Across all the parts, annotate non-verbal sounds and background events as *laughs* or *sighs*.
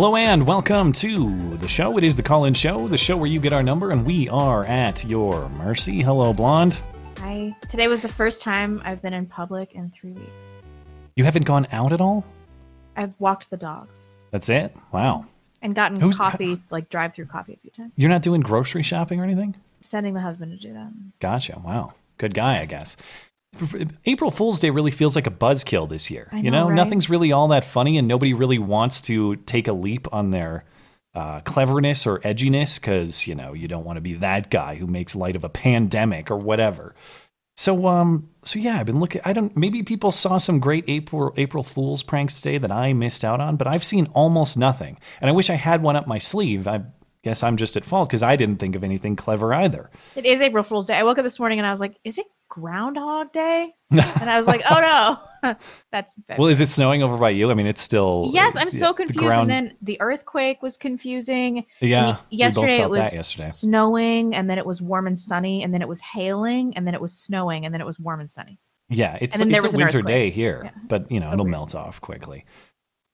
Hello and welcome to the show. It is the call in show, the show where you get our number and we are at your mercy. Hello, Blonde. Hi. Today was the first time I've been in public in three weeks. You haven't gone out at all? I've walked the dogs That's it? Wow. and gotten Who's- coffee, like drive-through coffee a few times. You're not doing grocery shopping or anything? Sending the husband to do that. Gotcha. Wow. Good guy, I guess. April Fool's Day really feels like a buzzkill this year. You know, know, right? nothing's really all that funny, and nobody really wants to take a leap on their uh, cleverness or edginess because you know you don't want to be that guy who makes light of a pandemic or whatever. So, um, so yeah, I've been looking. I don't. Maybe people saw some great April April Fool's pranks today that I missed out on, but I've seen almost nothing, and I wish I had one up my sleeve. I guess I'm just at fault because I didn't think of anything clever either. It is April Fool's Day. I woke up this morning and I was like, "Is it Groundhog Day?" *laughs* and I was like, "Oh no, *laughs* that's Well, is it snowing over by you? I mean, it's still. Yes, I'm uh, yeah, so the confused. ground- And then the earthquake was confusing. Yeah, And we both yesterday it was yesterday. snowing, and then it was warm and sunny, and then it was hailing, and then it was snowing, and then it was warm and sunny. yeah, it's, and then it's there a was an winter earthquake. day here, Yeah. but you know So it'll weird. melt off quickly.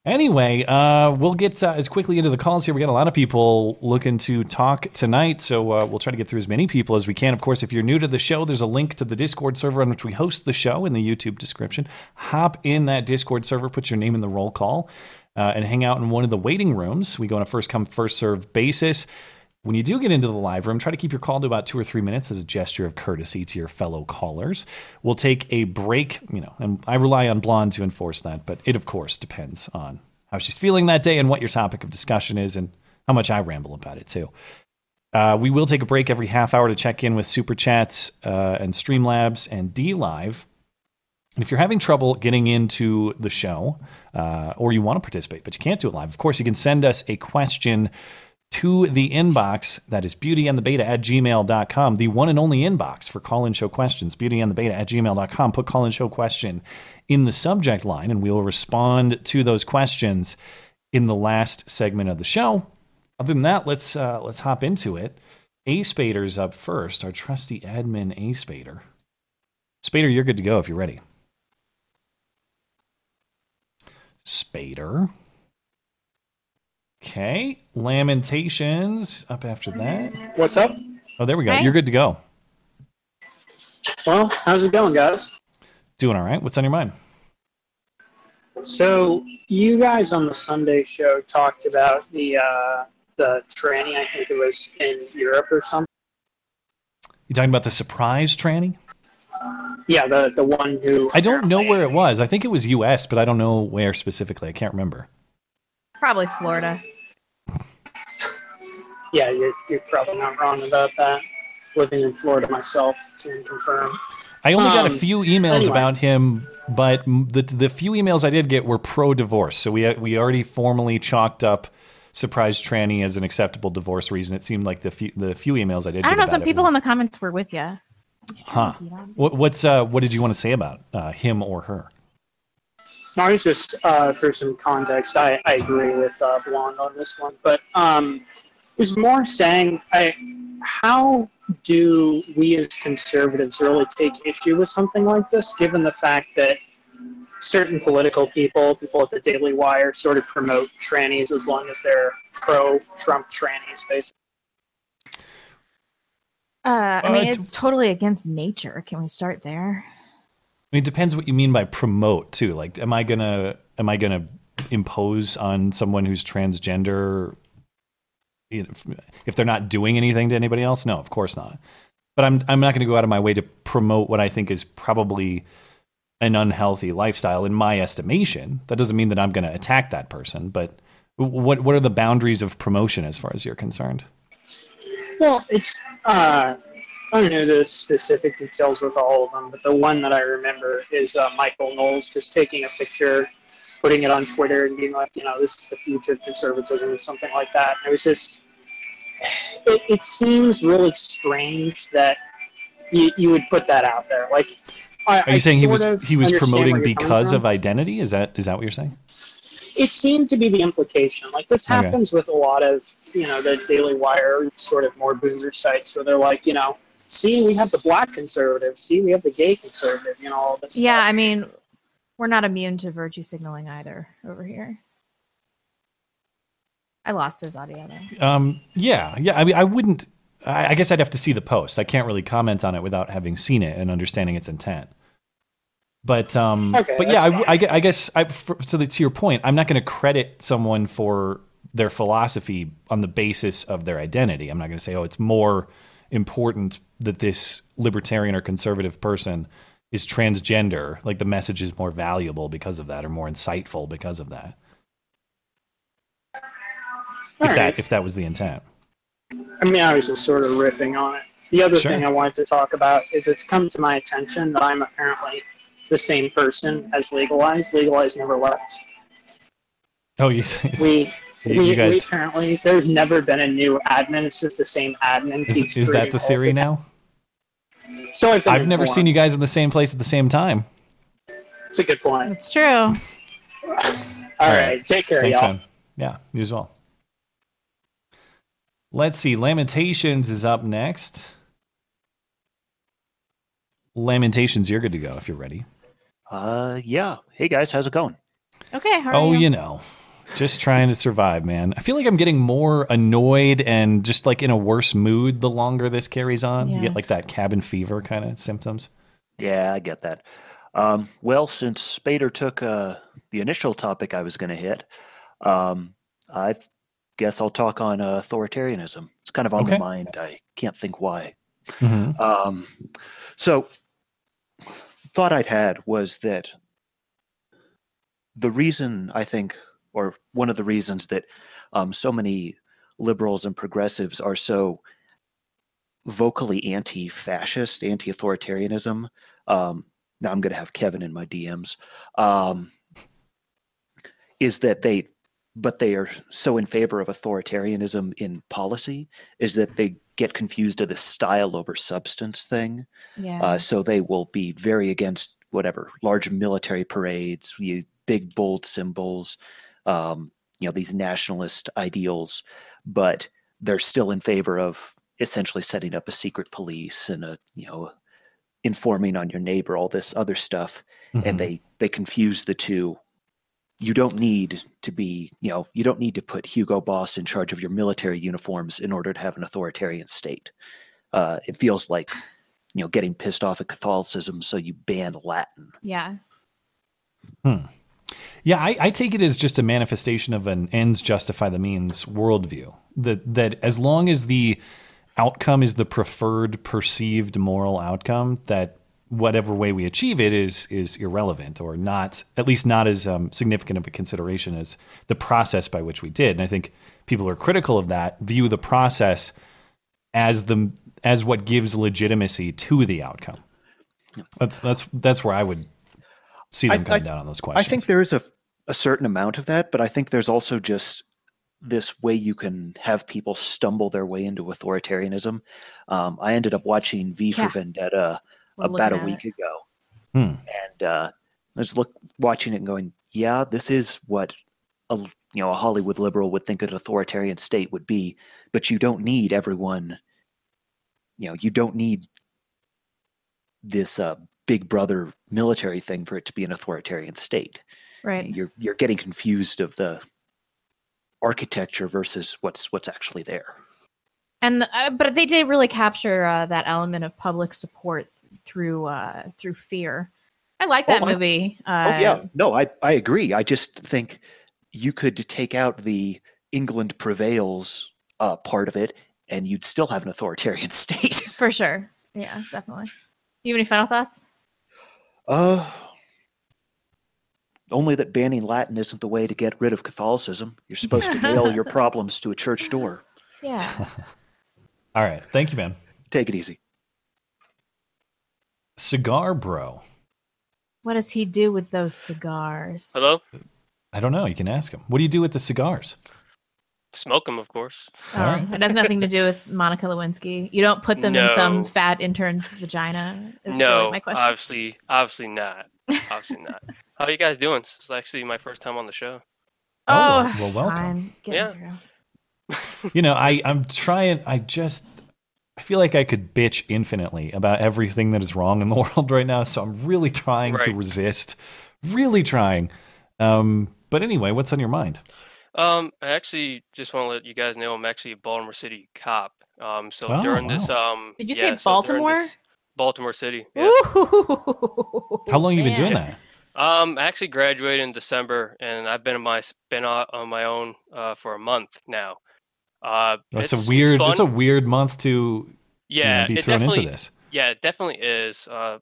Anyway, uh, we'll get uh, as quickly into the calls here. We got a lot of people looking to talk tonight, so uh, we'll try to get through as many people as we can. Of course, if you're new to the show, there's a link to the Discord server on which we host the show in the YouTube description. Hop in that Discord server, put your name in the roll call, uh, and hang out in one of the waiting rooms. We go on a first come, first serve basis. When you do get into the live room, try to keep your call to about two or three minutes as a gesture of courtesy to your fellow callers. We'll take a break, you know, and I rely on Blonde to enforce that, but it, of course, depends on how she's feeling that day and what your topic of discussion is and how much I ramble about it, too. Uh, we will take a break every half hour to check in with Super Chats uh, and Streamlabs and D Live. And if you're having trouble getting into the show uh, or you want to participate, but you can't do it live, of course, you can send us a question to the inbox that is beautyandthebeta at gmail.com, the one and only inbox for call in show questions, beautyandthebeta at gmail.com. Put call in show question in the subject line, and we'll respond to those questions in the last segment of the show. Other than that, let's uh, let's hop into it. A Spader's up first, our trusty admin A Spader. Spader, you're good to go if you're ready. Spader. Okay. Lamentations up after that. What's up? Oh, there we go. Hi. You're good to go. Well, how's it going, guys? Doing all right. What's on your mind? So, you guys on the Sunday show talked about the uh, the tranny. I think it was in Europe or something. You talking about the surprise tranny? Yeah, the the one who I don't know where it was. I think it was U.S., but I don't know where specifically. I can't remember. Probably Florida. Yeah, you're you're probably not wrong about that. Living in Florida myself, can confirm. I only got a Um, few emails anyway. about him, but the the few emails I did get were pro divorce. So we we already formally chalked up surprise tranny as an acceptable divorce reason. It seemed like the few the few emails I did. I don't get know. Some people were- in the comments were with you. Huh. What, what's uh what did you want to say about uh, him or her? No, just uh, for some context. I, I agree with uh, Blonde on this one, but um, it was more saying, I, how do we as conservatives really take issue with something like this, given the fact that certain political people, people at the Daily Wire, sort of promote trannies as long as they're pro-Trump trannies, basically. Uh, I mean, Uh, it's totally against nature. Can we start there? Mean, it depends what you mean by promote too. Like, am I gonna am I gonna impose on someone who's transgender? You know, if- if they're not doing anything to anybody else, no, of course not. But I'm I'm not going to go out of my way to promote what I think is probably an unhealthy lifestyle in my estimation. That doesn't mean that I'm going to attack that person, but what what are the boundaries of promotion as far as you're concerned? Well, it's uh, I don't know the specific details with all of them, but the one that I remember is uh, Michael Knowles just taking a picture putting it on Twitter and being like, you know, this is the future of conservatism or something like that. And it was just, it, it seems really strange that you, you would put that out there. Like, I, Are you I saying he was he was promoting where you're coming because of identity? Is that is that what you're saying? It seemed to be the implication. Like this Okay. happens with a lot of, you know, the Daily Wire sort of more boomer sites where they're like, you know, see, we have the black conservative, see, we have the gay conservative, you know, all this. Yeah, stuff. I mean, we're not immune to virtue signaling either over here. I lost his audio though. Um, yeah, yeah. I mean, I wouldn't. I, I guess I'd have to see the post. I can't really comment on it without having seen it and understanding its intent. But um, Okay, but yeah, I. I I guess I, for, so. that- To your point, I'm not going to credit someone for their philosophy on the basis of their identity. I'm not going to say, oh, it's more important that this libertarian or conservative person is transgender. Like the message is more valuable because of that, or more insightful because of that. All if that if that was the intent. I mean, I was just sort of riffing on it. The other Sure. thing I wanted to talk about is it's come to my attention that I'm apparently the same person as Legalize. Legalize never left. Oh, you. We, You- we, you guys- we apparently there's never been a new admin. It's just the same admin. Is, is that the theory now? So I've, I've never seen you guys in the same place at the same time. It's a good point. It's true. All right. right, take care, Thanks, y'all. man. Yeah, you as well. Let's see. Lamentations is up next. Lamentations, you're good to go if you're ready. Uh, yeah. Hey guys, how's it going? Okay, how are Oh, you? you know, just trying to survive, man. I feel like I'm getting more annoyed and just like in a worse mood the longer this carries on. You get like that cabin fever kind of symptoms. Yeah, I get that. Um, well, since Spader took uh, the initial topic I was going to hit, um, I guess I'll talk on uh, authoritarianism. It's kind of on Okay. my mind. I can't think why. Mhm. Um, so, thought I'd had was that the reason I think, or one of the reasons that um, so many liberals and progressives are so vocally anti-fascist, anti-authoritarianism. Um, now I'm going to have Kevin in my DMs. Um, is that they, but they are so in favor of authoritarianism in policy, is that they get confused of the style over substance thing. Yeah. Uh, so they will be very against whatever large military parades, big bold symbols, um, you know these nationalist ideals, but they're still in favor of essentially setting up a secret police and a you know informing on your neighbor, all this other stuff, Mhm. and they they confuse the two. You don't need to be, you know, you don't need to put Hugo Boss in charge of your military uniforms in order to have an authoritarian state. Uh, it feels like you know, getting pissed off at Catholicism, so you ban Latin. yeah. Yeah, I, I take it as just a manifestation of an ends justify the means worldview. That that as long as the outcome is the preferred perceived moral outcome, that whatever way we achieve it is is irrelevant or not at least not as um, significant of a consideration as the process by which we did. And I think people are critical of that view the process as the as what gives legitimacy to the outcome. That's that's that's where I would see them I- coming I- down on those I think there is a, a certain amount of that, but I think there's also just this way you can have people stumble their way into authoritarianism. Um, I ended up watching V Yeah. for Vendetta We're about a week it. ago, Hmm. and uh, I was look watching it and going, "Yeah, this is what a you know a Hollywood liberal would think an authoritarian state would be." But you don't need everyone. You know, you don't need this uh, big brother military thing for it to be an authoritarian state. Right. You're you're getting confused of the architecture versus what's what's actually there. And uh, but they did really capture uh, that element of public support through uh, through fear. I like that Oh, I- movie. oh Uh, yeah, no, I I agree. I just think you could take out the England prevails uh, part of it, and you'd still have an authoritarian *laughs* state. for sure. Yeah, definitely. You have any final thoughts? Uh, only that banning Latin isn't the way to get rid of Catholicism. You're supposed to nail your *laughs* problems to a church door. Yeah. *laughs* All right. Thank you, man. Take it easy. Cigar Bro. what does he do with those cigars? Hello? I don't know. You can ask him. What do you do with the cigars? Smoke them, of course. Oh, All right. It has nothing to do with Monica Lewinsky. You don't put them in some fat intern's vagina. Is no, really my question. obviously, obviously not. Obviously not. *laughs* How are you guys doing? This is actually my first time on the show. Oh, oh, well, welcome. fine. Yeah. through. *laughs* You know, I I'm trying. I just I feel like I could bitch infinitely about everything that is wrong in the *laughs* world right now. So I'm really trying to resist. Really trying. Um, but anyway, what's on your mind? Um, I actually just want to let you guys know I'm actually a Baltimore City cop. Um, so Oh, during this, um, Did you yeah, say Baltimore? this- Baltimore City. Yeah. How long you been doing that? Um, I actually graduated in December, and I've been on my been on on my own uh, for a month now. Uh, That's it's- a weird. It's It's a weird month to you know, yeah, be it thrown into this. Yeah, it definitely is. Uh,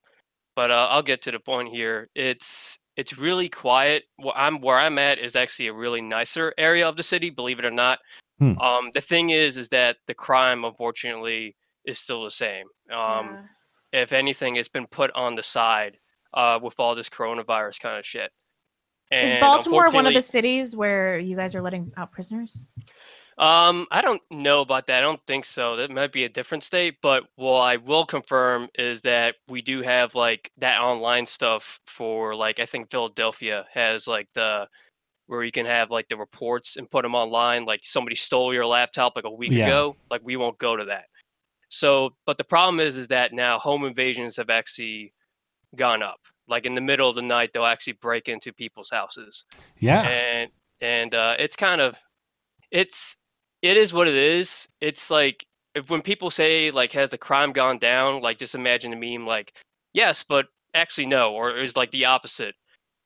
but uh, I'll get to the point here. It's it's really quiet. Where I'm where I'm at is actually a really nicer area of the city, believe it or not. Hmm. Um, the thing is, is that the crime, unfortunately, is still the same. Um, Yeah. if anything, it's been put on the side uh, with all this coronavirus kind of shit. Is Baltimore one of the cities where you guys are letting out prisoners? Um, I don't know about that. I don't think so. That might be a different state, but what I will confirm is that we do have like that online stuff for like I think Philadelphia has like the where you can have like the reports and put them online. Like somebody stole your laptop like a week Yeah. ago. Like we won't go to that. So, but the problem is, is that now home invasions have actually gone up. Like in the middle of the night, they'll actually break into people's houses Yeah. and and uh, it's kind of it's it is what it is. It's like if when people say like has the crime gone down, like just imagine a meme like yes, but actually no, or it's like the opposite.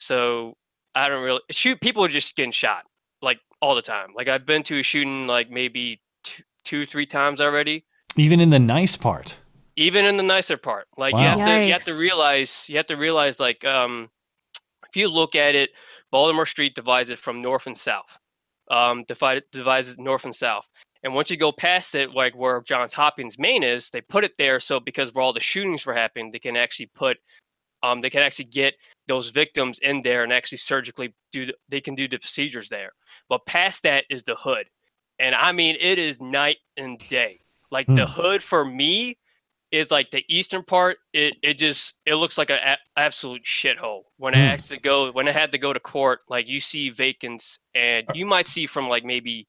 So I don't really shoot. People are just getting shot like all the time. Like I've been to a shooting like maybe two, two three times already. Even in the nice part. Even in the nicer part, like you Wow. have to you have to realize you have to realize like um if you look at it, Baltimore Street divides it from north and south. Um, divided divides it north and south. And once you go past it, like where Johns Hopkins Main is, they put it there so because where all the shootings were happening, they can actually put, um, they can actually get those victims in there and actually surgically do. The, they can do the procedures there. But past that is the hood, and I mean it is night and day. Like the Hmm. hood for me is like the eastern part. It it just it looks like an a- absolute shithole. When I Hmm. had to go, when I had to go to court, like you see vacants, and you might see from like maybe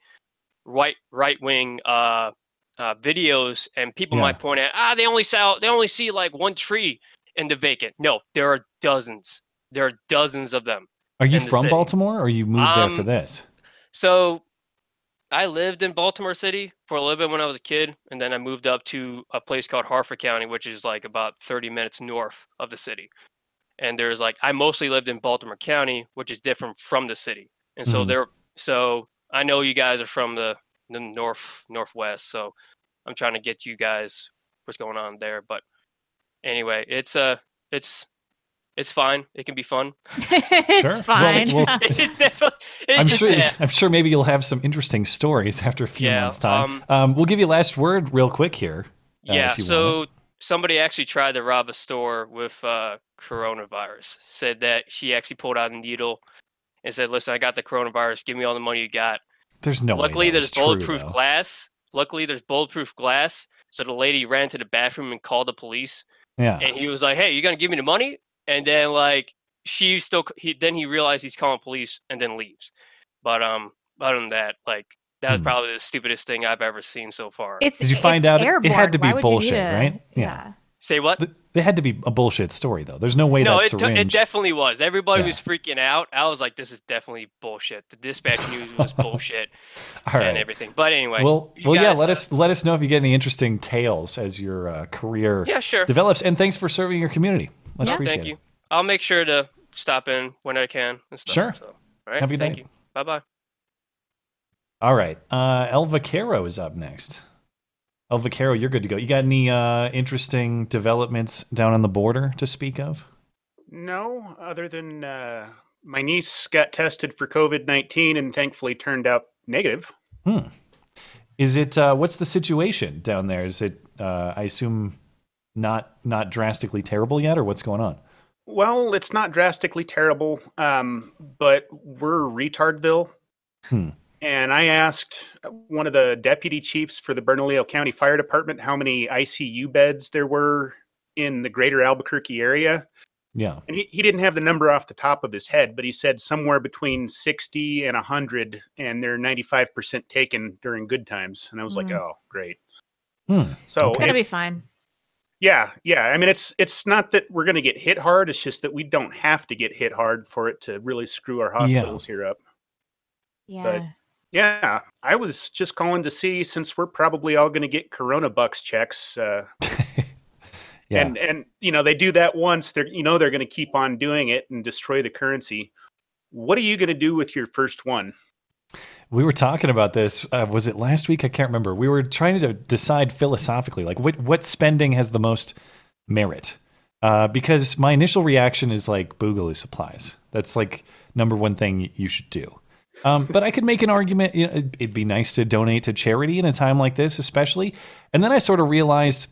right right wing uh, uh, videos, and people Yeah. might point out, ah, they only saw they only see like one tree in the vacant. No, there are dozens. There are dozens of them. Are you from. Baltimore or you moved there for Um, this? So I lived in Baltimore City for a little bit when I was a kid, and then I moved up to a place called Harford County, which is like about 30 minutes north of the city. And there's like I mostly lived in Baltimore County, which is different from the city. And so Mhm. there so I know you guys are from the, the north northwest, so I'm trying to get you guys what's going on there. But anyway, it's uh it's it's fine. It can be fun. *laughs* it's Sure. Well, fine. well, *laughs* it's definitely, I'm sure. yeah. I'm sure. Maybe you'll have some interesting stories after a few Yeah, months' time. Um, we'll give you last word real quick here. uh, Yeah, so want somebody actually tried to rob a store with uh, coronavirus. Said that she actually pulled out a needle and said, "Listen, I got the coronavirus. Give me all the money you got." There's no. Luckily, that there's is true, bulletproof glass. Luckily, there's bulletproof glass. So the lady ran to the bathroom and called the police. Yeah. And he was like, "Hey, you gonna give me the money?" And then like she still he then he realized he's calling police and then leaves. But um, other than that, like that was Hmm. probably the stupidest thing I've ever seen so far. it's, Did you it's find out it- it had to be Why would you need bullshit, a- right? Yeah. Yeah. Say what? Th- They had to be a bullshit story, though. There's no way no, that it, t- it definitely was. Everybody Yeah. was freaking out. I was like, "This is definitely bullshit." The dispatch news was *laughs* bullshit All right. and everything. But anyway, Well, well, yeah. Let uh, us let us know if you get any interesting tales as your uh, career Yeah, sure. develops. And thanks for serving your community. Much Yeah. appreciate Thank you. I'll make sure to stop in when I can and stuff. Sure. So, all right. Have a good Thank night. you. Bye bye. All right. Uh, El Vaquero is up next. El Vaquero, you're good to go. You got any uh, interesting developments down on the border to speak of? No, other than uh, my niece got tested for COVID 19 and thankfully turned out negative. Hmm. Is it uh, what's the situation down there? Is it uh, I assume not not drastically terrible yet, or what's going on? Well, it's not drastically terrible, um, but we're retardville. Hmm. And I asked one of the deputy chiefs for the Bernalillo County Fire Department how many ICU beds there were in the greater Albuquerque area. Yeah. And he, he didn't have the number off the top of his head, but he said somewhere between 60 and 100, and they're 95% taken during good times. And I was like, Mhm. oh, great. Hmm. So It's gonna it- be fine. Yeah, yeah. I mean, it's it's not that we're going to get hit hard. It's just that we don't have to get hit hard for it to really screw our hospitals here up. Yeah. Yeah, I was just calling to see since we're probably all going to get Corona Bucks checks, uh, *laughs* Yeah. and and you know they do that once. They're you know they're going to keep on doing it and destroy the currency. What are you going to do with your first one? We were talking about this. Uh, was it last week? I can't remember. We were trying to decide philosophically, like what what spending has the most merit. Uh, because my initial reaction is like boogaloo supplies. That's like number one thing you should do. Um, but I could make an argument. You know, it'd, it'd be nice to donate to charity in a time like this, especially. And then I sort of realized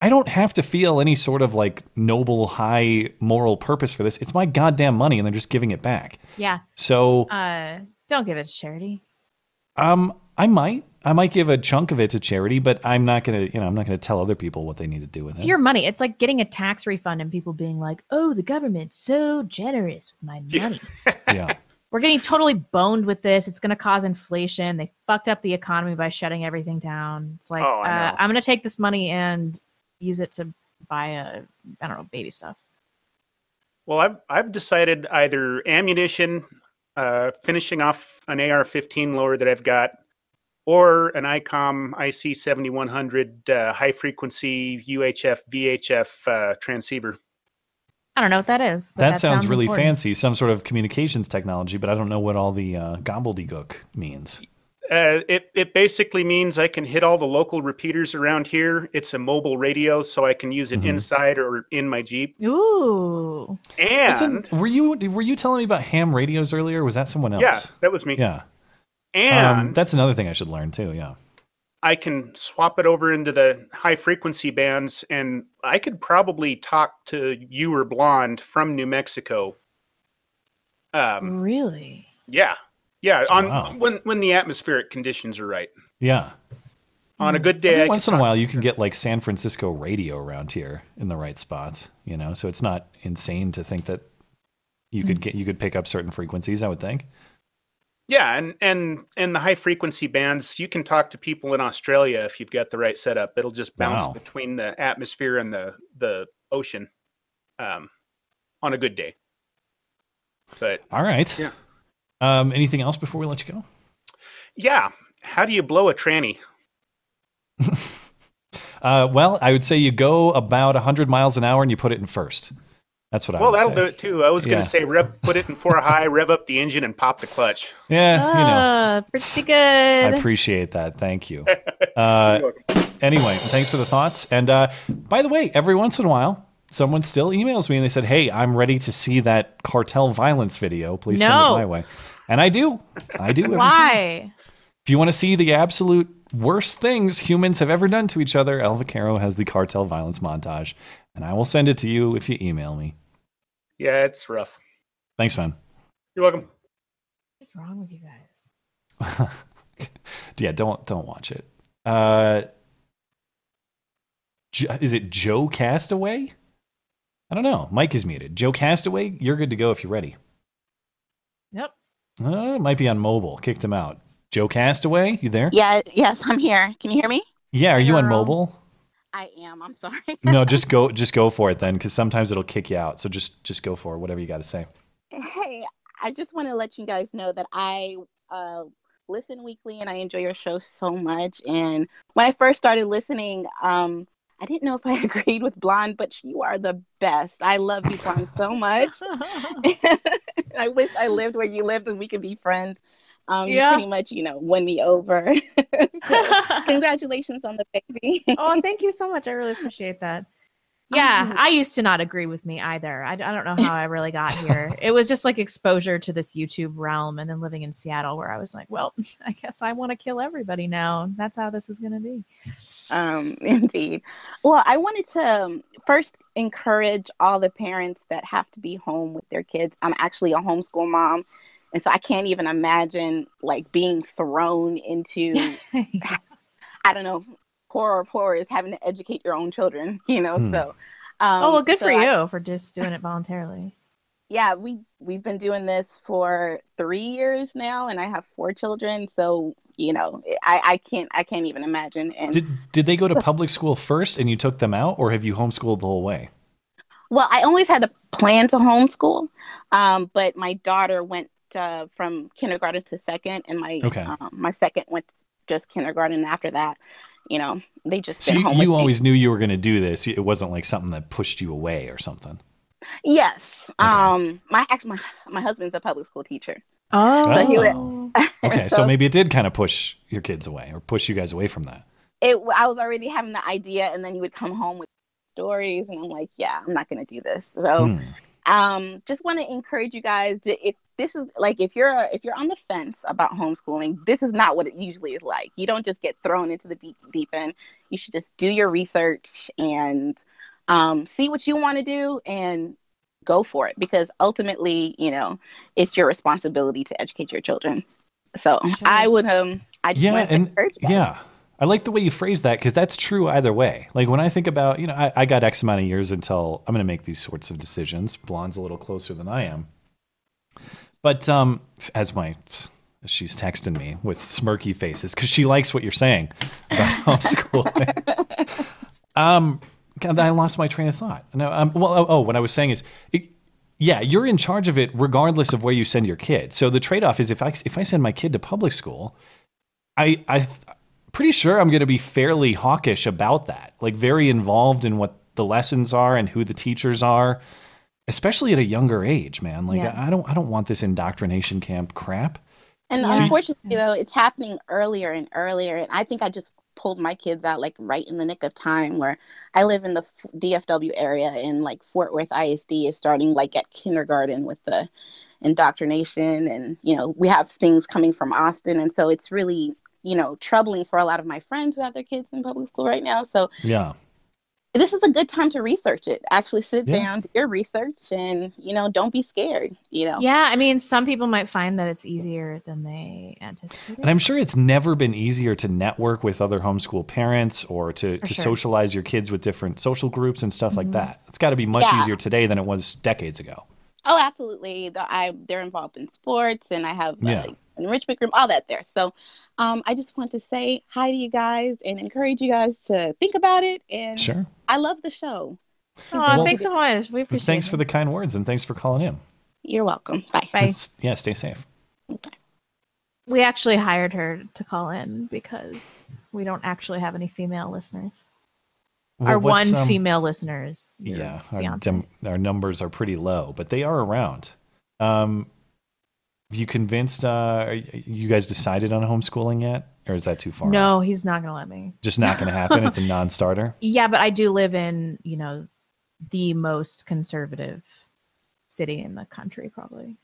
I don't have to feel any sort of like noble, high moral purpose for this. It's my goddamn money, and they're just giving it back. Yeah. So Uh, don't give it to charity. um, I might, I might give a chunk of it to charity, but I'm not gonna, you know, I'm not gonna tell other people what they need to do with It's it. It's your money. It's like getting a tax refund and people being like, "Oh, the government's so generous with my money." *laughs* yeah, We're getting totally boned with this. It's going to cause inflation. They fucked up the economy by shutting everything down. It's like, Oh, I uh, know. I'm going to take this money and use it to buy a, I don't know, baby stuff. Well, I've I've decided either ammunition, uh, finishing off an AR-15 lower that I've got, or an ICOM IC 7100 uh, high frequency UHF VHF uh, transceiver. I don't know what that is. but that, sounds, really important. fancy, some sort of communications technology, but I don't know what all the uh, gobbledygook means. Uh, it it basically means I can hit all the local repeaters around here. It's a mobile radio, so I can use it Mhm. inside or in my Jeep. Ooh. And an- were you were you telling me about ham radios earlier? Was that someone else? yeah, that was me. yeah. And Um, that's another thing I should learn too. Yeah. I can swap it over into the high frequency bands, and I could probably talk to you or Blonde from New Mexico. Um, Really? yeah, yeah. On Wow. when when the atmospheric conditions are right. Yeah. On a good day, once in a while, you can get like San Francisco radio around here in the right spots. You know, so it's not insane to think that you Hmm. could get you could pick up certain frequencies. I would think. Yeah, and and and the high frequency bands, you can talk to people in Australia if you've got the right setup. It'll just bounce Wow. between the atmosphere and the the ocean, um, on a good day. But All right. Yeah. Um, anything else before we let you go? yeah, how do you blow a tranny? *laughs* Uh, well, I would say you go about 100 miles an hour and you put it in first. That's what I. Well, that'll say. do it too. I was Yeah. going to say rev, put it in four high, rev up the engine, and pop the clutch. Yeah, you know. Ah, pretty good. I appreciate that. Thank you. *laughs* Uh, anyway, thanks for the thoughts. And uh, by the way, every once in a while, someone still emails me and they said, "Hey, I'm ready to see that cartel violence video. Please send it my way." And I do. I do. every time. Why? If you want to see the absolute worst things humans have ever done to each other, El Vaquero has the cartel violence montage, and I will send it to you if you email me. Yeah, it's rough. Thanks, man. You're welcome. What's wrong with you guys? *laughs* yeah, don't don't watch it. Uh, is it Joe Castaway? I don't know. Mike is muted. Joe Castaway, you're good to go if you're ready. Yep. Uh, might be on mobile. Kicked him out. Joe Castaway, you there? Yeah, yes, I'm here. Can you hear me? Yeah, are you on mobile? I am. I'm sorry. *laughs* no, just *laughs* go just go for it then, because sometimes it'll kick you out. So just just go for it, whatever you got to say. hey, I just want to let you guys know that I uh, listen weekly and I enjoy your show so much. And when I first started listening, um, I didn't know if I *laughs* agreed with Blonde, but you are the best. I love you, Blonde, so much. *laughs* *laughs* I wish I lived where you lived and we could be friends. Um, Yeah. You pretty much, you know, won me over. So, congratulations on the baby. oh, thank you so much. I really appreciate that. Yeah, I used to not agree with me either. I, I don't know how I really got here. It was just like exposure to this YouTube realm and then living in Seattle where I was like, well, I guess I want to kill everybody now. That's how this is going to be. Um, *laughs* indeed. Well, I wanted to um, first encourage all the parents that have to be home with their kids. I'm actually a homeschool mom, and so I can't even imagine like being thrown into *laughs* I don't know horror of horrors having to educate your own children. *laughs* You know, Hmm. so. Um, oh well, good so for I- you for just doing it voluntarily. yeah, we we've been doing this for three years now, and I have four children. So you know, I I can't I can't even imagine. And Did did they go to public school first and you took them out, or have you homeschooled the whole way? well, I always had a plan to homeschool, um, but my daughter went uh, from kindergarten to second, and my Okay. um, my second went just kindergarten. And after that, you know, they just So you, home you with me. always knew you were going to do this. It wasn't like something that pushed you away or something. yes. Um, my actually my my husband's a public school teacher. Oh, So he would- Oh. *laughs* Okay, so maybe it did kind of push your kids away or push you guys away from that. it I was already having the idea and then you would come home with stories and I'm like, yeah, I'm not going to do this. So Hmm. um just want to encourage you guys to if this is like if you're if you're on the fence about homeschooling, this is not what it usually is like. You don't just get thrown into the deep, deep end. You should just do your research and um see what you want to do and go for it because ultimately, you know, it's your responsibility to educate your children. So I would um I just Yeah, and yeah, I like the way you phrase that because that's true either way. Like when I think about, you know, I, I got X amount of years until I'm going to make these sorts of decisions. Blonde's a little closer than I am, but um, as my she's texting me with smirky faces because she likes what you're saying about *laughs* homeschooling. *laughs* um, God, I lost my train of thought. No, um, well, oh, oh, what I was saying is. It, yeah, you're in charge of it regardless of where you send your kid. So the trade-off is if I if I send my kid to public school, I I pretty sure I'm going to be fairly hawkish about that. Like very involved in what the lessons are and who the teachers are, especially at a younger age, man. Like Yeah. I don't I don't want this indoctrination camp crap. And Yeah. So you- unfortunately, though, it's happening earlier and earlier. And I think I just pulled my kids out like right in the nick of time where I live in the DFW area and like Fort Worth ISD is starting like at kindergarten with the indoctrination. And, you know, we have things coming from Austin. And so it's really, you know, troubling for a lot of my friends who have their kids in public school right now. So Yeah. This is a good time to research it. Actually sit Yeah. down, do your research and, you know, don't be scared, you know. Yeah, I mean, some people might find that it's easier than they anticipated. And I'm sure it's never been easier to network with other homeschool parents or to, For to sure. socialize your kids with different social groups and stuff like Mhm. that. It's got to be much Yeah. easier today than it was decades ago. Oh, absolutely. The, I they're involved in sports, and I have uh, Yeah. Like, an enrichment group, all that there. So, um, I just want to say hi to you guys and encourage you guys to think about it. And Sure. I love the show. Aw, Well- thanks so much. We appreciate Thanks it. for the kind words and thanks for calling in. You're welcome. Bye. Bye. It's- yeah, stay safe. Okay. We actually hired her to call in because we don't actually have any female listeners. Well, our one um, female listeners. Yeah, our, dem- our numbers are pretty low, but they are around. Um, have you convinced? Uh, are you guys decided on homeschooling yet, or is that too far? off? No, he's not going to let me. just not going to happen. it's a *laughs* non-starter. Yeah, but I do live in, you know, the most conservative city in the country, probably.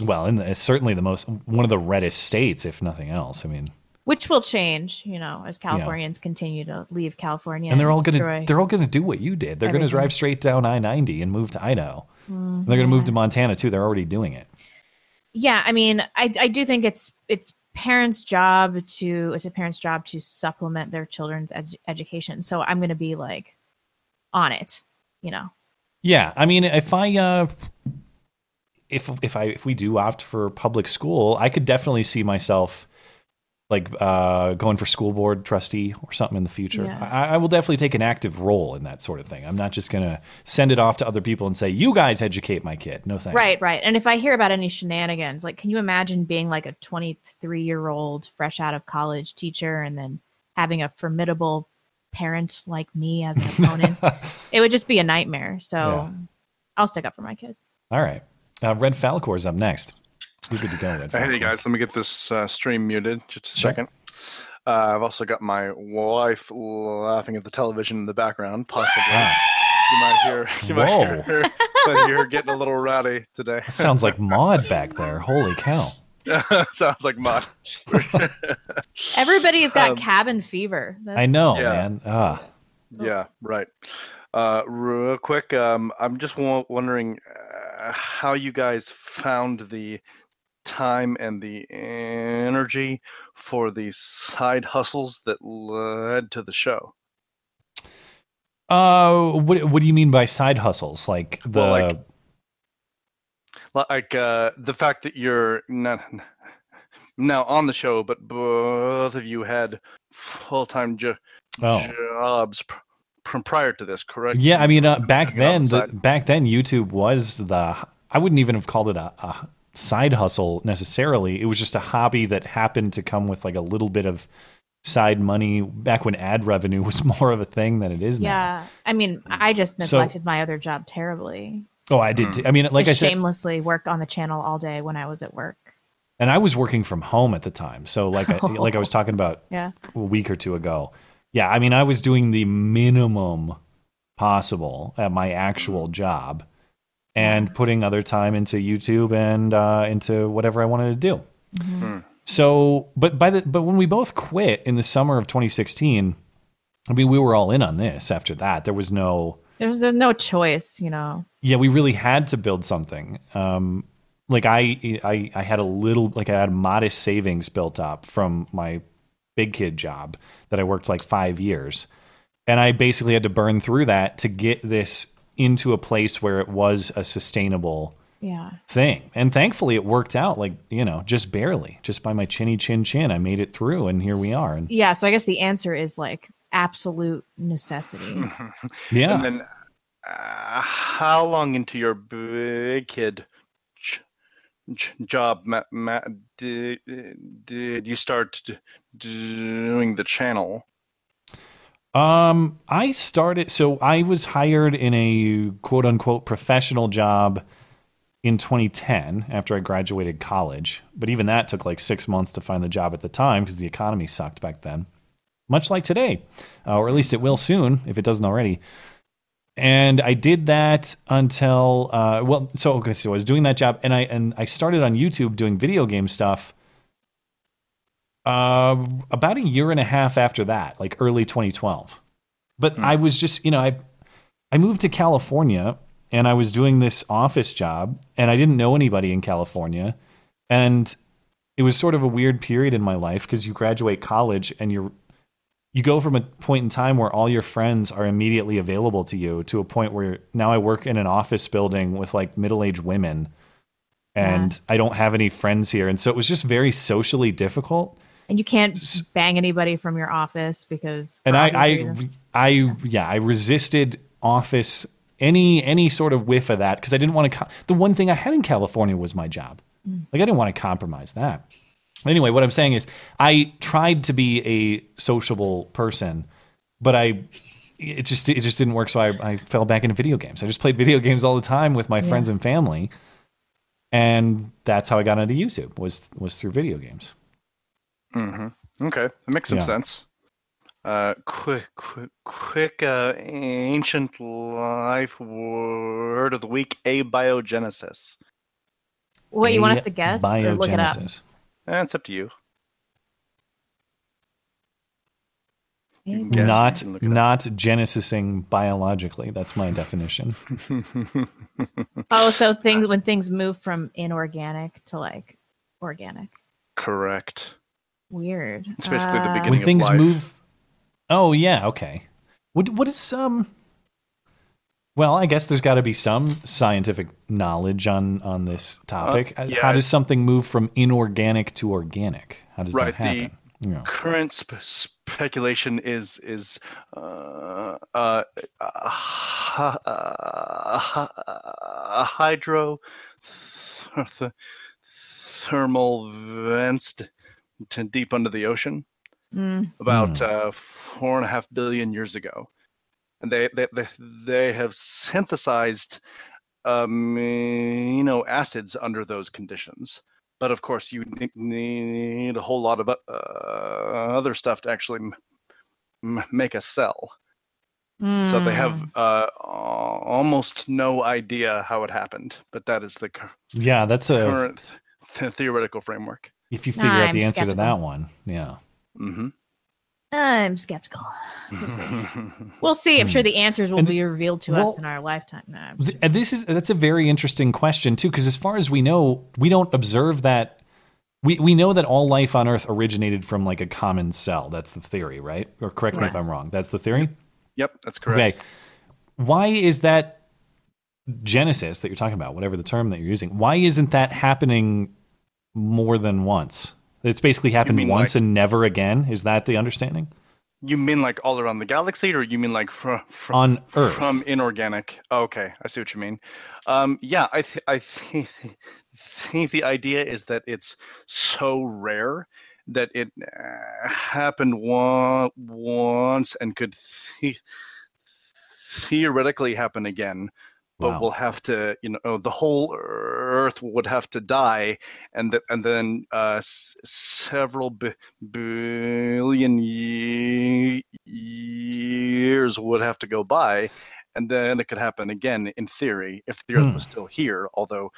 Well, and it's certainly the most one of the reddest states, if nothing else. I mean, Which will change, you know, as Californians continue to leave California. and they're all going to they're all going to do what you did. They're going to drive straight down I ninety and move to Idaho. And they're going to move to Montana too. They're already doing it. Yeah i mean i i do think it's it's parents job to it's a parent's job to supplement their children's ed- education. So i'm going to be like on it you know? Yeah, I mean, if I uh, if if I if we do opt for public school, I could definitely see myself like uh, going for school board trustee or something in the future. Yeah. I, I will definitely take an active role in that sort of thing. I'm not just gonna send it off to other people and say, "You guys educate my kid." No thanks. right right and if i hear about any shenanigans like can you imagine being like a 23 year old fresh out of college teacher and then having a formidable parent like me as an opponent *laughs* it would just be a nightmare so Yeah. i'll stick up for my kid All right. Uh, Red Falcor is up next. You're good to go, Red. Hey guys, let me get this uh, stream muted just a Sure. second. Uh, I've also got my wife laughing at the television in the background, possibly. Ah, You might hear, you might Whoa. hear her, but you're getting a little rowdy today. that sounds like Maud back there. Holy cow! *laughs* Sounds like mine. *laughs* Everybody's got Um, cabin fever. That's I know, Yeah. man. Ah. Yeah, right. Uh, real quick, um, I'm just w- wondering uh, how you guys found the time and the energy for the side hustles that led to the show. Uh, what what do you mean by side hustles? Like the Well, like- Like uh, the fact that you're not now on the show, but both of you had full-time jo- Oh. jobs pr- pr- prior to this, correct? Yeah, I mean, uh, back then, the, the back then, YouTube was the. I wouldn't even have called it a, a side hustle necessarily. It was just a hobby that happened to come with like a little bit of side money. Back when ad revenue was *laughs* more of a thing than it is now. Yeah. I mean, I just So- neglected my other job terribly. Oh, I did. Too. I mean, like I Just said, shamelessly worked on the channel all day when I was at work. and I was working from home at the time. So, like, I, *laughs* like I was talking about Yeah. a week or two ago. Yeah, I mean, I was doing the minimum possible at my actual mm-hmm. job, and putting other time into YouTube and uh, into whatever I wanted to do. Hmm. So, but by the but when we both quit in the summer of 2016, I mean, we were all in on this. After that, there was no There was there's no choice, you know. yeah, we really had to build something. Um, like I, I, I had a little, like I had modest savings built up from my big kid job that I worked like five years, and I basically had to burn through that to get this into a place where it was a sustainable Yeah. thing. And thankfully, it worked out. Like you know, just barely, just by my chinny chin chin, I made it through, and here we are. And Yeah. So I guess the answer is like absolute necessity. *laughs* yeah, And then, uh, how long into your big kid j- j- job, Matt, Matt, did, did you start d- doing the channel? Um, I started. So I was hired in a quote unquote professional job in 2010 after I graduated college. But even that took like six months to find the job at the time because the economy sucked back then, much like today, uh, or at least it will soon if it doesn't already. And I did that until uh, well, so okay, so I was doing that job, and I and I started on YouTube doing video game stuff uh, about a year and a half after that, like early 2012. But I was just, you know, I I moved to California and I was doing this office job and I didn't know anybody in California. And it was sort of a weird period in my life because you graduate college and you're you go from a point in time where all your friends are immediately available to you to a point where now I work in an office building with like middle-aged women and I don't have any friends here. And so it was just very socially difficult And you can't bang anybody from your office because and I, I, reasons. I, yeah, I resisted office any any sort of whiff of that because I didn't want to. Co- the one thing I had in California was my job. Mm. Like I didn't want to compromise that. Anyway, what I'm saying is, I tried to be a sociable person, but I, it just it just didn't work. So I, I fell back into video games. I just played video games all the time with my Yeah. friends and family, and that's how I got into YouTube was was through video games. Mm-hmm. Okay, that makes some Yeah. sense. Uh, quick, quick, quick. Uh, ancient life word of the week: abiogenesis. What you want us to guess or look it up? Eh, it's up to you. You can guess, not can up. not genesising biologically. That's my definition. *laughs* Oh, so things when things move from inorganic to like organic. Correct. Weird. It's basically the Uh, beginning when of things life. move. Oh yeah, okay. What what is um? Well, I guess there's got to be some scientific knowledge on on this topic. Uh, yeah. How does something move from inorganic to organic? How does Right, that the- happen? Yeah. Current sp- speculation is is uh, uh, uh, hy- uh, hy- uh, hydro th- th- thermal vents t- to deep under the ocean mm, about Hmm. uh, four and a half billion years ago, and they they they, they have synthesized amino acids under those conditions. But of course, you need a whole lot of uh, other stuff to actually m- m- make a cell. So they have mm. uh, almost no idea how it happened, but that is the cur- Yeah, that's a current th- th- theoretical framework. If you figure out I'm the answer to that one, yeah. Mm-hmm. I'm skeptical. We'll see. *laughs* We'll see. I'm sure the answers will And- be revealed to us in our lifetime. No, Th- this is that's a very interesting question too, because as far as we know, we don't observe that. We we know that all life on Earth originated from like a common cell. That's the theory, right? Or correct me if I'm wrong. That's the theory. yep, that's correct. Okay. Why is that genesis that you're talking about, whatever the term that you're using? Why isn't that happening more than once? It's basically happened once like- and never again. Is that the understanding? You mean like all around the galaxy, or you mean like from from On Earth. from inorganic? Okay, I see what you mean. Um, yeah, I th- I think think the idea is that it's so rare that it uh, happened one, once and could the- theoretically happen again. But Wow. we'll have to, you know, the whole Earth would have to die, and th- and then uh, s- several bi- billion ye- years would have to go by, and then it could happen again. In theory, if the Earth Hmm. was still here, although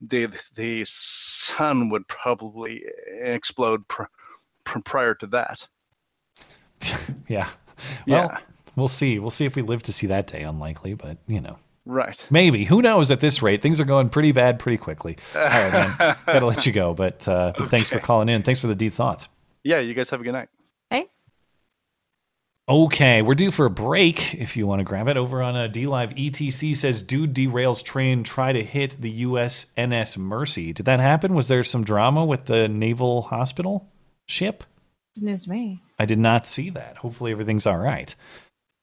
the the sun would probably explode pr- pr- prior to that. *laughs* Yeah. Well, Yeah. we'll see. We'll see if we live to see that day. Unlikely, but you know. Right. Maybe. Who knows at this rate? Things are going pretty bad pretty quickly. *laughs* All right, man. Gotta let you go. But, uh, but thanks for calling in. Thanks for the deep thoughts. Yeah. You guys have a good night. Hey, Okay, we're due for a break if you want to grab it. Over on uh, D Live, ETC says dude derails train, try to hit the USNS Mercy. Did that happen? Was there some drama with the naval hospital ship? it's news to me. I did not see that. Hopefully everything's all right.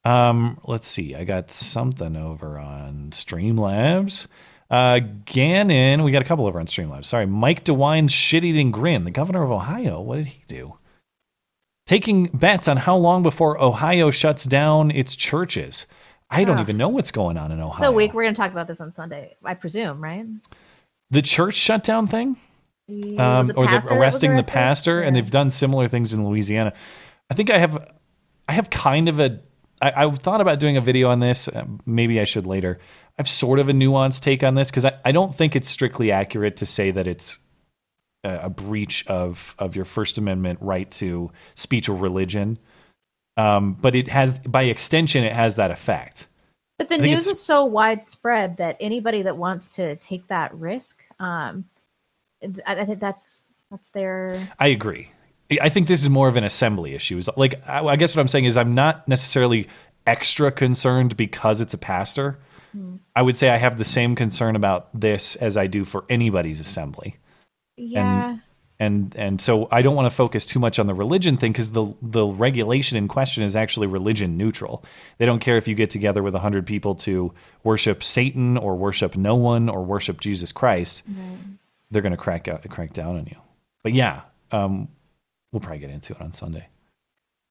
Um, let's see. I got something over on Streamlabs. Uh, Gannon, we got a couple over on Streamlabs. Sorry, Mike DeWine's shit-eating grin. The governor of Ohio. What did he do? Taking bets on how long before Ohio shuts down its churches. I don't Ah. even know what's going on in Ohio. So week we're going to talk about this on Sunday, I presume, right? the church shutdown thing. Yeah, um, the or arresting the pastor, and they've done similar things in Louisiana. I think I have, I have kind of a. I, I thought about doing a video on this. uh, Maybe I should later. I have sort of a nuanced take on this because I, I don't think it's strictly accurate to say that it's a, a breach of of your First Amendment right to speech or religion. Um, but it has, by extension, it has that effect. But the news is so widespread that anybody that wants to take that risk, um, I, I think that's that's their. I agree. I think this is more of an assembly issue. Is like I, I guess what I'm saying is I'm not necessarily extra concerned because it's a pastor. Hmm. I would say I have the same concern about this as I do for anybody's assembly. Yeah, And and so I don't want to focus too much on the religion thing because the the regulation in question is actually religion neutral. They don't care if you get together with hundred people to worship Satan or worship no one or worship Jesus Christ. They're going to crack out crack down on you. But yeah, um, we'll probably get into it on Sunday.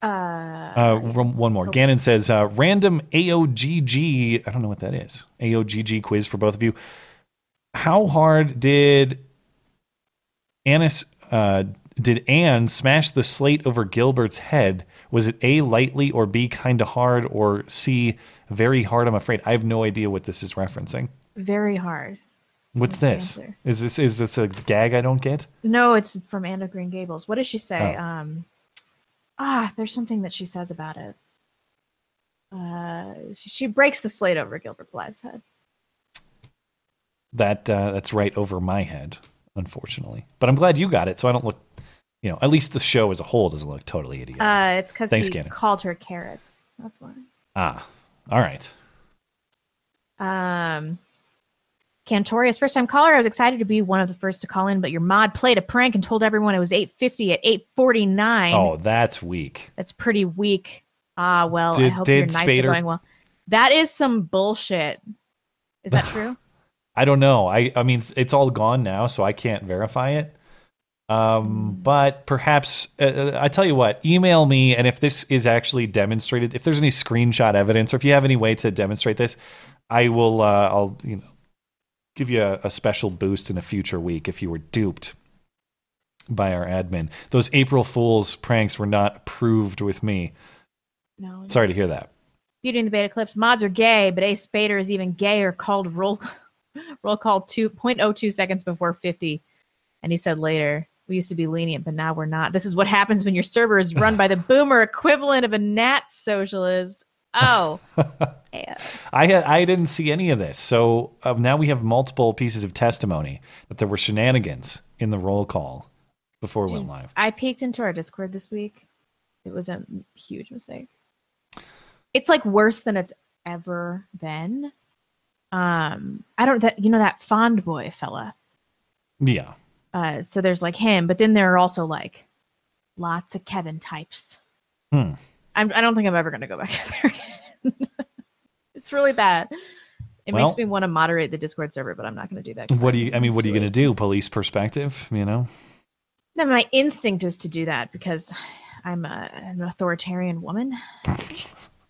uh, Uh, one more. Gannon says uh, random AOGG. I don't know what that is. AOGG quiz for both of you. How hard did Annis uh, did Anne smash the slate over Gilbert's head? Was it A lightly or B kind of hard or C very hard? I'm afraid I have no idea what this is referencing. very hard. What's this? answer. Is this is this a gag I don't get? No, it's from Anne of Green Gables. What does she say? Oh. Um, ah, there's something that she says about it. Uh, she, she breaks the slate over Gilbert Blythe's head. That uh, that's right over my head, unfortunately. But I'm glad you got it, so I don't look. You know, at least the show as a whole doesn't look totally idiotic. Uh, it's because he Gannon. called her carrots. That's why. ah, all right. Um, Cantorius, first time caller. I was excited to be one of the first to call in, but your mod played a prank and told everyone it was 850 at 849. Oh, that's weak. That's pretty weak. Ah, well, I Did- hope did your nights Spader- are going well. That is some bullshit. Is that *sighs* true? I don't know. I I mean, it's, all gone now, so I can't verify it. Um, but perhaps uh, uh, I tell you what, email me, and if this is actually demonstrated, if there's any screenshot evidence, or if you have any way to demonstrate this, I will. Uh, I'll you know give you a, a special boost in a future week if you were duped by our admin. Those April Fools pranks were not approved with me. No. Sorry to hear that. Beauty and the Beta Clips. Mods are gay, but Ace Spader is even gayer. Called roll *laughs* roll call two point oh two seconds before fifty. And he said later, we used to be lenient, but now we're not. This is what happens when your server is run by the *laughs* boomer equivalent of a Nat socialist. Oh, *laughs* yeah. I had I didn't see any of this. So uh, now we have multiple pieces of testimony that there were shenanigans in the roll call before we went live. I peeked into our Discord this week. It was a huge mistake. It's like worse than it's ever been. Um, I don't that you know that fond boy fella. Yeah. Uh, so there's like him, but then there are also like lots of Kevin types. Hmm. I'm, I don't think I'm ever going to go back *laughs* there again. it's really bad. It Well- makes me want to moderate the Discord server, but I'm not going to do that. What do you? I mean, what are you going to do? Police perspective, you know? No, my instinct is to do that because I'm a, an authoritarian woman. *laughs*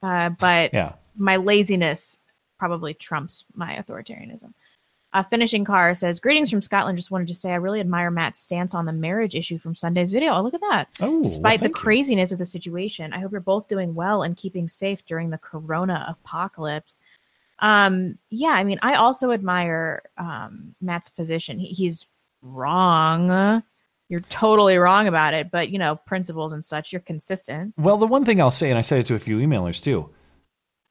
Uh, but Yeah. my laziness probably trumps my authoritarianism. Uh, finishing car says, "Greetings from Scotland. Just wanted to say I really admire Matt's stance on the marriage issue from Sunday's video. Oh, look at that! Oh, well, Despite the thank you. craziness of the situation, I hope you're both doing well and keeping safe during the Corona apocalypse." Um, yeah, I mean, I also admire um, Matt's position. He, he's wrong. You're totally wrong about it, but you know, principles and such, you're consistent. Well, the one thing I'll say, and I said it to a few emailers too,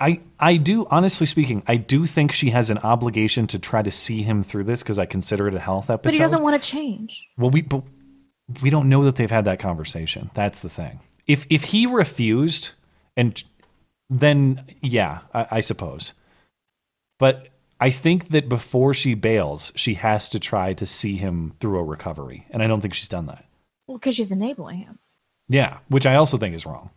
I I do honestly speaking, I do think she has an obligation to try to see him through this because I consider it a health episode. But he doesn't want to change. Well, we but we don't know that they've had that conversation. That's the thing. If if he refused, and then yeah, I, I suppose. But I think that before she bails, she has to try to see him through a recovery, and I don't think she's done that. Well, because she's enabling him. Yeah, which I also think is wrong.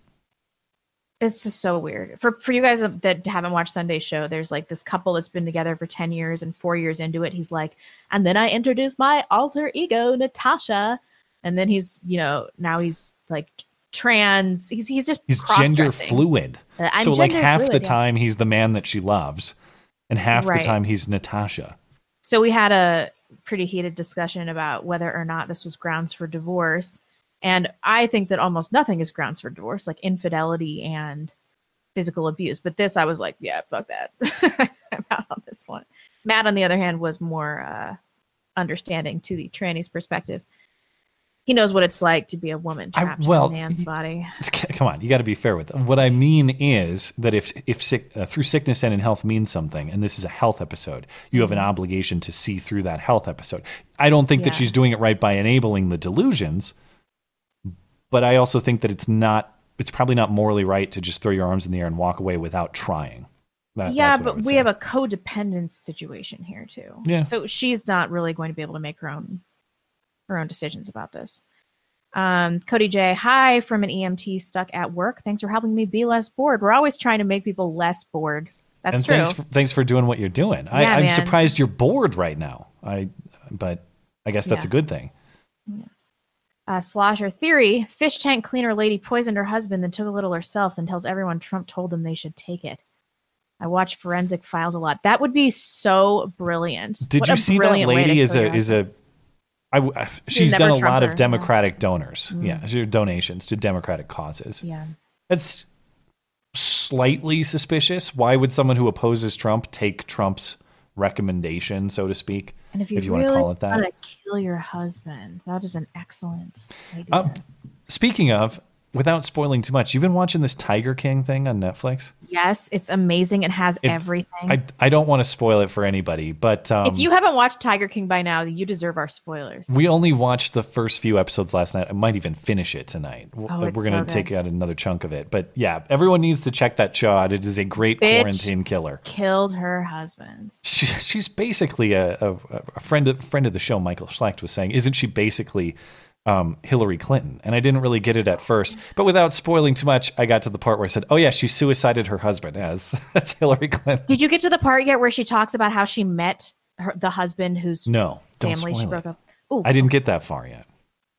It's just so weird. For for you guys that haven't watched Sunday's show, there's like this couple that's been together for 10 years and 4 years into it, he's like, "And then I introduced my alter ego, Natasha." And then he's, you know, now he's like trans. He's he's just He's gender fluid. Uh, so like half fluid, the yeah. time he's the man that she loves, and half Right. the time he's Natasha. So we had a pretty heated discussion about whether or not this was grounds for divorce. And I think that almost nothing is grounds for divorce, like infidelity and physical abuse. But this, I was like, yeah, fuck that. *laughs* I'm out on this one. Matt, on the other hand, was more uh, understanding to the tranny's perspective. He knows what it's like to be a woman I- trapped well, in a man's body. *laughs* Come on, you got to be fair with them. What I mean is that if if sick, uh, through sickness and in health means something, and this is a health episode, you have an obligation to see through that health episode. I don't think that she's doing it right by enabling the delusions, but I also think that it's not. It's probably not morally right to just throw your arms in the air and walk away without trying. That- yeah, I but we say. have a codependence situation here too. Yeah. So she's not really going to be able to make her own her own decisions about this. Um, Cody J, hi from an EMT stuck at work. Thanks for helping me be less bored. We're always trying to make people less bored. That's and true. thanks for, thanks for doing what you're doing. I, Yeah, I'm man. surprised you're bored right now. I, but I guess that's Yeah. a good thing. Uh, Slosher theory: fish tank cleaner lady poisoned her husband, then took a little herself, and tells everyone Trump told them they should take it. I watch forensic files a lot. That would be so brilliant. Did What you see that brilliant way to lady is a is a I I- she's done a lot Trumper, of yeah. Democratic donors. Mm. Yeah, donations to Democratic causes. Yeah. That's slightly suspicious. Why would someone who opposes Trump take Trump's recommendation, so to speak? And if you, want really to call it that. kill your husband, that is an excellent idea. Um, speaking of, without spoiling too much, you've been watching this Tiger King thing on Netflix. yes, it's amazing. It has It- everything. I I don't want to spoil it for anybody, but um, if you haven't watched Tiger King by now, you deserve our spoilers. We only watched the first few episodes last night. I might even finish it tonight. Oh, We're going to so take out another chunk of it. But yeah, everyone needs to check that show out. It is a great Bitch. quarantine killer. Killed her husband. She, she's basically a, a, a friend of, friend of the show. Michael Schlecht was saying, isn't she basically um, Hillary Clinton? And I didn't really get it at first, but without spoiling too much, I got to the part where I said, "Oh yeah, she suicided her husband." As *laughs* that's Hillary Clinton. Did you get to the part yet where she talks about how she met her, the husband whose No, don't family she broke it. up? Ooh, I didn't get that far yet,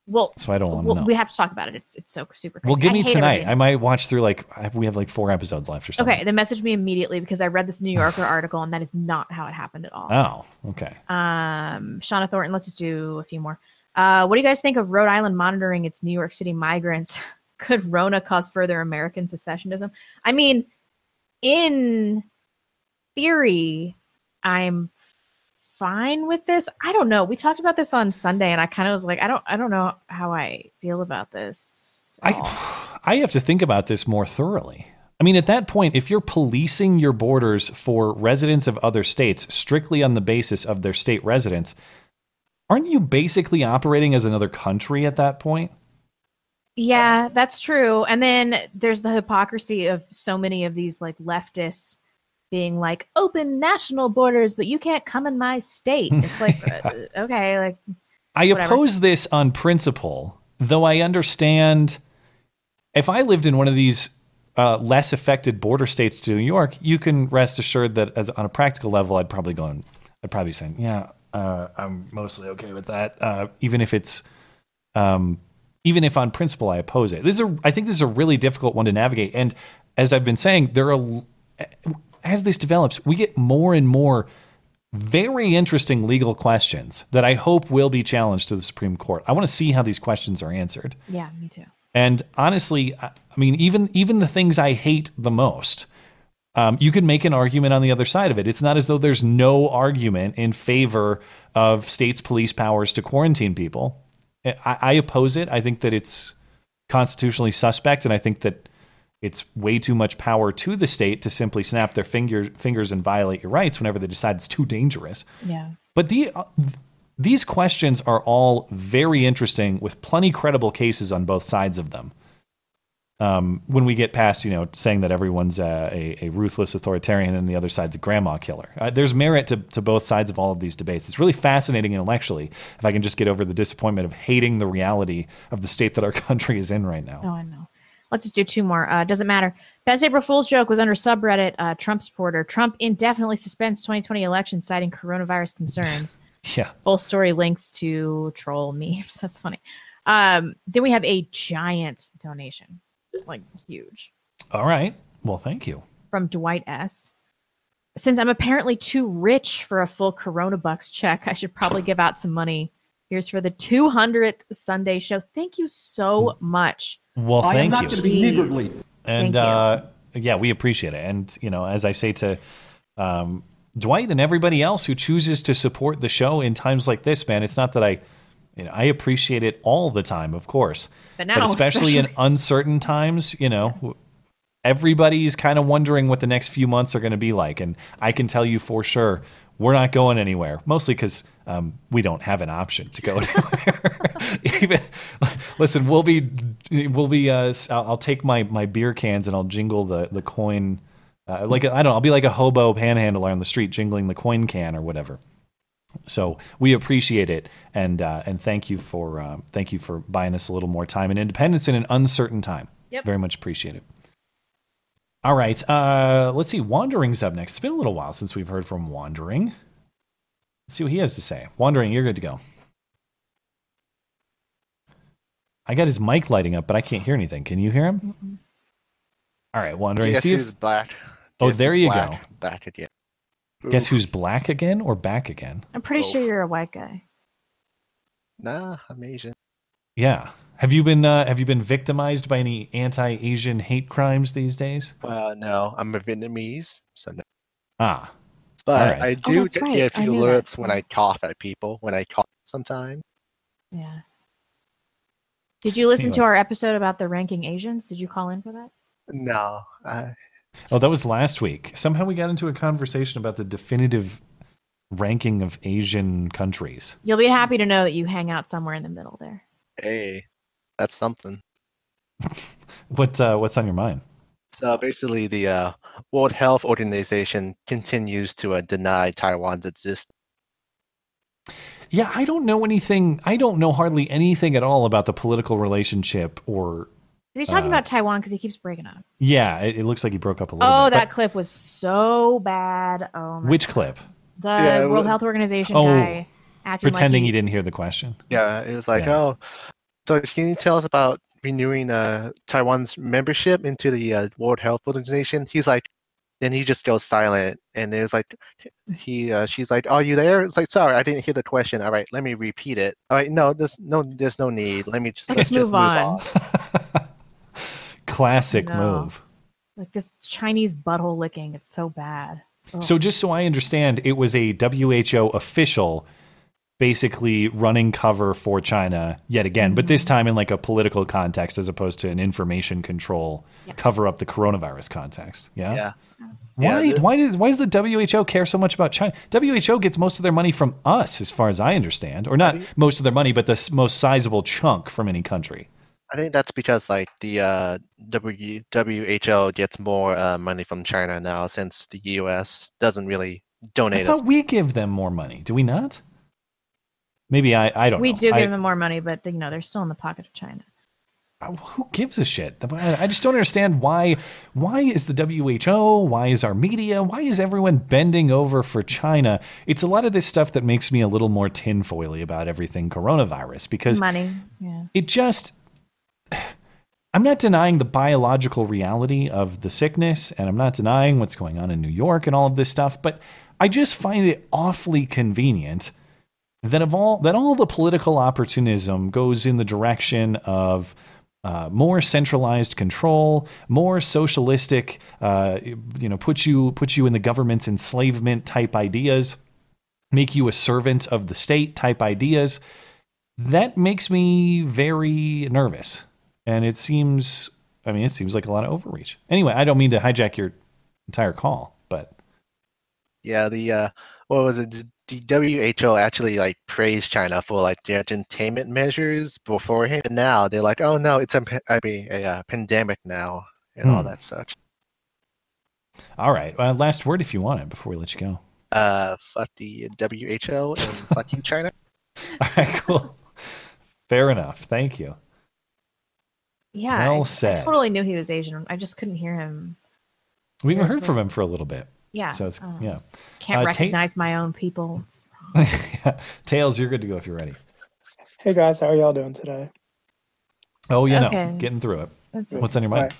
well, so I don't want to well, know. we have to talk about it. It's it's so super. Crazy. well, give me tonight. I might watch through like I- we have like four episodes left or something. Okay, then message me immediately because I read this New Yorker *laughs* article and that is not how it happened at all. Oh, okay. Um, Shauna Thornton, let's just do a few more. Uh, what do you guys think of Rhode Island monitoring its New York City migrants? *laughs* Could Rona cause further American secessionism? I mean, in theory, I'm fine with this. I don't know. We talked about this on Sunday, and I kind of was like, I don't, I don't know how I feel about this. all. I *sighs* I have to think about this more thoroughly. I mean, at that point, if you're policing your borders for residents of other states strictly on the basis of their state residents, aren't you basically operating as another country at that point? Yeah, that's true. And then there's the hypocrisy of so many of these like leftists being like open national borders, but you can't come in my state. *laughs* It's like uh, okay, like I Whatever. oppose this on principle, though I understand if I lived in one of these uh, less affected border states to New York, you can rest assured that as on a practical level, I'd probably go and I'd probably be saying, yeah, uh, I'm mostly okay with that, uh, even if it's, um, even if on principle I oppose it. This is a, I think this is a really difficult one to navigate, and as I've been saying, there are as this develops, we get more and more very interesting legal questions that I hope will be challenged to the Supreme Court. I want to see how these questions are answered. yeah, me too. And honestly, I I mean, even even the things I hate the most, um, you can make an argument on the other side of it. It's not as though there's no argument in favor of states' police powers to quarantine people. I, I oppose it. I think that it's constitutionally suspect, and I think that it's way too much power to the state to simply snap their finger, fingers and violate your rights whenever they decide it's too dangerous. Yeah. But the uh, these questions are all very interesting with plenty credible cases on both sides of them. Um, when we get past, you know, saying that everyone's uh, a, a ruthless authoritarian and the other side's a grandma killer, uh, there's merit to, to both sides of all of these debates. It's really fascinating intellectually if I can just get over the disappointment of hating the reality of the state that our *laughs* country is in right now. Oh, I know. Let's just do two more. Uh, doesn't matter. Best April Fool's joke was under subreddit uh, Trump supporter. Trump indefinitely suspends 2020 election citing coronavirus concerns. *laughs* Yeah. Full story links to troll memes. *laughs* That's funny. Um, then we have a giant donation, like huge, All right. Well, thank you. from Dwight S. Since I'm apparently too rich for a full Corona Bucks check, I should probably give out some money. Here's for the 200th Sunday show. Thank you so much. Well, thank I am not you. to be niggardly. and Thank you. uh, yeah, we appreciate it. And you know, as I say to um, Dwight and everybody else who chooses to support the show in times like this, man, it's not that I, you know, I appreciate it all the time, of course, But now, *laughs* especially, in uncertain times, you know. Everybody's kind of wondering what the next few months are going to be like, and I can tell you for sure we're not going anywhere. Mostly because um, we don't have an option to go *laughs* anywhere. *laughs* Even listen, we'll be we'll be. Uh, I'll, I'll take my my beer cans and I'll jingle the the coin. Uh, like I don't know, I'll be like a hobo panhandler on the street jingling the coin can or whatever. So we appreciate it, and uh, and thank you for uh, thank you for buying us a little more time and independence in an uncertain time. Yep. Very much appreciate it. All right, uh, let's see. Wandering's up next. It's been a little while since we've heard from Wandering. Let's see what he has to say. Wandering, you're good to go. I got his mic lighting up, but I can't hear anything. Can you hear him? All right, Wandering. Guess see if- black? Oh, Guess there you black? go. Back again. Guess who's black again or back again? I'm pretty Both. sure you're a white guy. Nah, I'm Asian. Yeah. Have you been uh, have you been victimized by any anti-Asian hate crimes these days? Well, no, I'm a Vietnamese, so no. Ah, But Alright. I Oh, do that's get, right. get a I few knew that. alerts when I cough at people. When I cough, sometimes. Yeah. Did you listen to our episode about the ranking Asians? Did you call in for that? No, I, oh, that was last week. Somehow we got into a conversation about the definitive ranking of Asian countries. You'll be happy to know that you hang out somewhere in the middle there. hey, that's something. *laughs* What uh, what's on your mind? So basically, the uh, World Health Organization continues to uh, deny Taiwan's existence. Yeah, I don't know anything. I don't know hardly anything at all about the political relationship or. He's talking Uh, about Taiwan because he keeps breaking up. Yeah, it, it looks like he broke up a little Oh, bit. that clip was so bad. Oh my which God. clip? The Yeah, World well- Health Organization Oh, guy Pretending like he didn't hear the question. Yeah, it was like, Yeah. oh, so can you tell us about renewing uh, Taiwan's membership into the uh, World Health Organization? He's like, then he just goes silent, and there's like, he, uh, she's like, are you there? It's like, sorry, I didn't hear the question. All right, let me repeat it. All right, no, there's no, there's no need. Let me just Let's let's, just move move on. *laughs* on. Classic No. move. like this Chinese butthole licking. It's so bad. So just so I understand, it was a WHO official basically running cover for China yet again, but this mm-hmm. time in like a political context as opposed to an information control Yes. cover up the coronavirus context. Yeah. Yeah. Why Yeah, the- why does why does the WHO care so much about China? WHO gets most of their money from us as far as I understand, or not most of their money, but the most sizable chunk from any country. I think that's because like the uh, w, WHO gets more uh, money from China now since the US doesn't really I donate us. thought we give them more money. Do we not? Maybe I I don't we know. do I- give them more money, but you know they're still in the pocket of China. Uh, who gives a shit? I I just don't understand why. Why is the WHO? Why is our media? Why is everyone bending over for China? It's a lot of this stuff that makes me a little more tinfoily about everything coronavirus because Money, yeah. it just. I'm not denying the biological reality of the sickness, and I'm not denying what's going on in New York and all of this stuff, but I just find it awfully convenient that of all that all the political opportunism goes in the direction of uh, more centralized control, more socialistic, uh, you know, put you put you in the government's enslavement type ideas, make you a servant of the state type ideas. That makes me very nervous, and it seems. I mean, it seems like a lot of overreach. Anyway, I don't mean to hijack your entire call, but Yeah, the uh, what was it? The WHO actually like praised China for like their containment measures beforehand. And now they're like, oh no, it's a I mean a uh, pandemic now and all Hmm. that such. all right. Uh, last word, if you want it, before we let you go. Uh, fuck the WHO and fuck you, China. *laughs* All right, cool. Fair enough. Thank you. Yeah, Well I, said. I totally knew he was Asian. I just couldn't hear him. We haven't heard from him for a little bit. Yeah, So it's um, yeah. Can't Uh, Ta- recognize my own people. *laughs* Tails, you're good to go if you're ready. Hey guys, how are y'all doing today? Oh, you know, Okay. getting through it. That's What's on your mind?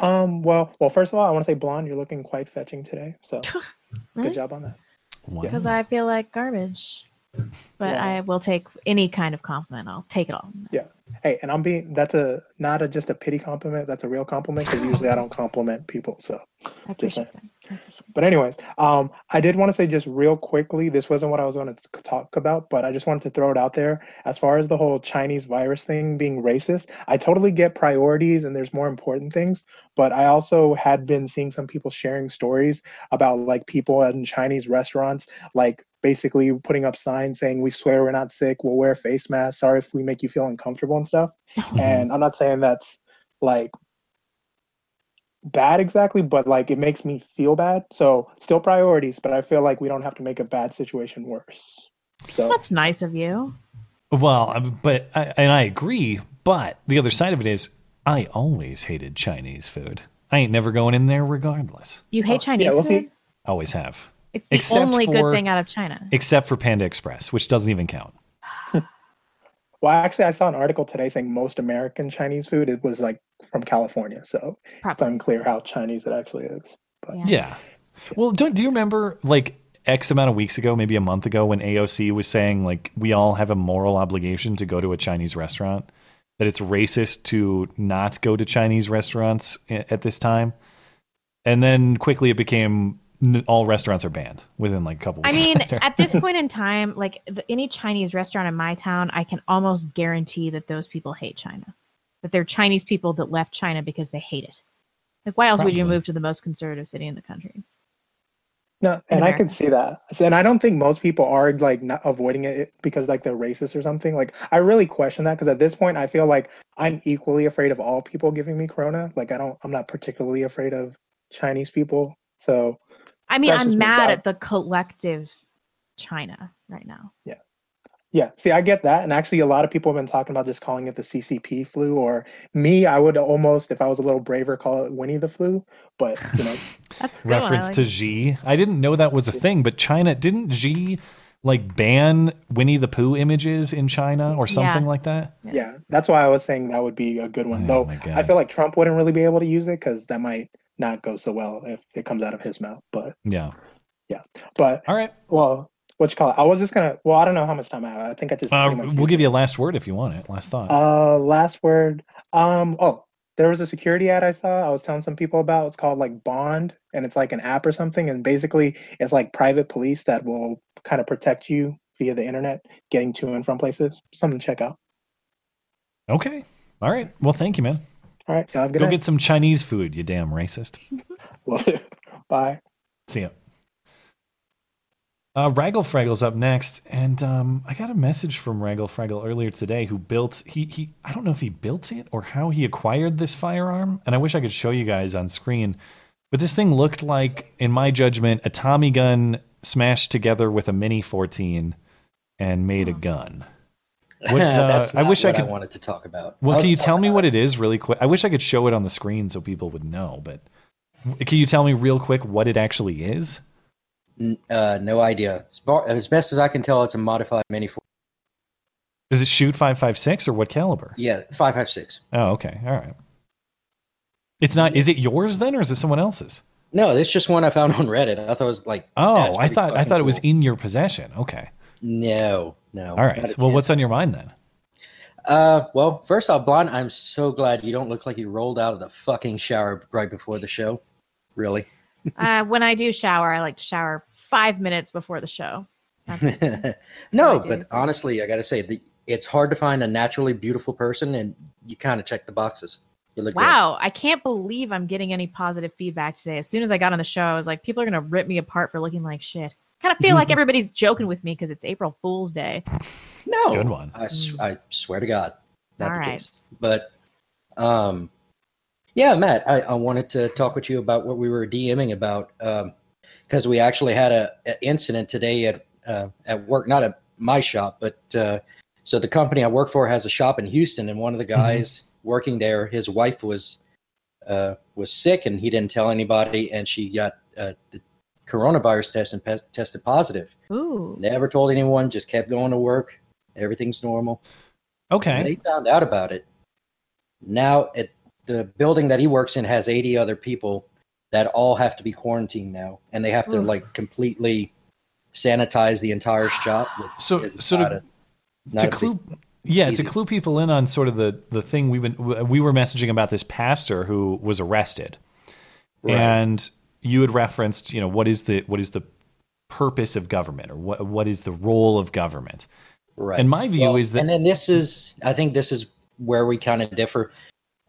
Um, well, well, first of all, I want to say, Blonde, you're looking quite fetching today. So, *laughs* Really? good job on that. Because I feel like garbage. But Yeah. I will take any kind of compliment. I'll take it all. Yeah. Hey, and I'm being that's a not a just a pity compliment. That's a real compliment because usually I don't compliment people. So, just saying. But anyways, um, I did want to say just real quickly, this wasn't what I was going to talk about, but I just wanted to throw it out there. As far as the whole Chinese virus thing being racist, I totally get priorities and there's more important things. But I also had been seeing some people sharing stories about like people in Chinese restaurants, like basically putting up signs saying, "We swear we're not sick. We'll wear face masks. Sorry if we make you feel uncomfortable and stuff." *laughs* and I'm not saying that's like bad exactly, but like it makes me feel bad. So still priorities, but I feel like we don't have to make a bad situation worse. So That's nice of you. Well, uh, but I, and I agree. But the other side of it is, I always hated Chinese food. I ain't never going in there regardless. You hate Chinese well, food? see- Always have. It's the Except only for- good thing out of China. Except for Panda Express, which doesn't even count. *laughs* well, actually, I saw an article today saying most American Chinese food it was like from California, so it's unclear how Chinese it actually is. But Yeah. Well, don't do you remember like X amount of weeks ago, maybe a month ago, when AOC was saying like we all have a moral obligation to go to a Chinese restaurant, that it's racist to not go to Chinese restaurants eh, at this time, and then quickly it became n- all restaurants are banned within like a couple. Weeks. I mean, *laughs* at this point in time, like any Chinese restaurant in my town, I can almost guarantee that those people hate China. That they're Chinese people that left China because they hate it. Like, why else would you move to the most conservative city in the country? No, and I can see that. And I don't think most people are like not avoiding it because like they're racist or something. Like I really question that because at this point I feel like I'm equally afraid of all people giving me corona. Like I don't I'm not particularly afraid of Chinese people. So I mean, I'm mad I- at the collective China right now. Yeah. Yeah, see, I get that, and actually, a lot of people have been talking about just calling it the CCP flu, or me, I would almost, if I was a little braver, call it Winnie the flu. But you know, *laughs* That's reference to Xi. I didn't know that was a thing, but China didn't Xi like ban Winnie the Pooh images in China or something Yeah. like that? yeah, that's why I was saying that would be a good one. Oh Though I feel like Trump wouldn't really be able to use it because that might not go so well if it comes out of his mouth. But Yeah. yeah, but all right. Well, what you call it? I was just gonna. Well, I don't know how much time I have. I think I just. Uh, we'll give you a last word if you want it. Last thought. Uh, last word. Um. Oh, there was a security ad I saw. I was telling some people about. It's called like Bond, and it's like an app or something. And basically, it's like private police that will kind of protect you via the internet, getting to and from places. Something to check out. Okay. All right. Well, thank you, man. All right. Y'all have a good Go night. get some Chinese food, you damn racist. *laughs* *laughs* Bye. See ya. Uh, Raggle Fraggle's up next, and um, I got a message from Raggle Fraggle earlier today who built he he I don't know if he built it or how he acquired this firearm, and I wish I could show you guys on screen. But this thing looked like, in my judgment, a Tommy gun smashed together with a Mini 14 and made a gun. What, *laughs* uh, That's I wish I could. wanted to talk about. Well, can you tell me what it is really quick? I wish I could show it on the screen so people would know, but can you tell me real quick what it actually is? Uh, no idea. As, best as I can tell, it's a modified mini. four- Does it shoot 556 or what caliber? Yeah, five five six. Oh, okay. All right. It's not. Is it yours then, or is it someone else's? No, it's just one I found on Reddit. I thought it was like. Oh, I thought I thought it was in your possession. Okay. No, no. All not right. a Well, what's on your mind then? Uh, well, first off, Blonde, I'm so glad you don't look like you rolled out of the fucking shower right before the show. Really? *laughs* Uh, when I do shower, I like to shower five minutes before the show. That's, *laughs* no, I do, but honestly, I got to say, the, it's hard to find a naturally beautiful person, and you kind of check the boxes. You look great. wow, I can't believe I'm getting any positive feedback today. As soon as I got on the show, I was like, people are gonna rip me apart for looking like shit. Kind of feel like *laughs* everybody's joking with me because it's April Fool's Day. No, Good one. I, s- I swear to God, not All the right. case. But, um, yeah, Matt, I, I wanted to talk with you about what we were DMing about because we actually had a, a incident today at uh, at work, not at my shop, but uh, so the company I work for has a shop in Houston, and one of the guys working there, his wife was uh, was sick, and he didn't tell anybody, and she got uh, the coronavirus test and pe- tested positive. Ooh. Never told anyone, just kept going to work. Everything's normal. Okay. They found out about it. Now, it, the building that he works in has 80 other people that all have to be quarantined now, and they have to Oof. like completely sanitize the entire shop. So, is so to, a- to a big- clue, yeah, easy. to clue people in on sort of the the thing we've been we were messaging about this pastor who was arrested, Right. and you had referenced, you know, what is the what is the purpose of government or what what is the role of government? Right. And my view Well, is that and then this is, I think this is where we kind of differ.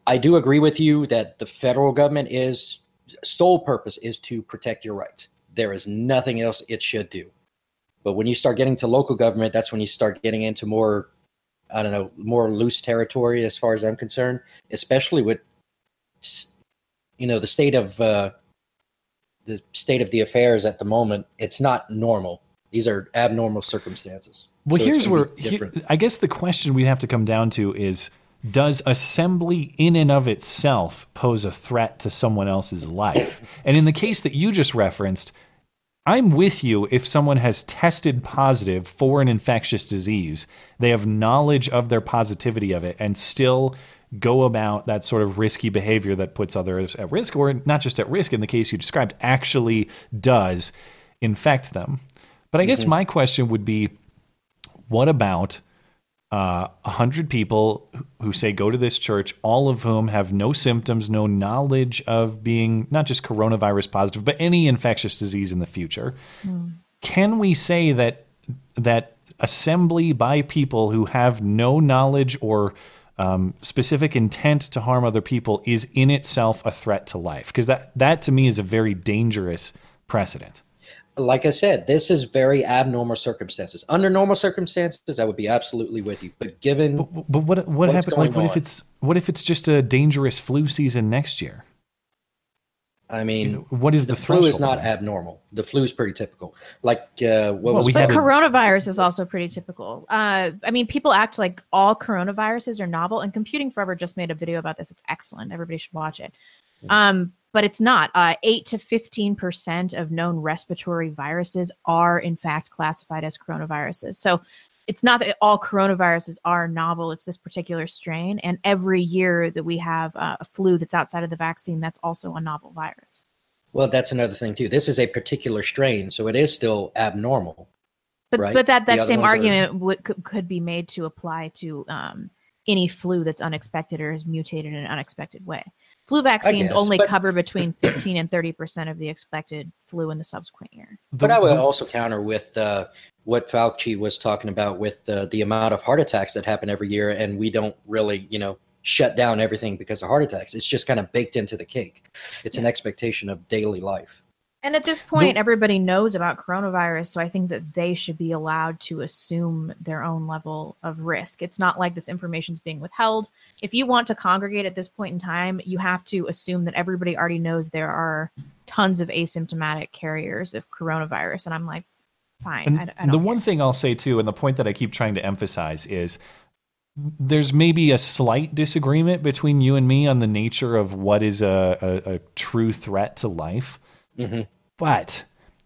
I do agree with you that the federal government is sole purpose is to protect your rights. There is nothing else it should do. But when you start getting to local government, that's when you start getting into more, I don't know, more loose territory as far as I'm concerned, especially with, you know, the state of uh, the state of the affairs at the moment. It's not normal. These are abnormal circumstances. Well, So here's where here- I guess the question we have to come down to is does assembly in and of itself pose a threat to someone else's life? and in the case that you just referenced, I'm with you if someone has tested positive for an infectious disease, they have knowledge of their positivity of it and still go about that sort of risky behavior that puts others at risk or not just at risk in the case you described actually does infect them. But I guess Mhm. my question would be what about uh, 100 people who- who say go to this church, all of whom have no symptoms, no knowledge of being not just coronavirus positive, but any infectious disease in the future? Can we say that that assembly by people who have no knowledge or um, specific intent to harm other people is in itself a threat to life? Because that that to me is a very dangerous precedent. like I said, this is very abnormal circumstances. Under normal circumstances, I would be absolutely with you. But given But what what What's happened? Like, what if it's what if it's just a dangerous flu season next year? I mean, what is the, flu is not abnormal. The flu is pretty typical. Like uh, what Well, was we But a- coronavirus is also pretty typical. Uh, I mean, people act like all coronaviruses are novel, and Computing Forever just made a video about this. It's excellent. Everybody should watch it. Um, but it's not. Uh, Eight to fifteen percent of known respiratory viruses are, in fact, classified as coronaviruses. So it's not that all coronaviruses are novel. It's this particular strain, and every year that we have uh, a flu that's outside of the vaccine, that's also a novel virus. well, that's another thing too. This is a particular strain, so it is still abnormal. But right? but that that same ones are- argument would could, could be made to apply to um, any flu that's unexpected or has mutated in an unexpected way. Flu vaccines guess, only but- cover *clears throat* between 15 and 30 percent of the expected flu in the subsequent year. But I would also counter with uh, what Fauci was talking about with uh, the amount of heart attacks that happen every year, and we don't really, you know, shut down everything because of heart attacks. It's just kind of baked into the cake. It's an expectation of daily life. And at this point, everybody knows about coronavirus, so I think that they should be allowed to assume their own level of risk. It's not like this information is being withheld. If you want to congregate at this point in time, you have to assume that everybody already knows there are tons of asymptomatic carriers of coronavirus. And I'm like, fine. And I, I don't the one thing I'll say too, and the point that I keep trying to emphasize is there's maybe a slight disagreement between you and me on the nature of what is a, a, a true threat to life. Mm-hmm. But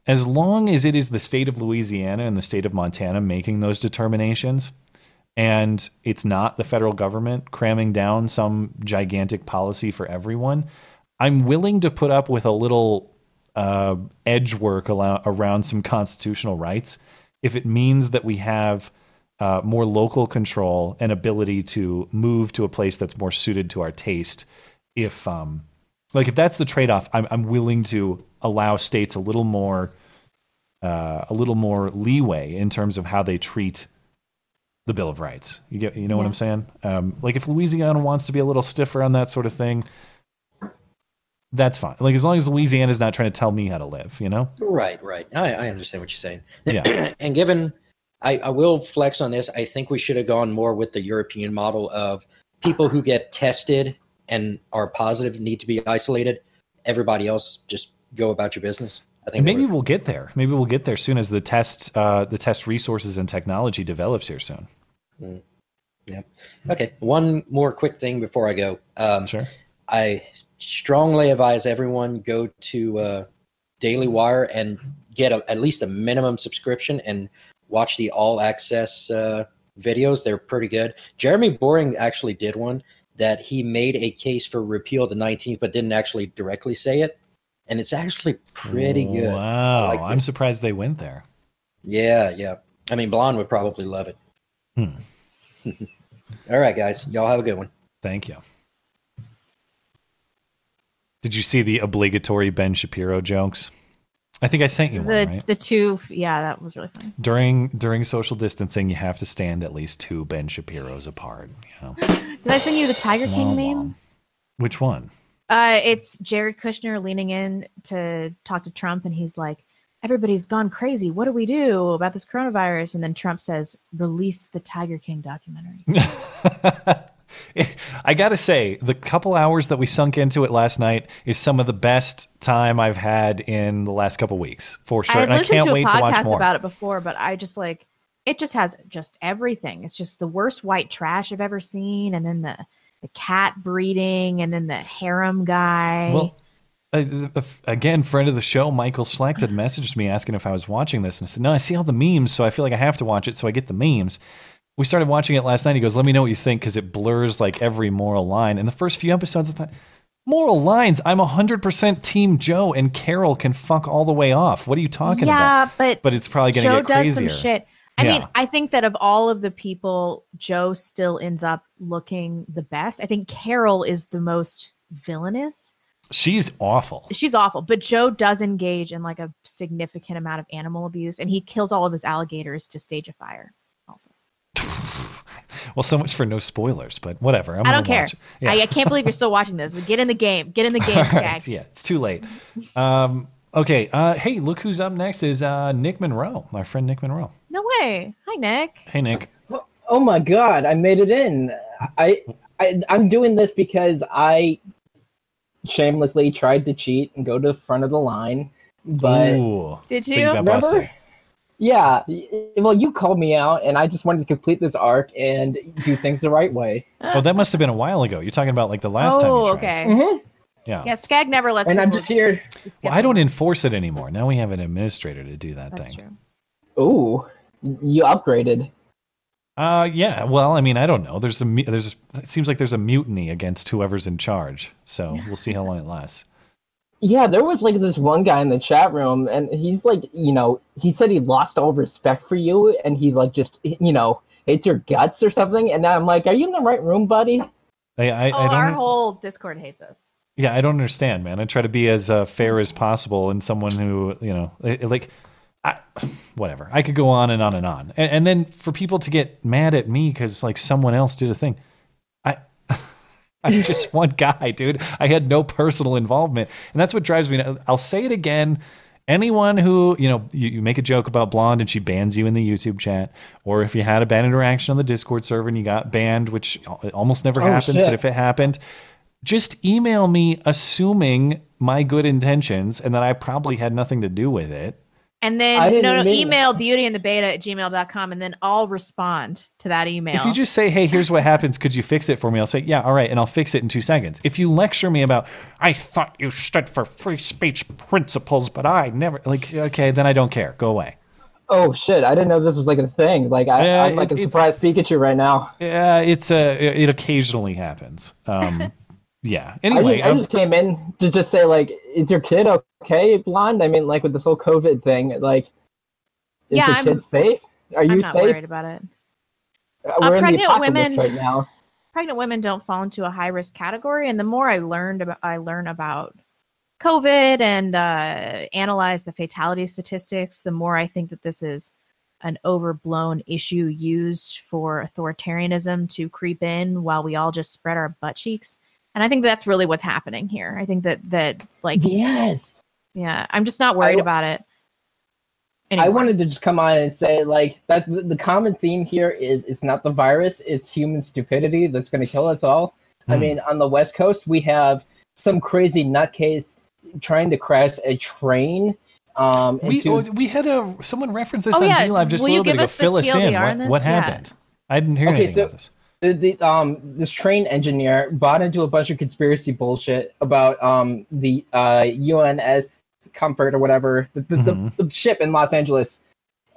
as long as it is the state of Louisiana and the state of Montana making those determinations, and it's not the federal government cramming down some gigantic policy for everyone, I'm willing to put up with a little uh, edge work around some constitutional rights if it means that we have uh, more local control and ability to move to a place that's more suited to our taste. If um, like if that's the trade-off, I'm, I'm willing to allow states a little more uh, a little more leeway in terms of how they treat the Bill of Rights. You get you know what I'm saying? Um, like if Louisiana wants to be a little stiffer on that sort of thing, that's fine. Like as long as Louisiana's not trying to tell me how to live, you know? Right, right. I, I understand what you're saying. Yeah. *clears throat* and given, I, I will flex on this. I think we should have gone more with the European model of people who get tested and are positive need to be isolated. Everybody else just go about your business. I think maybe we'll get there. Maybe we'll get there soon as the test uh, the test resources and technology develops here soon. Mm. Yeah. Okay. One more quick thing before I go. Um, sure. I strongly advise everyone go to uh, Daily Wire and get a, at least a minimum subscription and watch the all access uh, videos. They're pretty good. Jeremy Boring actually did one that he made a case for repeal the 19th, but didn't actually directly say it. And it's actually pretty good. Wow. I'm surprised they went there. Yeah, yeah. I mean, Blonde would probably love it. Hmm. *laughs* All right, guys. Y'all have a good one. Thank you. Did you see the obligatory Ben Shapiro jokes? I think I sent you the one, right? the two, yeah, that was really funny. During during social distancing, you have to stand at least two Ben Shapiros apart. You know? Did I send you the Tiger King meme? Which one? Uh, it's Jared Kushner leaning in to talk to Trump, and he's like, "Everybody's gone crazy. What do we do about this coronavirus?" And then Trump says, "Release the Tiger King documentary." *laughs* I gotta say, the couple hours that we sunk into it last night is some of the best time I've had in the last couple weeks, for sure. I and I can't to wait to watch more. about it before, but I just like it. Just has just everything. It's just the worst white trash I've ever seen, and then the the cat breeding, and then the harem guy. Well, uh, again, friend of the show, Michael Schlecht had messaged me asking if I was watching this, and I said, "No, I see all the memes, so I feel like I have to watch it, so I get the memes." We started watching it last night. He goes, "Let me know what you think," because it blurs like every moral line. And the first few episodes, I thought, moral lines. I'm hundred percent Team Joe, and Carol can fuck all the way off. What are you talking yeah, about? but but it's probably going to get crazier. does some shit. I Yeah. mean, I think that of all of the people, Joe still ends up looking the best. I think Carol is the most villainous. She's awful. She's awful, but Joe does engage in like a significant amount of animal abuse, and he kills all of his alligators to stage a fire. Also, *laughs* Well, so much for no spoilers, but whatever. I'm I don't care. Yeah. I, I can't believe you're still watching this. Get in the game. Get in the game, *laughs* All Skag. right, yeah, it's too late. Um, okay. Uh, hey, look who's up next is uh, Nick Monroe, my friend Nick Monroe. No way. Hi, Nick. Hey, Nick. Oh my god, I made it in. I, I I'm doing this because I shamelessly tried to cheat and go to the front of the line, but Ooh. Did you remember? busted. Yeah, well, you called me out, and I just wanted to complete this arc and do things the right way. Oh, that must have been a while ago. You're talking about like the last time oh, you tried. okay. Yeah. Yeah, Skag never lets. And I'm just here- skip Well, I don't enforce it anymore. Now we have an administrator to do that That's thing. true. Ooh, you upgraded. Uh, yeah. Well, I mean, I don't know. There's a there's it seems like there's a mutiny against whoever's in charge. So we'll see how long it lasts. Yeah, there was like this one guy in the chat room, and he's like, you know, he said he lost all respect for you, and he like just, you know, hates your guts or something. And I'm like, are you in the right room, buddy? I, I, oh, I don't. our whole Discord hates us. Yeah, I don't understand, man. I try to be as uh, fair as possible and someone who, you know, eh, like, I, whatever. I could go on and on and on. And, and then for people to get mad at me because, like, someone else did a thing, I, *laughs* I'm just one guy, dude. I had no personal involvement. And that's what drives me. I'll say it again. Anyone who, you know, you, you make a joke about Blonde and she bans you in the YouTube chat, or if you had a bad interaction on the Discord server and you got banned, which almost never Oh, happens, shit. but if it happened, just email me assuming my good intentions and that I probably had nothing to do with it. And then no, no, mean- email beauty in the beta at gmail.com and then I'll respond to that email. If you just say, hey, here's what happens, could you fix it for me? I'll say, yeah, all right, and I'll fix it in two seconds. If you lecture me about, I thought you stood for free speech principles, but I never, like, okay, then I don't care. Go away. Oh shit! I didn't know this was like a thing. Like I, Yeah, I'm like a it's- surprise Pikachu right now. Yeah, it's uh, it occasionally happens. Um, *laughs* yeah. I, Anyway, just, I um, just came in to just say like, is your kid okay, blonde? I mean, like with this whole COVID thing, like, is Yeah, your I'm- kid safe? Are you I'm not safe? worried about it. Uh, We're in the pregnant women- right now. pregnant women don't fall into a high risk category and the more i learned about i learn about covid and uh, analyze the fatality statistics the more i think that this is an overblown issue used for authoritarianism to creep in while we all just spread our butt cheeks and i think that's really what's happening here i think that that like yes yeah i'm just not worried I- about it I wanted to just come on and say like that the, the common theme here is it's not the virus, it's human stupidity that's going to kill us all. I Hmm. mean, on the West Coast, we have some crazy nutcase trying to crash a train. Um, we into- oh, we had a someone reference this Oh, on yeah. DLive just Will a little bit ago. Fill us in. TLDR What, on what Yeah. happened? I didn't hear Okay, anything so- about this. The, the um this train engineer bought into a bunch of conspiracy bullshit about um the uh USNS Comfort or whatever the the, Mhm. the, the ship in Los Angeles,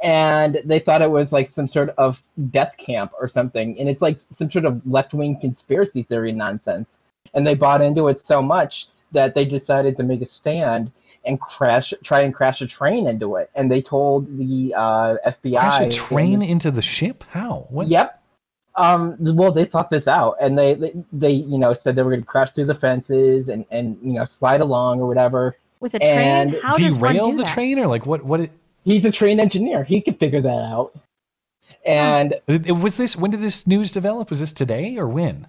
and they thought it was like some sort of death camp or something, and it's like some sort of left wing conspiracy theory nonsense, and they bought into it so much that they decided to make a stand and crash try and crash a train into it, and they told the uh, FBI Crash a train into the ship? How? What? Yep. Um. Well, they thought this out, and they they, they you know said they were going to crash through the fences and and you know slide along or whatever. with a train and how does one Derail do the that? train or like what? What? It, He's a train engineer. He could figure that out. And it- was this? When did this news develop? Was this today or when?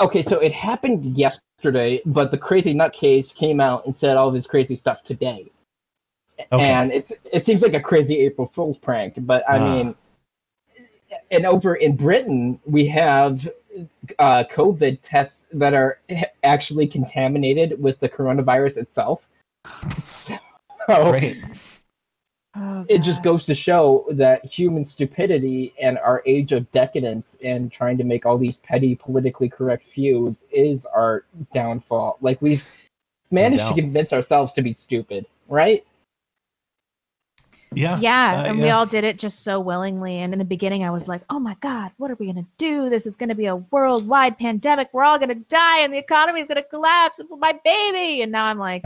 okay, so it happened yesterday, but the crazy nutcase came out and said all of his crazy stuff today. Okay. And it it seems like a crazy April Fool's prank, but I Ah. mean, and over in Britain we have uh, COVID tests that are actually contaminated with the coronavirus itself. So Great. Oh, it just goes to show that human stupidity and our age of decadence and trying to make all these petty politically correct feuds is our downfall. Like we've managed to convince ourselves to be stupid, right? Yeah. Yeah, Uh, and we all did it just so willingly. And in the beginning, I was like, "Oh my god, what are we gonna do? This is gonna be a worldwide pandemic. We're all gonna die, and the economy is gonna collapse. And my baby." And now I'm like,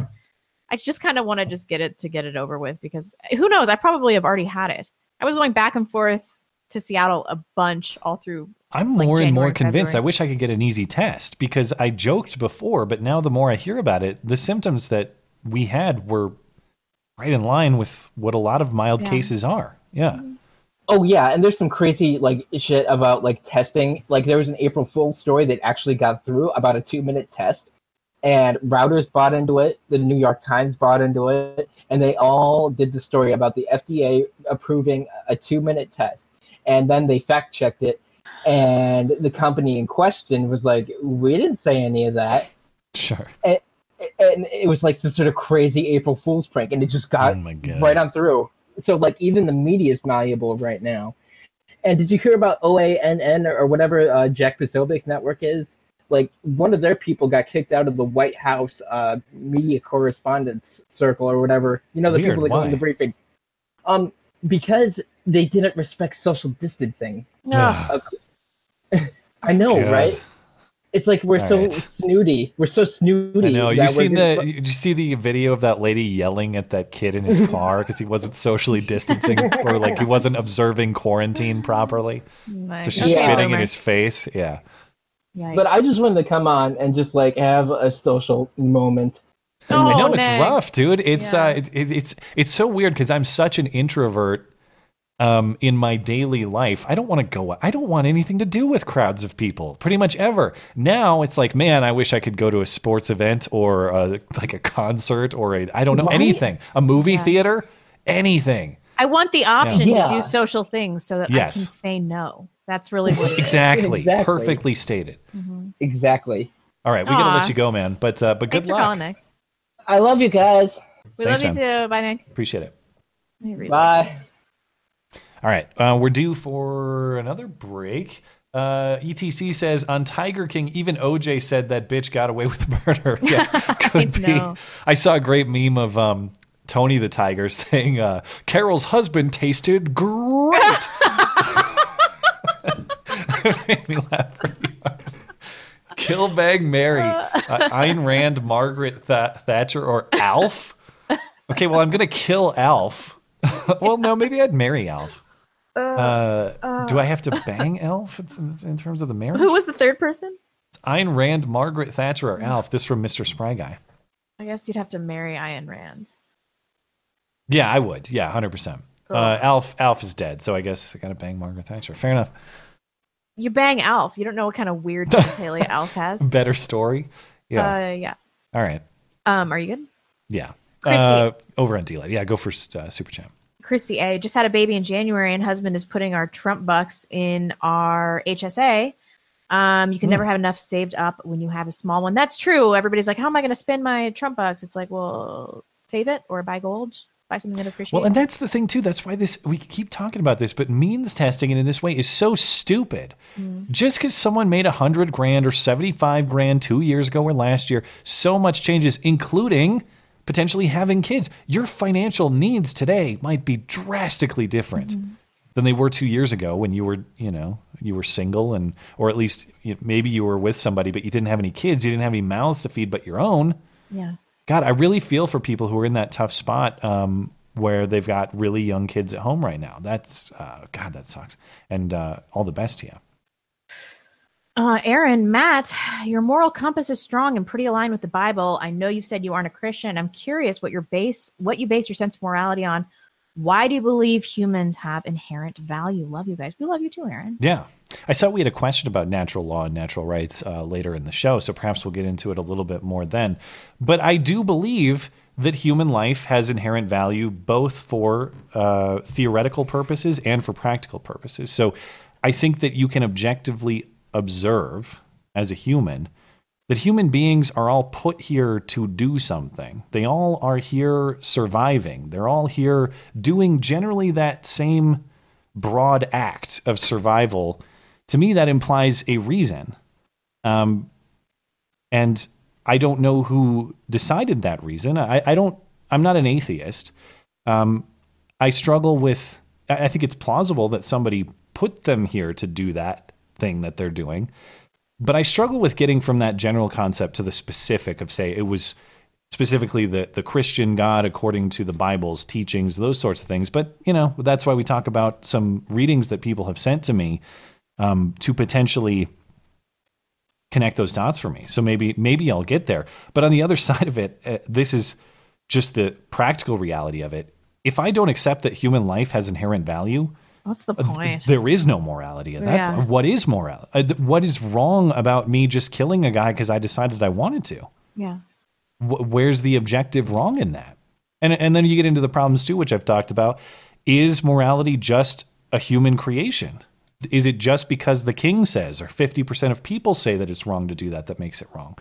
I just kind of want to just get it to get it over with because who knows? I probably have already had it. I was going back and forth to Seattle a bunch all through. I'm like, more and more January, convinced. I wish I could get an easy test because I joked before, but now the more I hear about it, the symptoms that we had were right in line with what a lot of mild Yeah. cases are. Yeah. Oh yeah, and there's some crazy like shit about like testing. Like there was an April Fool's story that actually got through about a two minute test, and Reuters bought into it. The New York Times bought into it, and they all did the story about the FDA approving a two minute test, and then they fact checked it, and the company in question was like, "We didn't say any of that." Sure. And, and it was like some sort of crazy April Fool's prank, and it just got God. right on through. So like even the media is malleable right now. And did you hear about OANN or, or whatever uh, Jack Posobiec's network is? Like one of their people got kicked out of the White House uh, media correspondence circle or whatever. You know the Weird, people that go in the briefings. Um, because they didn't respect social distancing. No. *laughs* I know, God. right? It's like we're All so right. snooty. We're so snooty. I know. You we're seen just- the? Did you see the video of that lady yelling at that kid in his car because he wasn't socially distancing *laughs* or like he wasn't observing quarantine properly? My So she's Yeah. spitting in his face. Yeah. But I just wanted to come on and just like have a social moment. Oh, I know it's rough, dude. It's Yeah. uh, it, it, it's it's so weird because I'm such an introvert. Um, in my daily life, I don't want to go. I don't want anything to do with crowds of people, pretty much ever. Now it's like, man, I wish I could go to a sports event or uh like a concert or a I don't know Right? anything, a movie Yeah. theater, anything. I want the option Yeah. to do social things so that I Yes. can say no. That's really what it is. Exactly, *laughs* Exactly. perfectly stated. Mhm. Exactly. All right, we gotta let you go, man. But uh, but good Thanks for luck. calling, Nick. I love you guys. We Thanks, love you too. Bye, Nick. Appreciate it. Let me read Bye. this. All right, uh, we're due for another break. Uh, ETC says on Tiger King, even OJ said that bitch got away with murder. *laughs* Yeah, *laughs* could be. know. I saw a great meme of um, Tony the Tiger *laughs* saying, uh, "Carol's husband tasted great." It made me laugh pretty hard. Kill Bang Mary, uh, Ayn Rand, Margaret Th- Thatcher, or Alf. Okay, well, I'm gonna kill Alf. well, no, maybe I'd marry Alf. Uh, do I have to bang *laughs* Alf in, in terms of the marriage? Who was the third person? It's Ayn Rand, Margaret Thatcher, or Alf? This from Mr. Spry Guy. I guess you'd have to marry Ayn Rand. Yeah, I would. Yeah, hundred percent. Uh. Alf, Alf is dead, so I guess I gotta bang Margaret Thatcher. Fair enough. You bang Alf. You don't know what kind of weird genitalia *laughs* Alf has. Better story. Yeah. Uh, yeah. All right. Um, are you good? Yeah. Uh, over on DLive. Yeah, go for uh, Super Champ. Christy A just had a baby in January, and husband is putting our Trump bucks in our HSA. Um, you can Hmm. never have enough saved up when you have a small one. That's true. Everybody's like, "How am I going to spend my Trump bucks?" It's like, well, save it or buy gold, buy something that appreciates. Well, and that's the thing too. That's why this we keep talking about this, but means testing it in this way is so stupid. Mm. Just because someone made a hundred grand or seventy-five grand two years ago or last year, so much changes, including potentially having kids. Your financial needs today might be drastically different than they were two years ago when you were, you know, you were single and, or at least you maybe you were with somebody, but you didn't have any kids, you didn't have any mouths to feed but your own. yeah. God, I really feel for people who are in that tough spot um, where they've got really young kids at home right now. That's uh, God, that sucks. And uh, all the best to you. Uh, Aaron, Matt, your moral compass is strong and pretty aligned with the Bible. I know you said you aren't a Christian. I'm curious what your base, what you base your sense of morality on. Why do you believe humans have inherent value? Love you guys. We love you too, Aaron. Yeah, I saw we had a question about natural law and natural rights uh, later in the show, so perhaps we'll get into it a little bit more then. But I do believe that human life has inherent value both for uh, theoretical purposes and for practical purposes. So I think that you can objectively observe as a human that human beings are all put here to do something. They all are here surviving. They're all here doing generally that same broad act of survival. To me, that implies a reason. Um, and I don't know who decided that reason. I, I don't, I'm not an atheist. Um, I struggle with, I think it's plausible that somebody put them here to do that thing that they're doing. But I struggle with getting from that general concept to the specific of, say, it was specifically the, the Christian God according to the Bible's teachings, those sorts of things. But, you know, that's why we talk about some readings that people have sent to me um, to potentially connect those dots for me. So maybe maybe I'll get there. But on the other *laughs* side of it, uh, this is just the practical reality of it. If I don't accept that human life has inherent value, What's the uh, point? there is no morality at that Yeah. point. What is moral? Uh, what is wrong about me just killing a guy because I decided I wanted to? Yeah. Where's the objective wrong in that? And and then you get into the problems too, which I've talked about. Is morality just a human creation? Is it just because the king says or 50% of people say that it's wrong to do that that makes it wrong?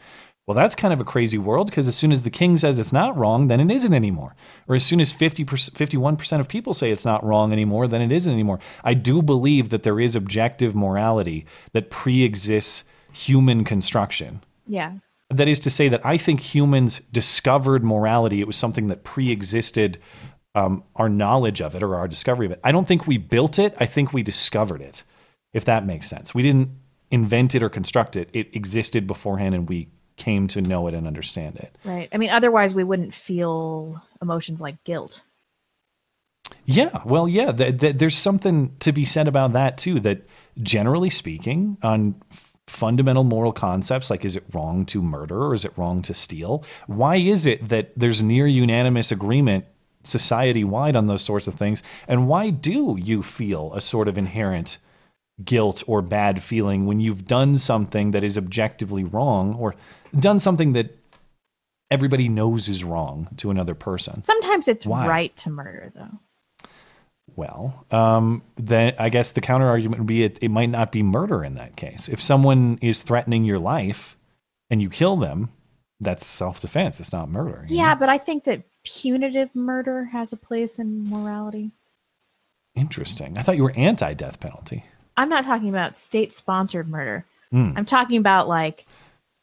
Well, that's kind of a crazy world because as soon as the king says it's not wrong, then it isn't anymore. Or as soon as 50%, 51% of people say it's not wrong anymore, then it isn't anymore. I do believe that there is objective morality that pre exists human construction. Yeah. That is to say that I think humans discovered morality. It was something that pre-existed um, our knowledge of it or our discovery of it. I don't think we built it. I think we discovered it. If that makes sense, we didn't invent it or construct it. It existed beforehand, and we came to know it and understand it. Right. I mean, otherwise we wouldn't feel emotions like guilt. Yeah, well, yeah, th- th- there's something to be said about that too. That generally speaking, on f- fundamental moral concepts like is it wrong to murder or is it wrong to steal? Why is it that there's near unanimous agreement society wide on those sorts of things? And why do you feel a sort of inherent guilt or bad feeling when you've done something that is objectively wrong or done something that everybody knows is wrong to another person? Sometimes it's Why? right to murder, though. Well, um, then I guess the counter argument would be it, it might not be murder in that case. If someone is threatening your life and you kill them, that's self defense. It's not murder. Yeah, know? but I think that punitive murder has a place in morality. Interesting. I thought you were anti death penalty. I'm not talking about state sponsored murder. Hmm. I'm talking about like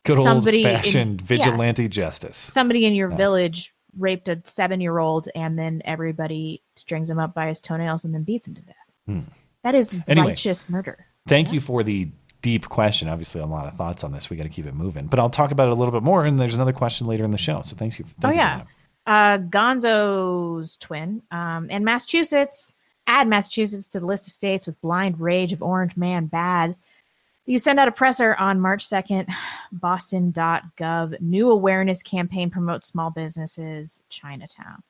Good old somebody in- fashioned yeah. vigilante justice. somebody in your Yeah. village raped a seven year old and then everybody strings him up by his toenails and then beats him to death. Hmm. That is Anyway. righteous murder. Thank you for the deep question. Obviously, a lot of thoughts on this. We got to keep it moving, but I'll talk about it a little bit more. And there's another question later in the show. So thanks you. oh you yeah, uh, Gonzo's twin um, and Massachusetts. Add Massachusetts to the list of states with blind rage of Orange Man bad. You send out a presser on March 2nd. Boston.gov. New awareness campaign promotes small businesses. Chinatown,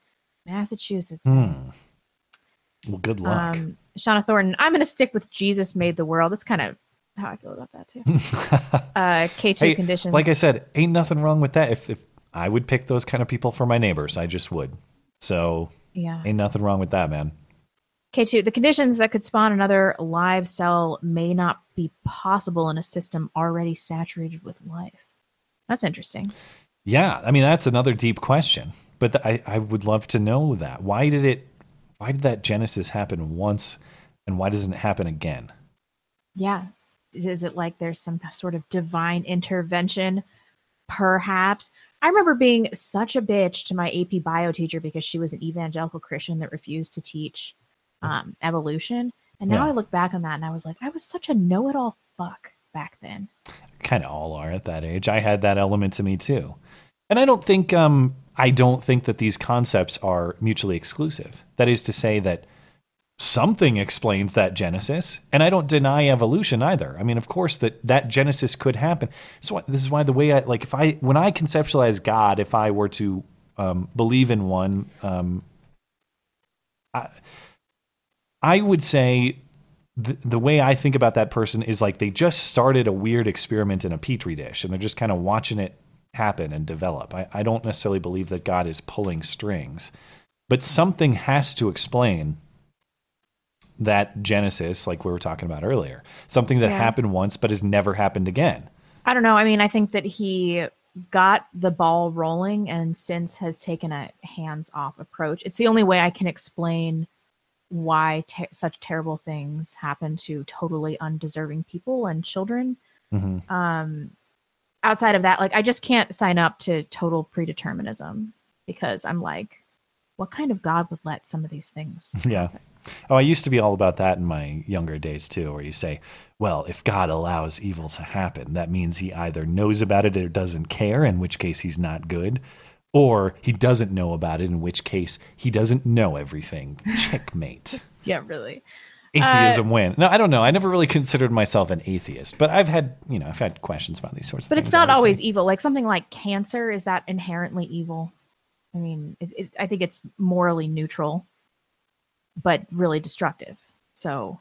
Massachusetts. Hmm. Well, good luck. Um, Shauna Thornton. I'm going to stick with Jesus made the world. That's kind of how I feel about that too. *laughs* uh, K2 Hey, conditions. Like I said, ain't nothing wrong with that. If, if I would pick those kind of people for my neighbors, I just would. So Yeah. ain't nothing wrong with that, man. K2, the conditions that could spawn another live cell may not be possible in a system already saturated with life. That's interesting. Yeah, I mean that's another deep question, but th- I I would love to know that. Why did it? Why did that genesis happen once, and why doesn't it happen again? Yeah. Is, is it like there's some sort of divine intervention? Perhaps. I remember being such a bitch to my AP bio teacher because she was an evangelical Christian that refused to teach um, evolution. And now Yeah. I look back on that and I was like, I was such a know it all fuck back then. Kind of all are at that age. I had that element to me too, and I don't think um I don't think that these concepts are mutually exclusive. That is to say that something explains that genesis and i don't deny evolution either i mean of course that that genesis could happen so this is why the way i like if i when i conceptualize god if i were to um, believe in one um, I, I would say the, the way i think about that person is like they just started a weird experiment in a petri dish and they're just kind of watching it happen and develop I, I don't necessarily believe that god is pulling strings but something has to explain that genesis like we were talking about earlier something that Yeah. happened once but has never happened again I don't know. I mean, I think that he got the ball rolling and since has taken a hands off approach. It's the only way I can explain why te- such terrible things happen to totally undeserving people and children. Mhm. Um, outside of that, like, I just can't sign up to total predeterminism because I'm like, what kind of God would let some of these things? *laughs* yeah oh i used to be all about that in my younger days too where you say well if god allows evil to happen that means he either knows about it or doesn't care in which case he's not good or he doesn't know about it in which case he doesn't know everything *laughs* checkmate yeah, really. atheism Uh, win no i don't know i never really considered myself an atheist but i've had you know i've had questions about these sorts of But things it's not obviously. always evil. Like something like cancer, is that inherently evil? I mean, it, it, I think it's morally neutral, but really destructive. So,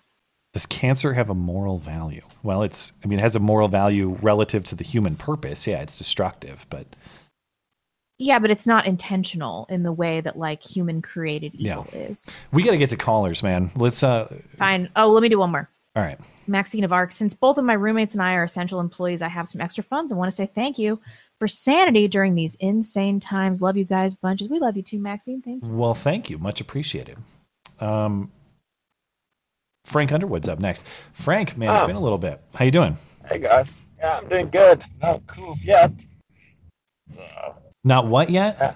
Does cancer have a moral value? Well, it's, I mean, it has a moral value relative to the human purpose. Yeah, it's destructive, but yeah, but it's not intentional in the way that like human created evil is. we got to get to callers, man. Let's, uh, Fine. Oh, let me do one more. all right. Maxine of Arc. Since both of my roommates and I are essential employees, I have some extra funds. I want to say thank you for sanity during these insane times. Love you guys bunches. We love you too, Maxine. Thank you. Well, thank you. Much appreciated. Um, Frank Underwood's up next. Frank, man, it's been a little bit. How you doing? Hey guys. Yeah, I'm doing good. No coof yet. So, Not what yet?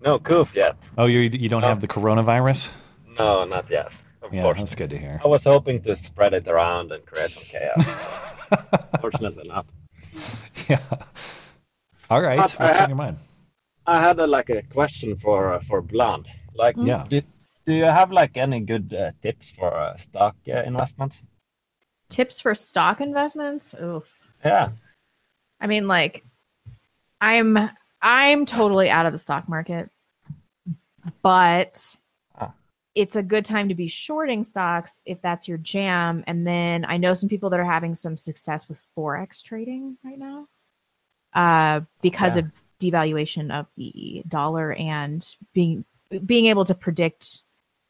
no coof yet. Oh, you you don't have the coronavirus? No, not yet. Of Yeah, course. that's good to hear. I was hoping to spread it around and create some chaos. *laughs* Fortunately enough. Yeah. All right. But I What's ha- on your mind? I had a, like a question for uh, for Blonde. Like, Yeah. do, do you have like any good uh, tips for uh, stock uh, investments? Tips for stock investments? Oof. Yeah. I mean, like, I'm I'm totally out of the stock market, but Ah. it's a good time to be shorting stocks if that's your jam. And then I know some people that are having some success with forex trading right now, uh, because Yeah. of devaluation of the dollar and being being able to predict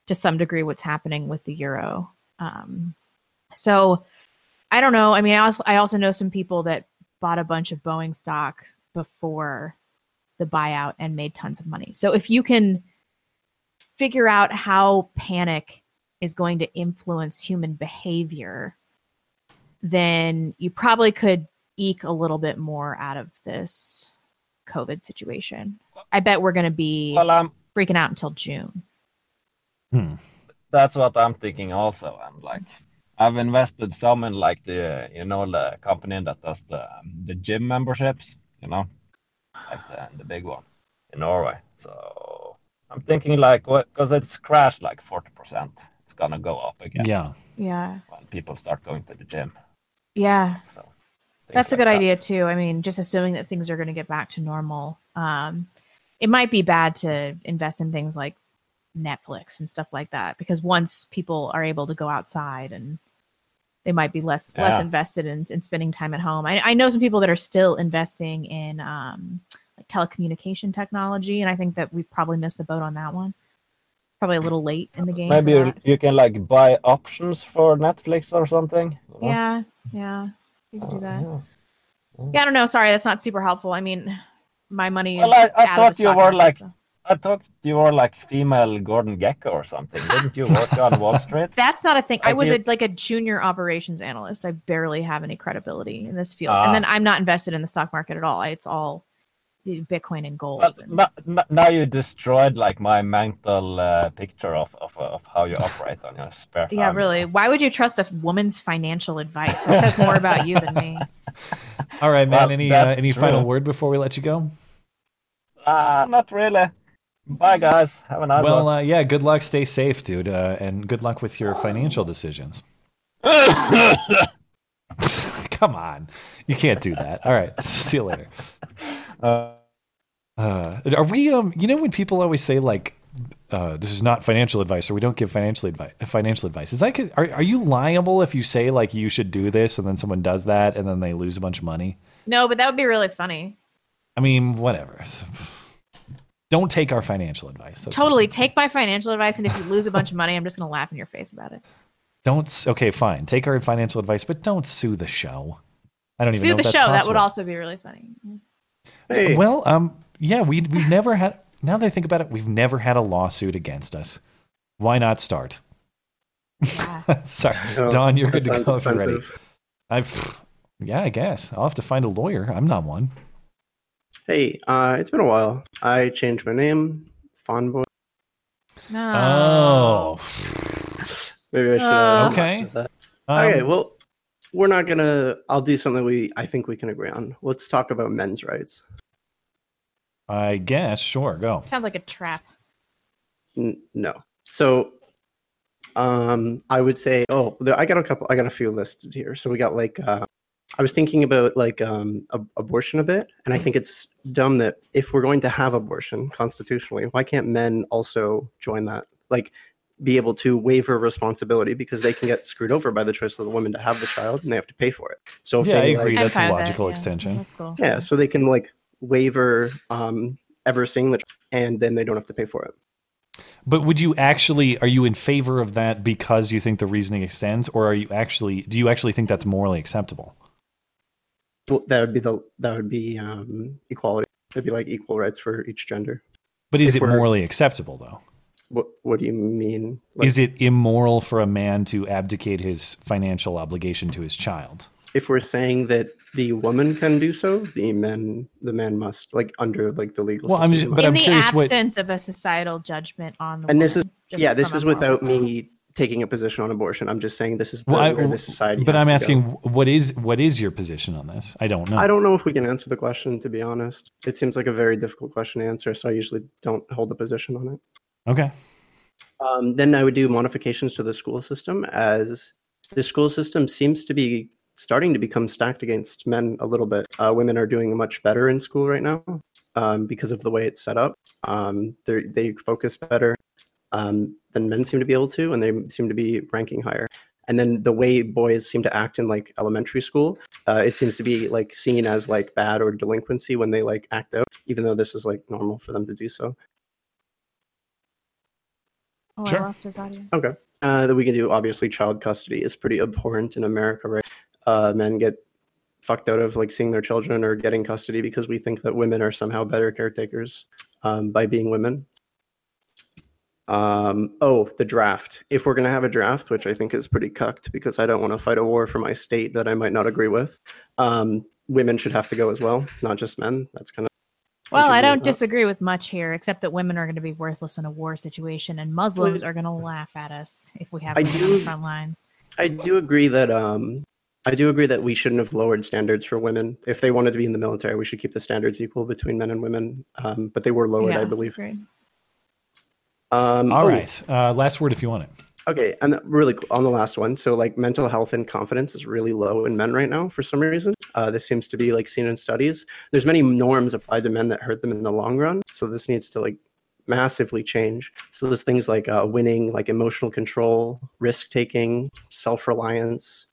to some degree what's happening with the euro. Um, so I don't know. I mean, I also I also know some people that bought a bunch of Boeing stock before the buyout and made tons of money. So if you can figure out how panic is going to influence human behavior, then you probably could eke a little bit more out of this COVID situation. I bet we're going to be Well, um, freaking out until June. that's what I'm thinking also. I'm like, I've invested some in like the you know the company that does the um, the gym memberships. You know, like the the big one in Norway. So I'm thinking like. Because it's crashed like forty percent. It's gonna go up again. Yeah. Yeah. When people start going to the gym. Yeah. So That's a good that. idea too. I mean, just assuming that things are going to get back to normal. Um, it might be bad to invest in things like Netflix and stuff like that because once people are able to go outside and they might be less less invested in, in spending time at home. I, I know some people that are still investing in um, like telecommunication technology, and I think that we probably missed the boat on that one. Probably a little late in the game. Maybe you, can like buy options for Netflix or something. you know? Yeah, yeah, you can do that. yeah. Yeah, I don't know. Sorry, that's not super helpful. I mean, my money is Well, I, I thought you were like, so- I thought you were like female Gordon Gekko or something. Didn't you work on Wall Street? *laughs* That's not a thing. I was you- a, like a junior operations analyst. I barely have any credibility in this field, Ah. and then I'm not invested in the stock market at all. It's all Bitcoin and gold. But n- n- now you destroyed like my mental uh, picture of, of of how you operate on your spare time. yeah, really. Why would you trust a woman's financial advice? That says more about you than me. *laughs* All right, man. Well, any uh, that's any final word before we let you go? Ah, not really. Bye, guys. Have a nice Well, one. uh, yeah. Good luck. Stay safe, dude, uh, and good luck with your financial decisions. *laughs* *laughs* Come on, you can't do that. All right, *laughs* see you later. Uh, uh, are we? Um, you know when people always say like, uh, "This is not financial advice," or "We don't give financial advice." Financial advice is that, Are are you liable if you say like you should do this and then someone does that and then they lose a bunch of money? No, but that would be really funny. I mean, whatever. Don't take our financial advice. That's totally. Take my financial advice, and if you lose a bunch of money, I'm just gonna laugh in your face about it. Don't. Okay, fine. Take our financial advice, but don't sue the show. I don't even Sue the if that's show. That would also be really funny. Well, um, yeah, we we've never had. Now that I think about it, we've never had a lawsuit against us. Why not start? *laughs* Sorry, *laughs* Oh, Don, you're good to go sounds if you're ready. I've, yeah, I guess I'll have to find a lawyer. I'm not one. Hey, uh, it's been a while. I changed my name, Fonboy. Oh, *sighs* Maybe I should. Oh. Uh, Okay. that. Um, okay. Well, we're not gonna. I'll do something we. I think we can agree on. Let's talk about men's rights. I guess sure. Go. Sounds like a trap. N- no. So, um, I would say. Oh, there, I got a couple. I got a few listed here. So we got like. Uh, I was thinking about like um, ab- abortion a bit, and I think it's dumb that if we're going to have abortion constitutionally, why can't men also join that? Like, be able to waiver responsibility because they can get screwed over by the choice of the woman to have the child, and they have to pay for it. So if Yeah, I they, agree. like- That's a logical extension. yeah, so they can like waiver um, ever seeing the, ch- and then they don't have to pay for it. But would you actually? Are you in favor of that because you think the reasoning extends, or are you actually? Do you actually think that's morally acceptable? Well, that would be the that would be um, equality. It'd be like equal rights for each gender. But is If it morally acceptable though? What What do you mean? is it immoral for a man to abdicate his financial obligation to his child? If we're saying that the woman can do so, the men the man must like under like the legal. Well, I'm just- but in I'm the curious what- absence of a societal judgment on the and this is yeah, this is without me taking a position on abortion. I'm just saying this is the, Well, I- where the society. but I'm asking, go. what is what is your position on this? I don't know. I don't know if we can answer the question. To be honest, it seems like a very difficult question to answer. So I usually don't hold a position on it. Okay. Um, then I would do modifications to the school system, as the school system seems to be starting to become stacked against men a little bit. Uh, women are doing much better in school right now um, because of the way it's set up. Um, they focus better um, than men seem to be able to, and they seem to be ranking higher. And then the way boys seem to act in like elementary school, uh, it seems to be like seen as like bad or delinquency when they like act out, even though this is like normal for them to do so. Oh, Sure. I lost his audio. Okay. Uh, that we can do obviously child custody is pretty abhorrent in America, right? Uh, men get fucked out of like seeing their children or getting custody because we think that women are somehow better caretakers um, by being women. Um, oh, the draft. If we're gonna have a draft, which I think is pretty cucked because I don't want to fight a war for my state that I might not agree with, um, women should have to go as well, not just men. That's kind of Well, I don't disagree with much here, except that women are going to be worthless in a war situation, and Muslims are going to laugh at us if we have I on the do- front lines. I do agree that um, I do agree that we shouldn't have lowered standards for women. If they wanted to be in the military, we should keep the standards equal between men and women. Um, but they were lowered, I believe. agreed. Um, All oh, right. Uh, last word if you want it. Okay, and really on the last one, so like mental health and confidence is really low in men right now for some reason. Uh, this seems to be like seen in studies. There's many norms applied to men that hurt them in the long run. So this needs to like massively change. So there's things like uh, winning, like emotional control, risk taking, self reliance.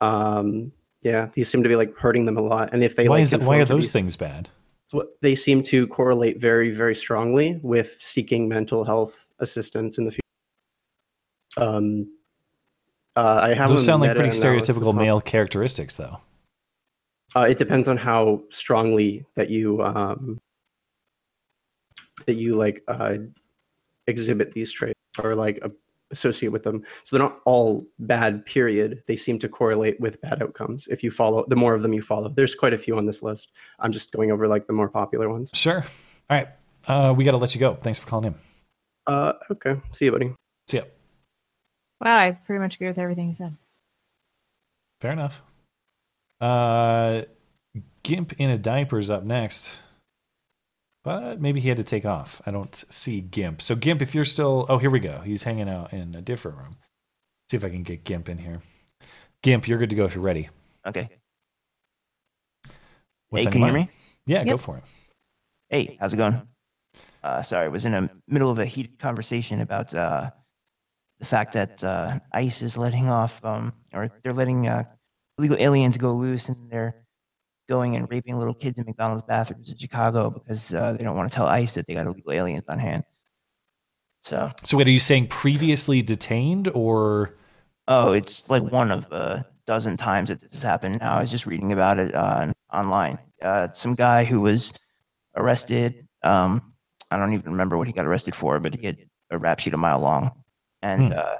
Um, yeah, these seem to be like hurting them a lot. And if they why like is that, why are those things bad? They seem to correlate very, very strongly with seeking mental health assistance in the future. Um, uh, I have Those sound like pretty stereotypical male characteristics, though. Uh, it depends on how strongly that you um, that you like uh, exhibit these traits or like uh, associate with them. So they're not all bad. Period. They seem to correlate with bad outcomes. If you follow, the more of them you follow. There's quite a few on this list. I'm just going over like the more popular ones. Sure. All right. Uh, we got to let you go. Thanks for calling in. Uh, okay. See you, buddy. See ya. Wow, I pretty much agree with everything you said. Fair enough. Uh, Gimp in a diaper's up next, but maybe he had to take off. I don't see Gimp. So Gimp, if you're still, oh, here we go. He's hanging out in a different room. See if I can get Gimp in here. Gimp, you're good to go if you're ready. Okay. What's hey, can you hear me? Yeah, go for it. Hey, how's it going? Uh, sorry, I was in the middle of a heated conversation about uh, the fact that uh, ICE is letting off, um, or they're letting uh, illegal aliens go loose, and they're going and raping little kids in McDonald's bathrooms in Chicago because uh, they don't want to tell ICE that they got illegal aliens on hand. So, So, wait, are you saying previously detained or? oh, it's like one of a dozen times that this has happened. Now I was just reading about it uh, online. Uh, some guy who was arrested. Um, I don't even remember what he got arrested for, but he had a rap sheet a mile long. And Hmm. uh,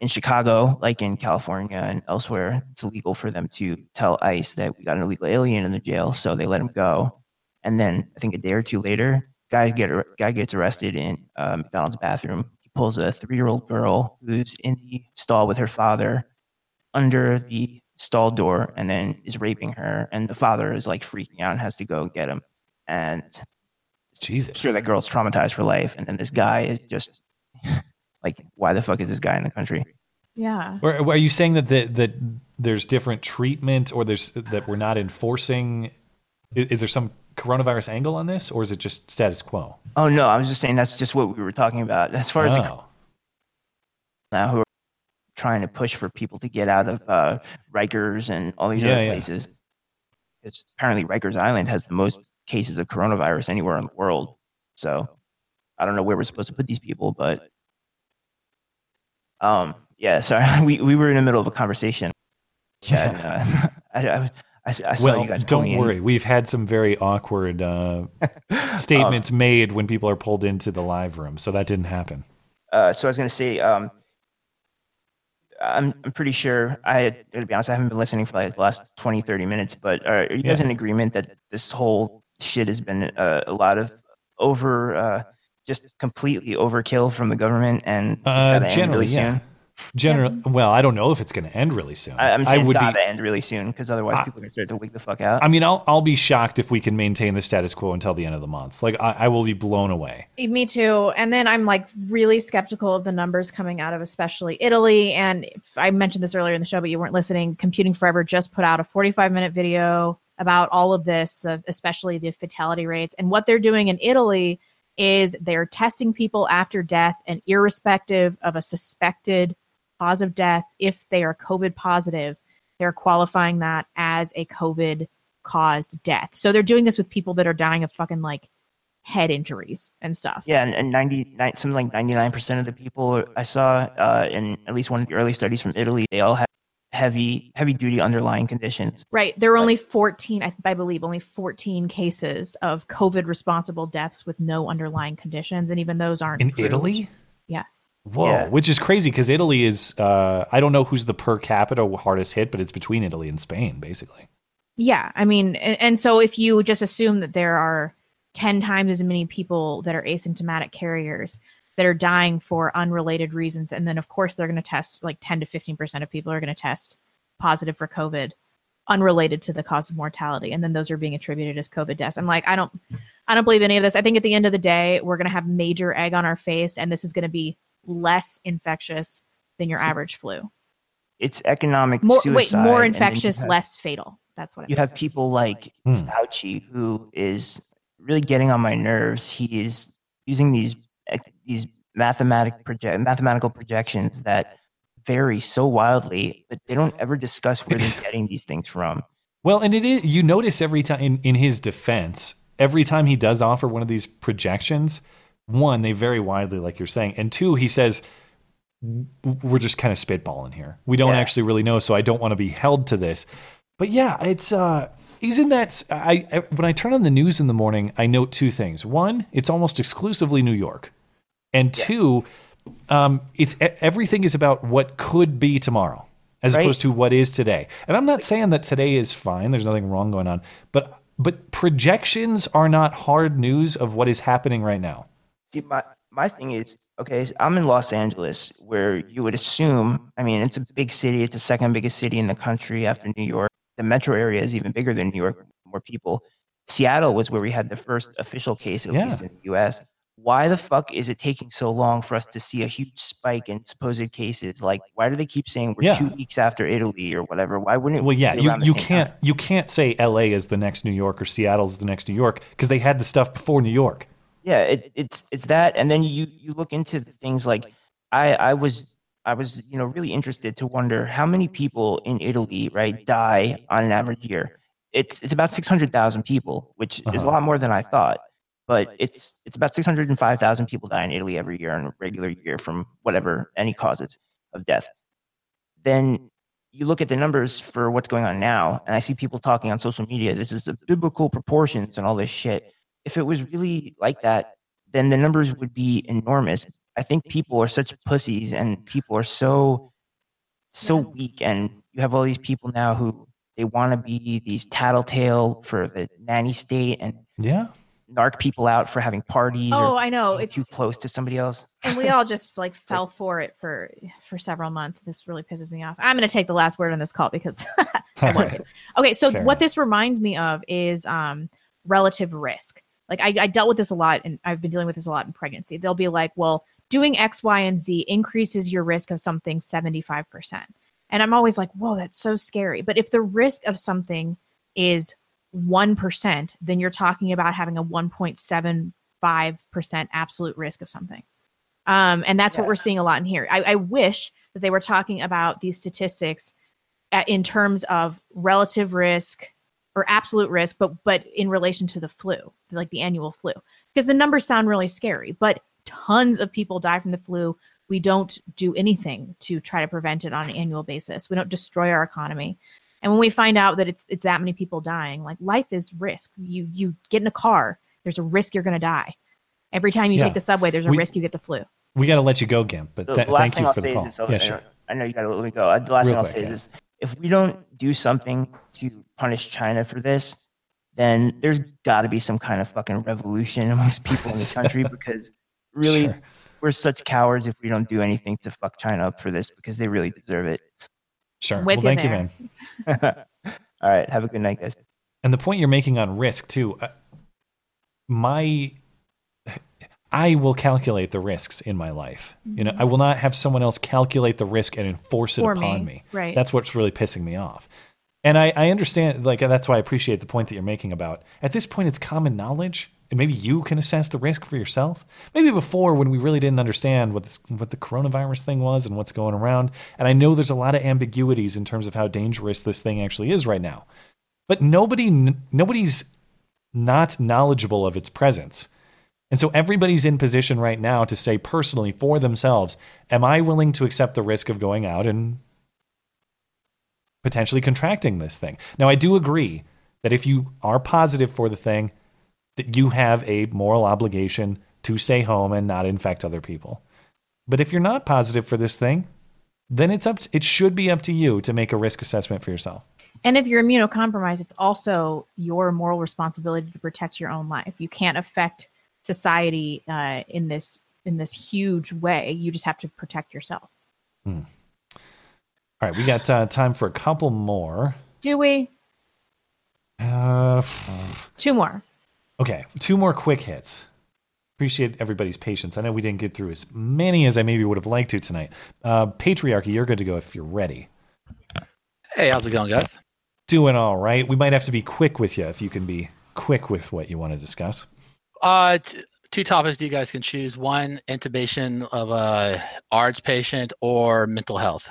in Chicago, like in California and elsewhere, it's illegal for them to tell ICE that we got an illegal alien in the jail, so they let him go. And then I think a day or two later, guy get guy gets arrested in uh, McDonald's bathroom. He pulls a three year old girl who's in the stall with her father under the stall door, and then is raping her. And the father is like freaking out and has to go get him. And Jesus, sure that girl's traumatized for life. And then this guy is just like, why the fuck is this guy in the country? Yeah. Or or are you saying that the, that there's different treatment, or there's that we're not enforcing? Is, is there some coronavirus angle on this, or is it just status quo? Oh no, I was just saying that's just what we were talking about. As far as the Oh. now who are trying to push for people to get out of uh, Rikers and all these Yeah, other yeah. places. It's apparently Rikers Island has the most cases of coronavirus anywhere in the world. So I don't know where we're supposed to put these people, but um, yeah. Sorry, *laughs* we we were in the middle of a conversation. Chat. uh, *laughs* I, I, I, I saw well, you guys. don't pulling in. worry. We've had some very awkward uh, *laughs* statements made when people are pulled into the live room, so that didn't happen. Uh, so I was going to say, um, I'm, I'm pretty sure I, to be honest, I haven't been listening for like the last 20, 30 minutes, but are, are you guys Yeah. in agreement that this whole shit has been uh, a lot of over uh, just completely overkill from the government and it's Uh, got end generally, really yeah. soon? Generally, well, I don't know if it's going to end really soon. I, I'm saying would it's be. got to end really soon because otherwise people are going to start to wake the fuck out. I mean, I'll I'll be shocked if we can maintain the status quo until the end of the month. Like, I, I will be blown away. Me too. And then I'm like really skeptical of the numbers coming out of especially Italy. And I mentioned this earlier in the show, but you weren't listening. Computing Forever just put out a 45 minute video about all of this, especially the fatality rates. And what they're doing in Italy is they're testing people after death, and irrespective of a suspected cause of death, if they are COVID positive, they're qualifying that as a COVID caused death. So they're doing this with people that are dying of fucking like head injuries and stuff. Yeah, and, and 99, something like 99% of the people I saw uh, in at least one of the early studies from Italy, they all have heavy, heavy duty underlying conditions. Right. There were only 14, I, I believe, only 14 cases of COVID responsible deaths with no underlying conditions. And even those aren't In proved. Italy? Yeah. Whoa, which is crazy because Italy is. Uh, I don't know who's the per capita hardest hit, but it's between Italy and Spain, basically. Yeah. I mean, and, and so if you just assume that there are 10 times as many people that are asymptomatic carriers that are dying for unrelated reasons, and then of course they're going to test like 10 to 15% of people are going to test positive for COVID unrelated to the cause of mortality and then those are being attributed as covid deaths i'm like i don't i don't believe any of this i think at the end of the day we're going to have major egg on our face and this is going to be less infectious than your So- average flu It's economic more suicide. wait more and then you infectious have- less fatal that's what you have people like Hmm. Fauci who is really getting on my nerves. He is using these these mathematic project mathematical projections that vary so wildly, but they don't ever discuss where they're getting these things from. Well, and it is you notice every time in, in his defense, every time he does offer one of these projections, one, they vary widely, like you're saying, and two, he says we're just kind of spitballing here. We don't Yeah. actually really know, so I don't want to be held to this. But yeah, it's uh isn't that I, I when I turn on the news in the morning, I note two things. One, it's almost exclusively New York. And two, um, it's everything is about what could be tomorrow as Right. opposed to what is today. And I'm not saying that today is fine. There's nothing wrong going on, but but projections are not hard news of what is happening right now. See, my my thing is okay. so I'm in Los Angeles, where you would assume. I mean, it's a big city. It's the second biggest city in the country after New York. The metro area is even bigger than New York. More people. Seattle was where we had the first official case, at Yeah. least in the U.S. Why the fuck is it taking so long for us to see a huge spike in supposed cases? Like, why do they keep saying we're Yeah. two weeks after Italy or whatever? Why wouldn't it Well, yeah, you, you can't time? you can't say L.A. is the next New York or Seattle is the next New York because they had the stuff before New York. yeah it, it's it's that and then you you look into things like i i was i was you know really interested to wonder how many people in italy right die on an average year it's it's about 600000 people which is a Uh-huh. lot more than i thought but it's it's about 605000 people die in italy every year in a regular year from whatever any causes of death then you look at the numbers for what's going on now, and I see people talking on social media, this is the biblical proportions and all this shit. If it was really like that, then the numbers would be enormous. I think people are such pussies and people are so so weak and you have all these people now who they want to be these tattletale for the nanny state and Yeah. Narc people out for having parties Oh, or I know. It's too close to somebody else. and we all just *laughs* like fell for it for for several months. This really pisses me off. I'm going to take the last word on this call because *laughs* I want to. *laughs* Okay, so Fair what this reminds me of is um relative risk. Like I, I dealt with this a lot, and I've been dealing with this a lot in pregnancy. They'll be like, "Well, doing X, Y, and Z increases your risk of something 75 percent," and I'm always like, "Whoa, that's so scary." But if the risk of something is one percent, then you're talking about having a 1.75 percent absolute risk of something. Um, and that's what we're seeing a lot in here. I, I wish that they were talking about these statistics at, in terms of relative risk or absolute risk, but but in relation to the flu, like the annual flu, because the numbers sound really scary. But tons of people die from the flu. We don't do anything to try to prevent it on an annual basis. We don't destroy our economy. And when we find out that it's it's that many people dying, like life is risk. You you get in a car, there's a risk you're going to die. Every time you Yeah. take the subway, there's a We- risk you get the flu. We got to let you go, Gimp. But The th- last thank thing you I'll for the say call. is this. oh, yeah, sure. know- I know you got to let me go. The last Real thing I'll quick, say yeah. is this: if we don't do something to punish China for this, then there's got to be some kind of fucking revolution *laughs* amongst people in the country *laughs* because really, Sure. we're such cowards if we don't do anything to fuck China up for this because they really deserve it. Sure. With well, you thank you, man. *laughs* All right. Have a good night, guys. And the point you're making on risk too, uh, my I will calculate the risks in my life. You know, I will not have someone else calculate the risk and enforce it For upon me, me. right. That's what's really pissing me off. And I, I understand, like that's why I appreciate the point that you're making about at this point it's common knowledge, and maybe you can assess the risk for yourself. Maybe before when we really didn't understand what this, what the coronavirus thing was and what's going around. And I know there's a lot of ambiguities in terms of how dangerous this thing actually is right now. But nobody nobody's not knowledgeable of its presence. And so everybody's in position right now to say personally for themselves, am I willing to accept the risk of going out and potentially contracting this thing? Now, I do agree that if you are positive for the thing, that you have a moral obligation to stay home and not infect other people. But if you're not positive for this thing, then it's up to, it should be up to you to make a risk assessment for yourself. And if you're immunocompromised, it's also your moral responsibility to protect your own life. You can't affect society uh, in this in this huge way. You just have to protect yourself. Hmm. All right, we got uh, time for a couple more. Do we? Uh, Two more. Okay, two more quick hits. Appreciate everybody's patience. I know we didn't get through as many as I maybe would have liked to tonight. Uh, Patriarchy, you're good to go if you're ready. Hey, how's it going, guys? Doing all right. We might have to be quick with you if you can be quick with what you want to discuss. Uh, t- two topics you guys can choose: one, intubation of a ARDS patient, or mental health.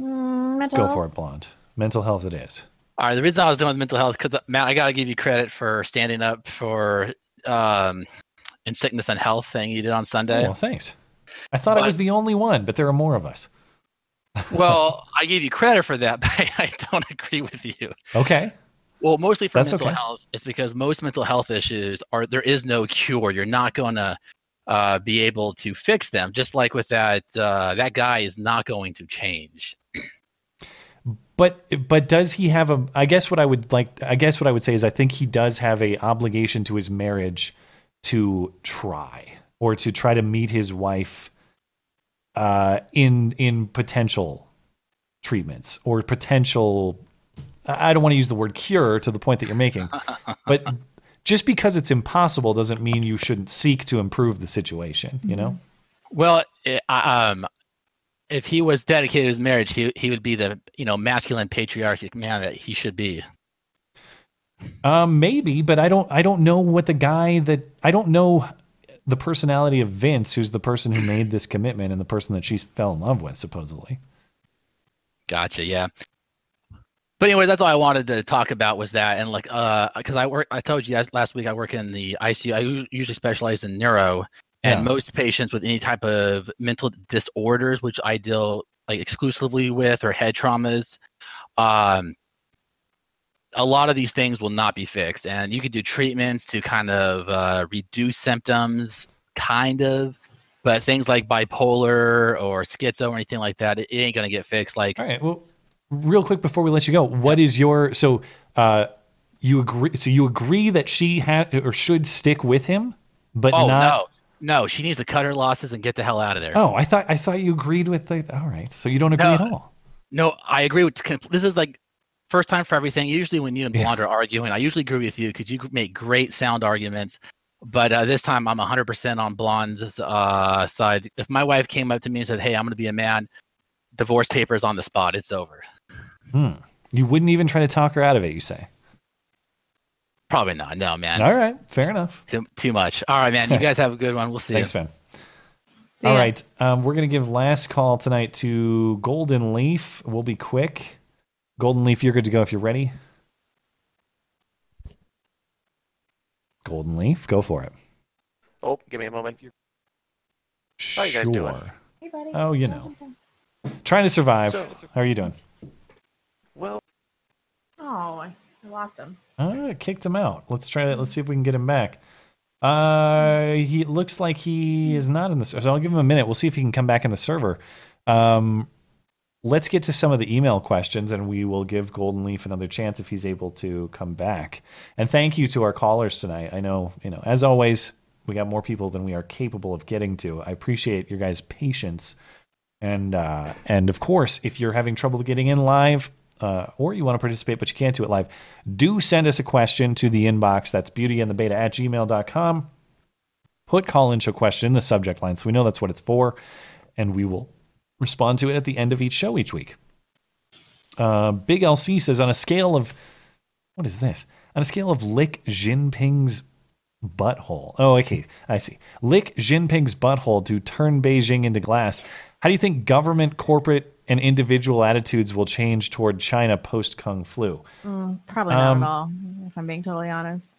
Mm, Go for it, Blonde. Mental health it is. All right. The reason I was doing mental health because Matt, I gotta give you credit for standing up for um, in sickness and health thing you did on Sunday. Well, thanks. I thought I was the only one, but there are more of us. *laughs* well, I gave you credit for that, *laughs* but I don't agree with you. Okay. Well, mostly for That's mental okay. health, it's because most mental health issues are there is no cure. You're not going to uh, be able to fix them. Just like with that, uh, that guy is not going to change. But but does he have a? I guess what I would like. I guess what I would say is I think he does have a obligation to his marriage to try or to try to meet his wife uh, in in potential treatments or potential. I don't want to use the word cure to the point that you're making, but just because it's impossible doesn't mean you shouldn't seek to improve the situation. You know. Well, it, I- um, if he was dedicated to his marriage, he he would be the you know masculine patriarchic man that he should be. Um, maybe, but I don't. I don't know what the guy that I don't know the personality of Vince, who's the person who made this commitment and the person that she fell in love with, supposedly. Gotcha. Yeah. But anyway, that's all I wanted to talk about was that, and like, uh, because I work, I told you guys last week I work in the ICU. I usually specialize in neuro, and Yeah. most patients with any type of mental disorders, which I deal like exclusively with, or head traumas, um, a lot of these things will not be fixed, and you could do treatments to kind of uh, reduce symptoms, kind of. But things like bipolar or schizo or anything like that, it, it ain't gonna get fixed. Like, all right, well, real quick before we let you go, what is your so? Uh, you agree? So you agree that she had or should stick with him, but oh not. no, no, she needs to cut her losses and get the hell out of there. Oh, I thought I thought you agreed with the. All right, so you don't agree No. at all. No, I agree with. This is like first time for everything. Usually, when you and Yeah. Blonde are arguing, I usually agree with you because you make great sound arguments. But uh, this time, I'm 100% on Blonde's uh, side. If my wife came up to me and said, "Hey, I'm going to be a man," divorce papers on the spot. It's over. Hmm. You wouldn't even try to talk her out of it. You say. Probably not. No, man. All right, fair enough. Too, too much. All right, man. You *laughs* guys have a good one. We'll see. Thanks, you. man. All right, um, we're gonna give last call tonight to Golden Leaf. We'll be quick. Golden Leaf, you're good to go if you're ready. Golden Leaf, go for it. Oh, give me a moment. How you guys doing? Sure. Oh, you know, trying to survive. So- How are you doing? Well, Oh, Lost him. It kicked him out. Let's try that. Let's see if we can get him back. Uh, he looks like he is not in the. Server. So I'll give him a minute. We'll see if he can come back in the server. Um, let's get to some of the email questions, and we will give Golden Leaf another chance if he's able to come back. And thank you to our callers tonight. I know, you know, as always, we got more people than we are capable of getting to. I appreciate your guys' patience, and uh, and of course, if you're having trouble getting in live, uh, or you want to participate but you can't do it live, do send us a question to the inbox. That's beautyandthebeta at gmail.com. Put call in show question in the subject line so we know that's what it's for, and we will respond to it at the end of each show each week. Uh, Big LC says on a scale of what is this? On a scale of lick Jinping's butthole. Oh, okay, I see. Lick Jinping's butthole to turn Beijing into glass. How do you think government, corporate, and individual attitudes will change toward China post Kung Flu? Mm, probably not Um, at all, if I'm being totally honest.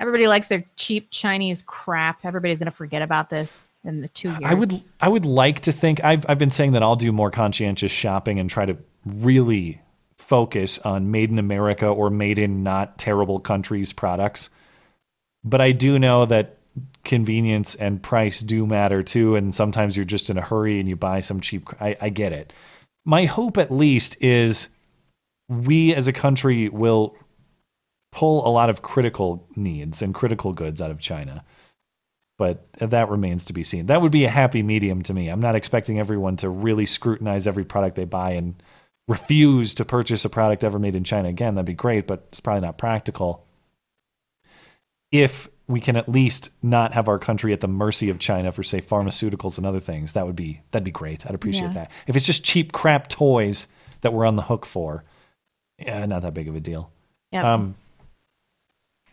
Everybody likes their cheap Chinese crap. Everybody's going to forget about this in the two years. I would I would like to think I've I've been saying that I'll do more conscientious shopping and try to really focus on made in America or made in not terrible countries products. But I do know that convenience and price do matter too and sometimes you're just in a hurry and you buy some cheap I, I get it. My hope at least is we as a country will pull a lot of critical needs and critical goods out of China but that remains to be seen. That would be a happy medium to me. I'm not expecting everyone to really scrutinize every product they buy and refuse to purchase a product ever made in China again. That'd be great, but it's probably not practical. If we can at least not have our country at the mercy of China for say pharmaceuticals and other things, that would be that'd be great. I'd appreciate Yeah. that. If it's just cheap crap toys that we're on the hook for, yeah, not that big of a deal. Yep. Um,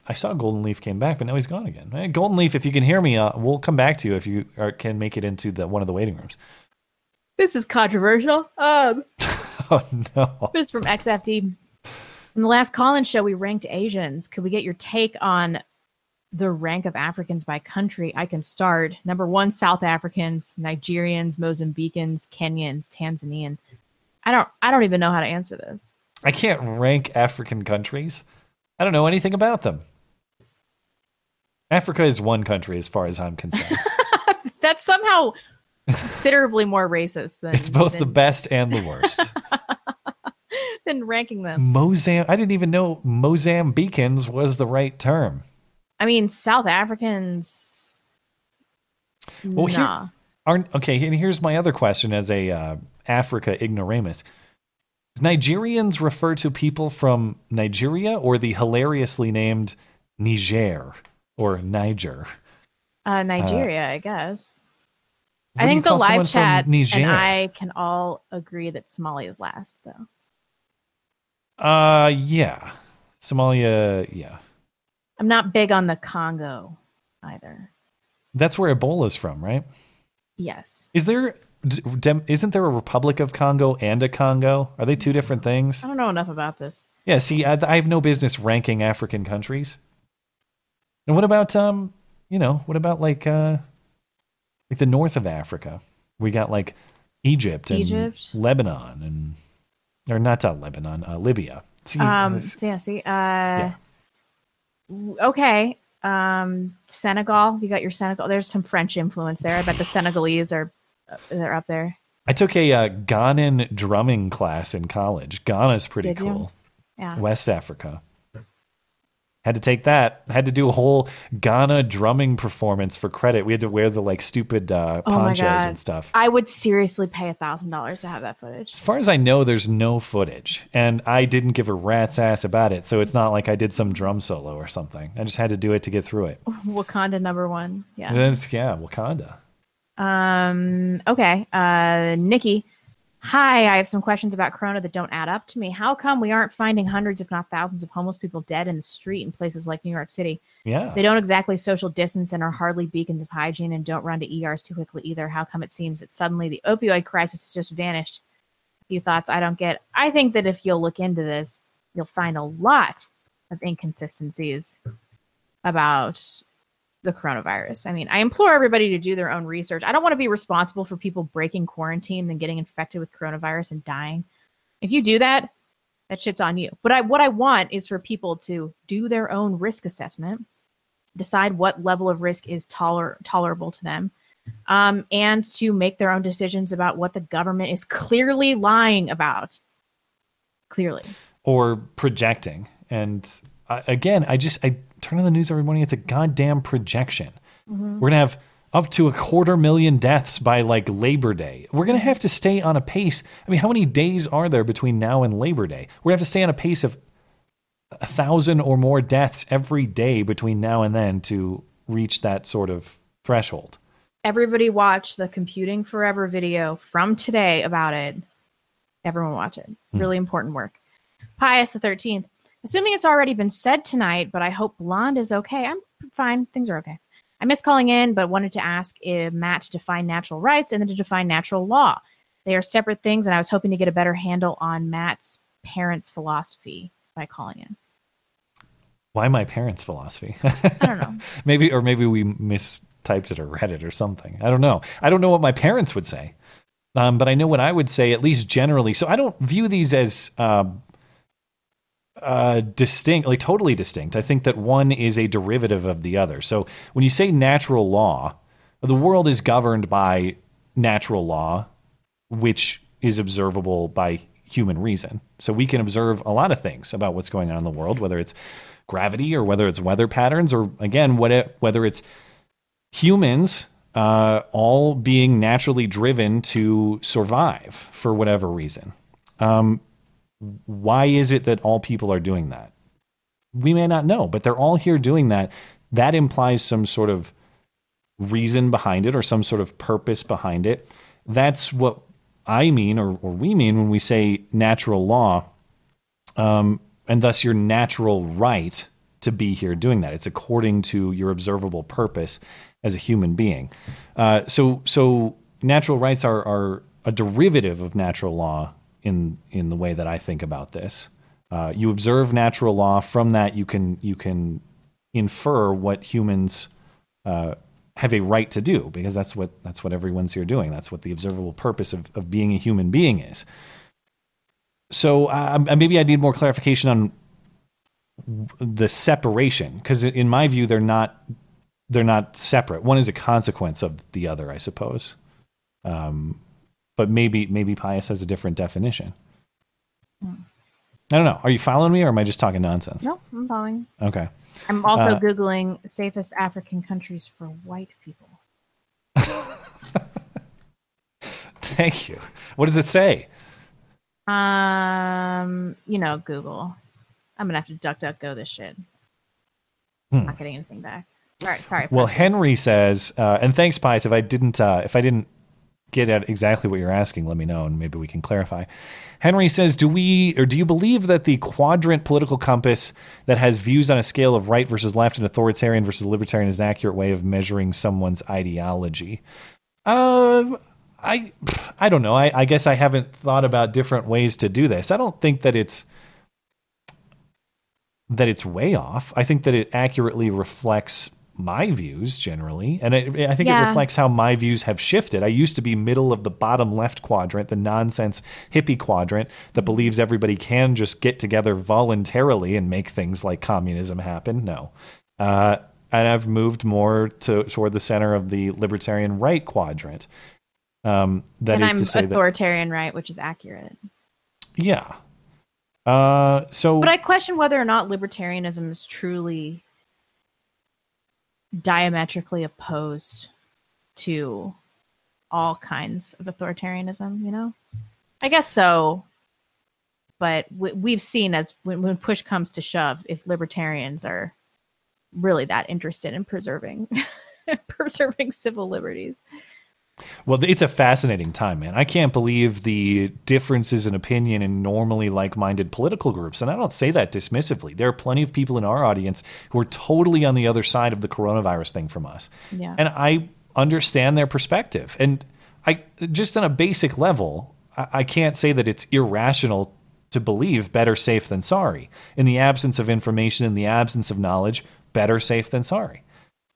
I saw Golden Leaf came back, but now he's gone again. Hey, Golden Leaf, if you can hear me, uh, we'll come back to you if you are, can make it into the one of the waiting rooms. This is controversial. Um, *laughs* Oh no! this is from XFD. In the last call-in show, we ranked Asians. Could we get your take on the rank of Africans by country? I can start. Number one, South Africans, Nigerians, Mozambicans, Kenyans, Tanzanians. I don't. I don't even know how to answer this. I can't rank African countries. I don't know anything about them. Africa is one country as far as I'm concerned. *laughs* *laughs* That's somehow considerably more racist than it's both the best and the worst. *laughs* than ranking them. Mozam I didn't even know Mozambicans was the right term. I mean, South Africans. Well, here- nah. Aren't okay, and here's my other question as a uh, Africa ignoramus. Nigerians refer to people from Nigeria or the hilariously named Niger or Niger? Uh, Nigeria, I guess. I think the live chat and I can all agree that Somalia is last, though. Uh yeah. Somalia, yeah. I'm not big on the Congo either. That's where Ebola's from, right? Yes. Is there isn't there a Republic of Congo and a Congo? Are they two different things? I don't know enough about this. Yeah, see, I, I have no business ranking African countries. And what about um, you know, what about like uh, like the north of Africa? We got like Egypt and Egypt? Lebanon and or not uh, Lebanon, uh, Libya. See, um, yeah, see, uh, w- okay. Um, Senegal, you got your Senegal. There's some French influence there. I bet the Senegalese are uh, they're up there. I took a uh, Ghanan drumming class in college. Ghana's pretty Did you? cool. Yeah. West Africa. Had to take that. Had to do a whole Ghana drumming performance for credit. We had to wear the like stupid uh, Oh my ponchos god. and stuff. I would seriously pay a thousand dollars to have that footage. As far as I know, there's no footage, and I didn't give a rat's ass about it. So it's not like I did some drum solo or something. I just had to do it to get through it. *laughs* Wakanda number one. Yeah. Yeah, Wakanda. Um, okay. Uh, Nikki. Hi, I have some questions about Corona that don't add up to me. How come we aren't finding hundreds, if not thousands, of homeless people dead in the street in places like New York City? Yeah. They don't exactly social distance and are hardly beacons of hygiene and don't run to ERs too quickly either. How come it seems that suddenly the opioid crisis has just vanished? A few thoughts I don't get. I think that if you'll look into this, you'll find a lot of inconsistencies about the coronavirus. I mean, I implore everybody to do their own research. I don't want to be responsible for people breaking quarantine and getting infected with coronavirus and dying. If you do that, that shit's on you. But I what I want is for people to do their own risk assessment, decide what level of risk is toler- tolerable to them, um, and to make their own decisions about what the government is clearly lying about. Clearly. or projecting. And uh, again, I just I turn on the news every morning. It's a goddamn projection. Mhm. We're gonna have up to a quarter million deaths by like Labor Day. We're gonna have to stay on a pace. I mean, how many days are there between now and Labor Day? We're gonna have to stay on a pace of a thousand or more deaths every day between now and then to reach that sort of threshold. Everybody watch the Computing Forever video from today about it. Everyone watch it. Really important work. Pius the 13th. Assuming it's already been said tonight, but I hope Blonde is okay. I'm fine. Things are okay. I miss calling in, but wanted to ask if Matt to define natural rights and then to define natural law. They are separate things, and I was hoping to get a better handle on Matt's parents' philosophy by calling in. Why my parents' philosophy? I don't know. *laughs* maybe, or maybe we mistyped it or read it or something. I don't know. I don't know what my parents would say, um, but I know what I would say at least generally. So I don't view these as uh, uh, distinct, like totally distinct. I think that one is a derivative of the other. So when you say natural law, the world is governed by natural law, which is observable by human reason. So we can observe a lot of things about what's going on in the world, whether it's gravity or whether it's weather patterns or again what it, whether it's humans uh, all being naturally driven to survive for whatever reason. Um, why is it that all people are doing that? We may not know, but they're all here doing that. That implies some sort of reason behind it or some sort of purpose behind it. That's what I mean, or, or we mean when we say natural law, um, and thus your natural right to be here doing that. It's according to your observable purpose as a human being. Uh, so, so natural rights are, are a derivative of natural law in in the way that I think about this. Uh, you observe natural law. From that, you can you can infer what humans uh, have a right to do because that's what that's what everyone's here doing. That's what the observable purpose of, of being a human being is. So uh, maybe I need more clarification on the separation because in my view they're not they're not separate. One is a consequence of the other, I suppose. Um, but maybe maybe Pius has a different definition. I don't know. Are you following me, or am I just talking nonsense? No, I'm following. Okay. I'm also Uh, Googling safest African countries for white people. *laughs* Thank you. What does it say? Um, you know, Google. I'm gonna have to duck duck go this shit. Hmm. Not getting anything back. All right, sorry. Well, Henry says, uh, and thanks, Pius. If I didn't, uh, if I didn't get at exactly what you're asking, let me know, and maybe we can clarify. Henry says, do we or do you believe that the quadrant political compass that has views on a scale of right versus left and authoritarian versus libertarian is an accurate way of measuring someone's ideology? Uh, I, I don't know. I, I guess I haven't thought about different ways to do this. I don't think that it's that it's way off. I think that it accurately reflects my views generally, and it, I think it reflects how my views have shifted. I used to be middle of the bottom left quadrant, the nonsense hippie quadrant that believes everybody can just get together voluntarily and make things like communism happen. No, uh, and I've moved more to toward the center of the libertarian right quadrant. Um, that is and I'm to say that authoritarian right, which is accurate. yeah. Uh, so But I question whether or not libertarianism is truly diametrically opposed to all kinds of authoritarianism, you know? I guess so. But we, we've seen as when, when push comes to shove, if libertarians are really that interested in preserving *laughs* preserving civil liberties. Well, it's a fascinating time, man. I can't believe the differences in opinion in normally like minded political groups. And I don't say that dismissively. There are plenty of people in our audience who are totally on the other side of the coronavirus thing from us. Yeah. And I understand their perspective. And I just on a basic level, I, I can't say that it's irrational to believe better safe than sorry. In the absence of information, in the absence of knowledge, better safe than sorry.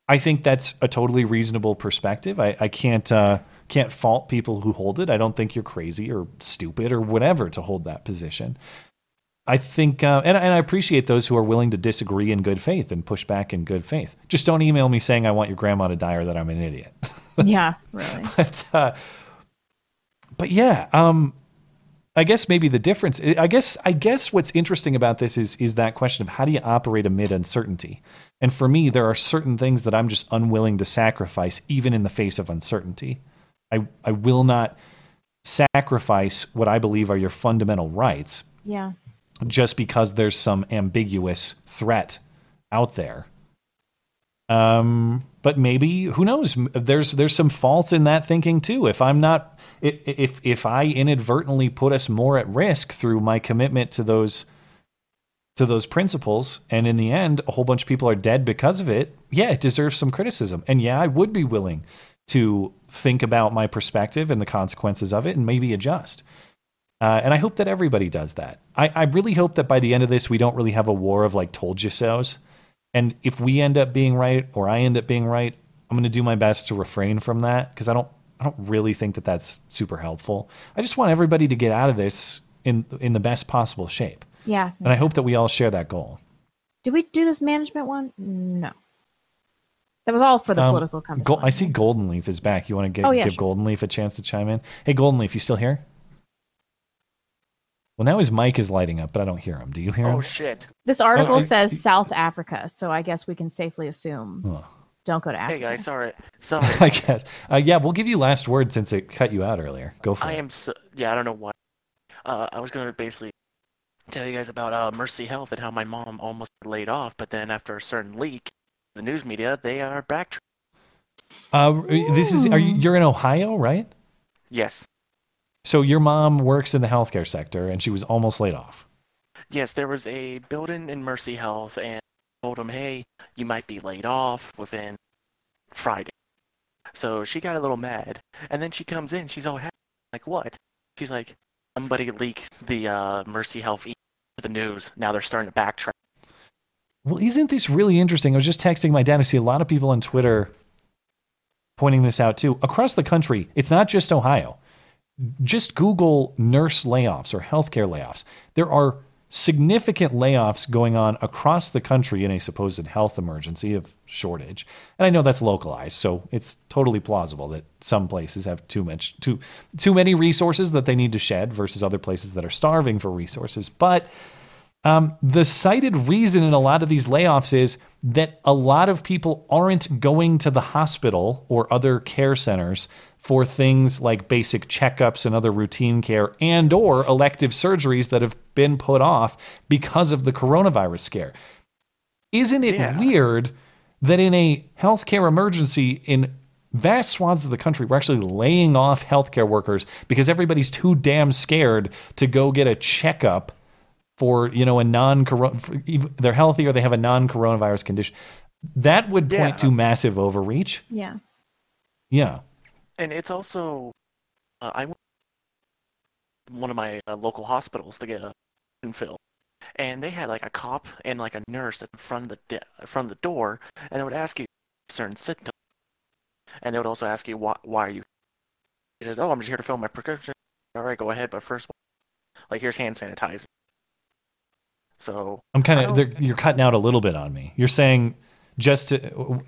I think that's a totally reasonable perspective. I, I can't uh, can't fault people who hold it. I don't think you're crazy or stupid or whatever to hold that position. I think, uh, and, and I appreciate those who are willing to disagree in good faith and push back in good faith. Just don't email me saying I want your grandma to die or that I'm an idiot. *laughs* yeah, really. but uh, but yeah, um, I guess maybe the difference. I guess I guess what's interesting about this is is that question of how do you operate amid uncertainty. And for me, there are certain things that I'm just unwilling to sacrifice, even in the face of uncertainty. I I will not sacrifice what I believe are your fundamental rights Yeah. just because there's some ambiguous threat out there. Um, but maybe who knows? There's there's some faults in that thinking too. If I'm not, if if I inadvertently put us more at risk through my commitment to those to those principles, and in the end, a whole bunch of people are dead because of it. Yeah, it deserves some criticism, and yeah, I would be willing to think about my perspective and the consequences of it, and maybe adjust. Uh, and I hope that everybody does that. I, I really hope that by the end of this, we don't really have a war of like told you so's. And if we end up being right or I end up being right, I'm going to do my best to refrain from that because I don't I don't really think that that's super helpful. I just want everybody to get out of this in in the best possible shape. Yeah. And I hope that we all share that goal. Did we do this management one? No. That was all for the Um, political compass. Gol- I see Golden Leaf is back. You want to get, Oh, yeah, give sure. Golden Leaf a chance to chime in? Hey, Golden Leaf, you still here? Well, now his mic is lighting up, but I don't hear him. Do you hear him? Oh shit. This article I- says South Africa, so I guess we can safely assume Oh. don't go to Africa. Hey guys, sorry. *laughs* Sorry. I guess. Uh, yeah, we'll give you last word since it cut you out earlier. Go for I it. I am so yeah, I don't know why. Uh, I was gonna basically tell you guys about uh, Mercy Health and how my mom almost laid off, but then after a certain leak, the news media they are back. Uh, this is. Are you, you're in Ohio, right? Yes, So your mom works in the healthcare sector, and she was almost laid off. yes, there was a building in Mercy Health, and told them, hey, you might be laid off within Friday. So she got a little mad, and then she comes in, she's all happy, like what? She's like, somebody leaked the uh, Mercy Health to the news. Now they're starting to backtrack. Well, isn't this really interesting? I was just texting my dad. I see a lot of people on Twitter pointing this out too. Across the country, it's not just Ohio. Just Google nurse layoffs or healthcare layoffs. There are significant layoffs going on across the country in a supposed health emergency of shortage. And I know that's localized, so it's totally plausible that some places have too much too too many resources that they need to shed versus other places that are starving for resources. But um, the cited reason in a lot of these layoffs is that a lot of people aren't going to the hospital or other care centers for things like basic checkups and other routine care and or elective surgeries that have been put off because of the coronavirus scare. Isn't it weird that in a healthcare emergency in vast swaths of the country, we're actually laying off healthcare workers because everybody's too damn scared to go get a checkup for you know a non they're healthy or they have a non coronavirus condition. That would point Yeah. to massive overreach. Yeah. Yeah. And it's also, uh, I went to one of my uh, local hospitals to get a fill, and they had like a cop and like a nurse at the front of the de- front of the door, and they would ask you certain symptoms, and they would also ask you why why are you. He says, "Oh, I'm just here to fill my prescription." All right, go ahead, but first, like here's hand sanitizer. So I'm kind of you're cutting out a little bit on me. You're saying just to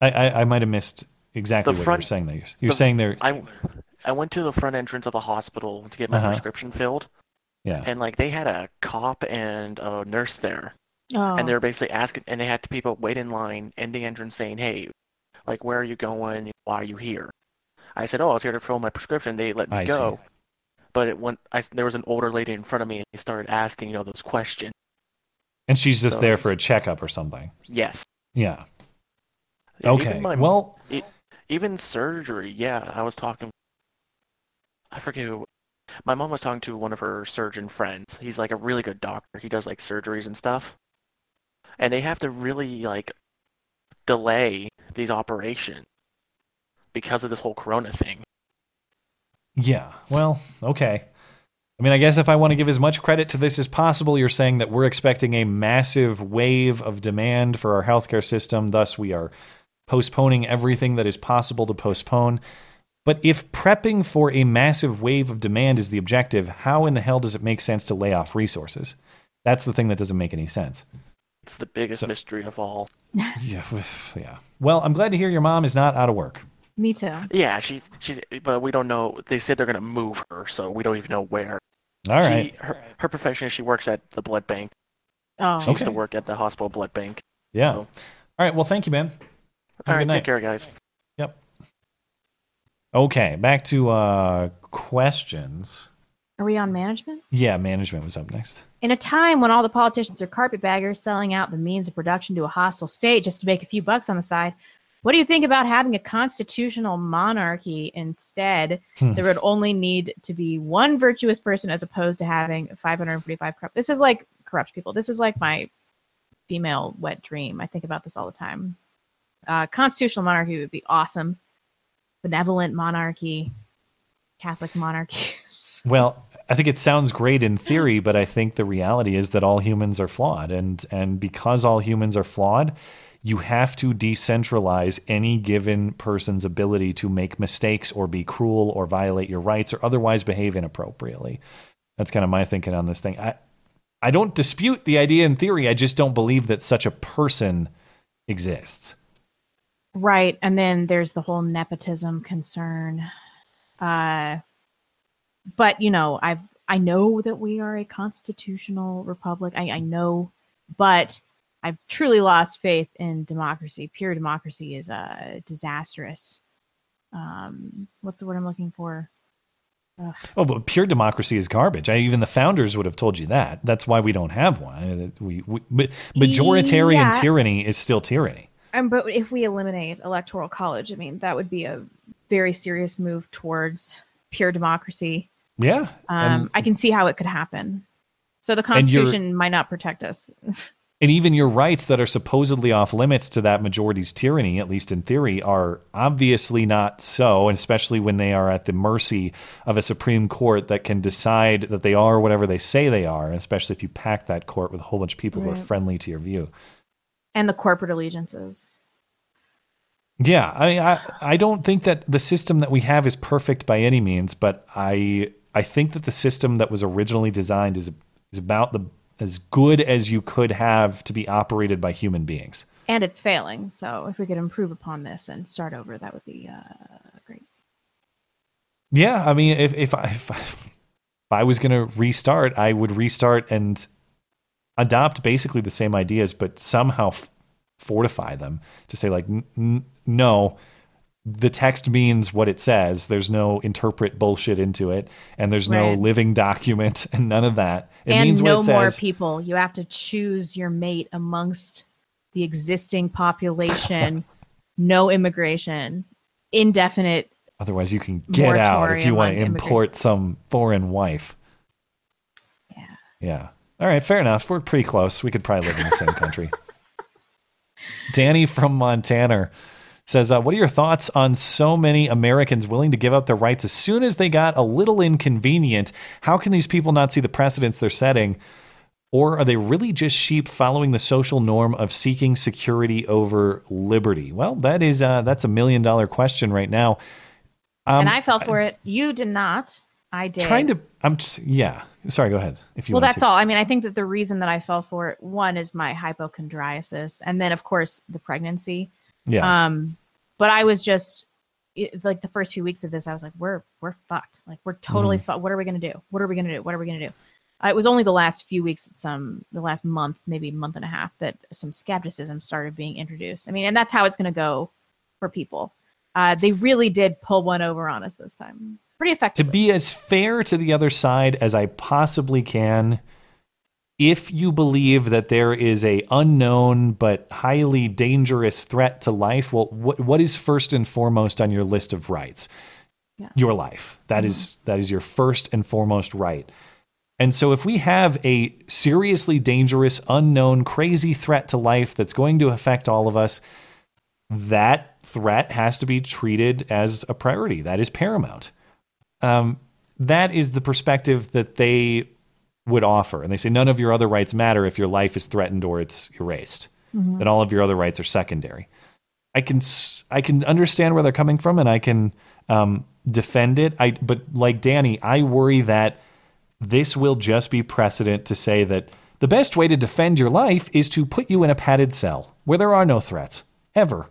I I, I might have missed exactly The what front- you're saying there. You're, you're the- saying there I I went to the front entrance of the hospital to get my Uh-huh. prescription filled. Yeah. And like they had a cop and a nurse there. Oh. And they were basically asking and they had people wait in line in the entrance saying, Hey, like where are you going? Why are you here? I said, Oh, I was here to fill my prescription. They let me I see. go. But it went I there was an older lady in front of me and they started asking, you know, those questions. and she's just So- there for a checkup or something. Yes. Yeah. Yeah, Okay. my- Well, e- even surgery, yeah. I was talking. I forget who. My mom was talking to one of her surgeon friends. He's like a really good doctor. He does like surgeries and stuff. And they have to really like delay these operations because of this whole corona thing. Yeah. Well, okay. I mean, I guess if I want to give as much credit to this as possible, you're saying that we're expecting a massive wave of demand for our healthcare system. Thus, we are postponing everything that is possible to postpone. But if prepping for a massive wave of demand is the objective, how in the hell does it make sense to lay off resources? That's the thing that doesn't make any sense. It's the biggest So- mystery of all. *laughs* Yeah. Yeah. Well, I'm glad to hear your mom is not out of work. Me too. Yeah, she's she's, but we don't know. They said they're gonna move her, so we don't even know where. All She- right. her her profession is she works at the blood bank. Oh. She used to work at the hospital blood bank. Yeah. All right. Well, thank you, man. Have a All right, good take care, guys. Yep. Okay, back to uh questions. Are we on management? Yeah, management was up next. In a time when all the politicians are carpetbaggers selling out the means of production to a hostile state just to make a few bucks on the side, what do you think about having a constitutional monarchy instead? Hmm. there would only need to be one virtuous person as opposed to having 545 corrupt. This is like corrupt people. This is like my female wet dream. I think about this all the time. Uh, constitutional monarchy would be awesome. Benevolent monarchy, Catholic monarchy. *laughs* Well, I think it sounds great in theory, but I think the reality is that all humans are flawed, and and because all humans are flawed, you have to decentralize any given person's ability to make mistakes or be cruel or violate your rights or otherwise behave inappropriately. That's kind of my thinking on this thing. I I don't dispute the idea in theory. I just don't believe that such a person exists. Right. And then there's the whole nepotism concern. Uh but you know, I've I know that we are a constitutional republic. I, I know, but I've truly lost faith in democracy. Pure democracy is uh disastrous. Um what's the word I'm looking for? Ugh. Oh, but pure democracy is garbage. I, even the founders would have told you that. That's why we don't have one. We, we, majoritarian Yeah. tyranny is still tyranny. Um, but if we eliminate electoral college, I mean, that would be a very serious move towards pure democracy. Yeah. Um, I can see how it could happen. So the Constitution might not protect us. *laughs* and even your rights that are supposedly off limits to that majority's tyranny, at least in theory, are obviously not so, and especially when they are at the mercy of a Supreme Court that can decide that they are whatever they say they are, especially if you pack that court with a whole bunch of people who are friendly to your view. And the corporate allegiances. Yeah, I mean, I I don't think that the system that we have is perfect by any means, but I I think that the system that was originally designed is is about the as good as you could have to be operated by human beings. And it's failing. So if we could improve upon this and start over, that would be uh, great. Yeah, I mean, if if I if I, if I was going to restart, I would restart and adopt basically the same ideas, but somehow f- fortify them to say like, n- n- no, the text means what it says. There's no interpret bullshit into it, and there's no living document, *laughs* and none of that. It and means no what it more says. people. You have to choose your mate amongst the existing population. *laughs* no immigration. Indefinite. Otherwise, you can get out if you want to import some foreign wife. Yeah. Yeah. All right. Fair enough. We're pretty close. We could probably live in the same country. *laughs* Danny from Montana says, uh, "What are your thoughts on so many Americans willing to give up their rights as soon as they got a little inconvenient? How can these people not see the precedents they're setting?" Or are they really just sheep following the social norm of seeking security over liberty? Well, that is uh, that's a million dollar question right now. Um, and I fell for it. You did not. I did. trying to. I'm just yeah. Sorry, go ahead. If you well, that's to. all. I mean, I think that the reason that I fell for it, one is my hypochondriasis, and then of course the pregnancy. Yeah. Um, but I was just it, like the first few weeks of this, I was like, we're we're fucked. Like we're totally Mm-hmm. Mhm. fucked. What are we gonna do? What are we gonna do? What are we gonna do? Uh, it was only the last few weeks, some the last month, maybe month and a half, that some skepticism started being introduced. I mean, and that's how it's gonna go for people. Uh, they really did pull one over on us this time, pretty effective. to be as fair to the other side as I possibly can, if you believe that there is a unknown but highly dangerous threat to life, well, what what is first and foremost on your list of rights? Your life. That mm-hmm. is that is your first and foremost right. And so if we have a seriously dangerous, unknown, crazy threat to life that's going to affect all of us, that threat has to be treated as a priority. That is paramount. Um, that is the perspective that they would offer. And they say none of your other rights matter if your life is threatened or it's erased. Mhm. That all of your other rights are secondary. I can I can understand where they're coming from, and I can um, defend it. I but like Danny, I worry that this will just be precedent to say that the best way to defend your life is to put you in a padded cell where there are no threats ever.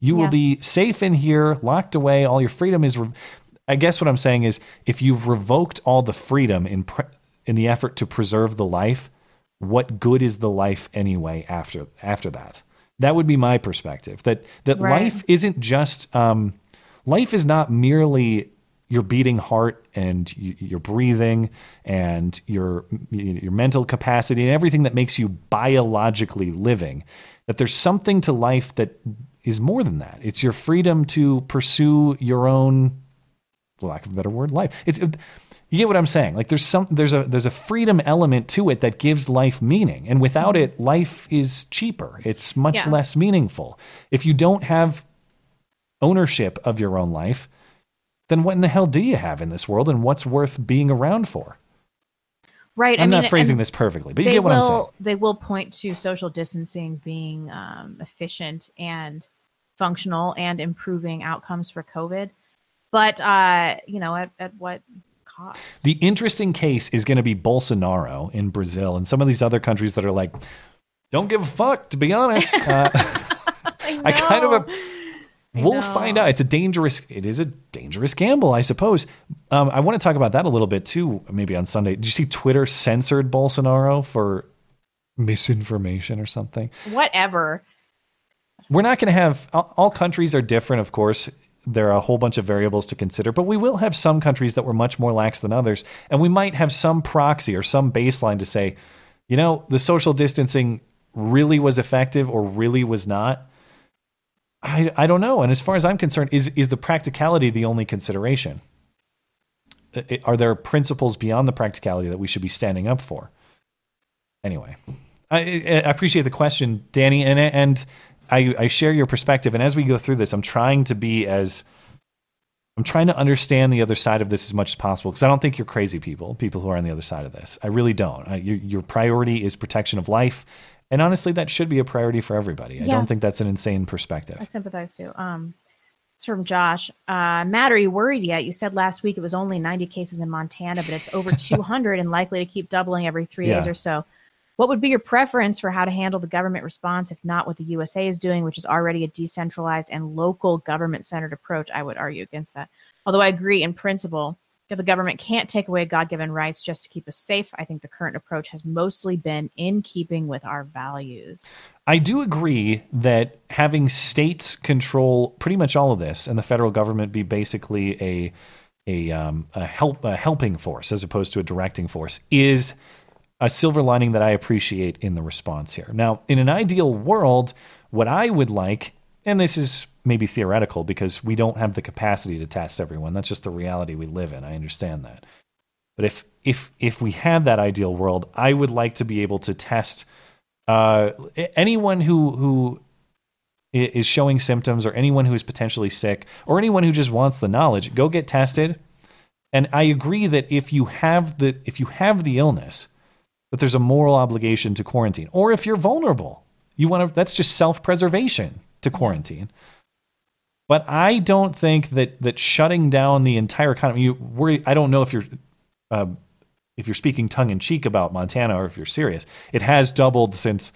You Yeah. will be safe in here, locked away. All your freedom is. Re- I guess what I'm saying is, if you've revoked all the freedom in pre- in the effort to preserve the life, what good is the life anyway after after that? That would be my perspective. That that Right. life isn't just um, life is not merely your beating heart and your breathing and your your mental capacity and everything that makes you biologically living. That there's something to life that is more than that. It's your freedom to pursue your own, lack of a better word, life. It's you get what I'm saying. Like there's some there's a there's a freedom element to it that gives life meaning, and without it, life is cheaper. It's much Yeah. less meaningful. If you don't have ownership of your own life, then what in the hell do you have in this world, and what's worth being around for? Right. I'm I mean, not phrasing this perfectly, but you get what will, I'm saying. They will point to social distancing being um, efficient and functional and improving outcomes for COVID. But, uh, you know, at, at what cost? The interesting case is going to be Bolsonaro in Brazil and some of these other countries that are like, don't give a fuck, to be honest. *laughs* Uh, *laughs* I, kind of. A, we'll find out. It's a dangerous. It is a dangerous gamble, I suppose. Um, I want to talk about that a little bit too. Maybe on Sunday. Did you see Twitter censored Bolsonaro for misinformation or something? Whatever. We're not going to have all, all countries are different, of course. There are a whole bunch of variables to consider, but we will have some countries that were much more lax than others, and we might have some proxy or some baseline to say, you know, the social distancing really was effective or really was not. I, I don't know. And as far as I'm concerned, is is the practicality the only consideration? Are there principles beyond the practicality that we should be standing up for? Anyway, I, I appreciate the question, Danny, and and I, I share your perspective. And as we go through this, I'm trying to be as I'm trying to understand the other side of this as much as possible because I don't think you're crazy people, people who are on the other side of this. I really don't. I, your, your priority is protection of life, and honestly, that should be a priority for everybody. I don't think that's an insane perspective. I sympathize too. Um, it's from Josh. Uh, Matt, are you worried yet? You said last week it was only 90 cases in Montana, but it's over *laughs* 200 and likely to keep doubling every three days or so. What would be your preference for how to handle the government response, if not what the USA is doing, which is already a decentralized and local government centered approach? I would argue against that. Although I agree in principle that the government can't take away God given rights just to keep us safe, I think the current approach has mostly been in keeping with our values. I do agree that having states control pretty much all of this and the federal government be basically a a, um, a help a helping force as opposed to a directing force is a silver lining that I appreciate in the response here. Now, in an ideal world, what I would like, and this is maybe theoretical because we don't have the capacity to test everyone. That's just the reality we live in. I understand that. But if if if we had that ideal world, I would like to be able to test uh, anyone who who is showing symptoms, or anyone who is potentially sick, or anyone who just wants the knowledge. Go get tested. And I agree that if you have the if you have the illness, that there's a moral obligation to quarantine. Or if you're vulnerable, you want to. That's just self preservation to quarantine. But I don't think that that shutting down the entire economy. You worry. I don't know if you're uh, if you're speaking tongue in cheek about Montana or if you're serious. It has doubled since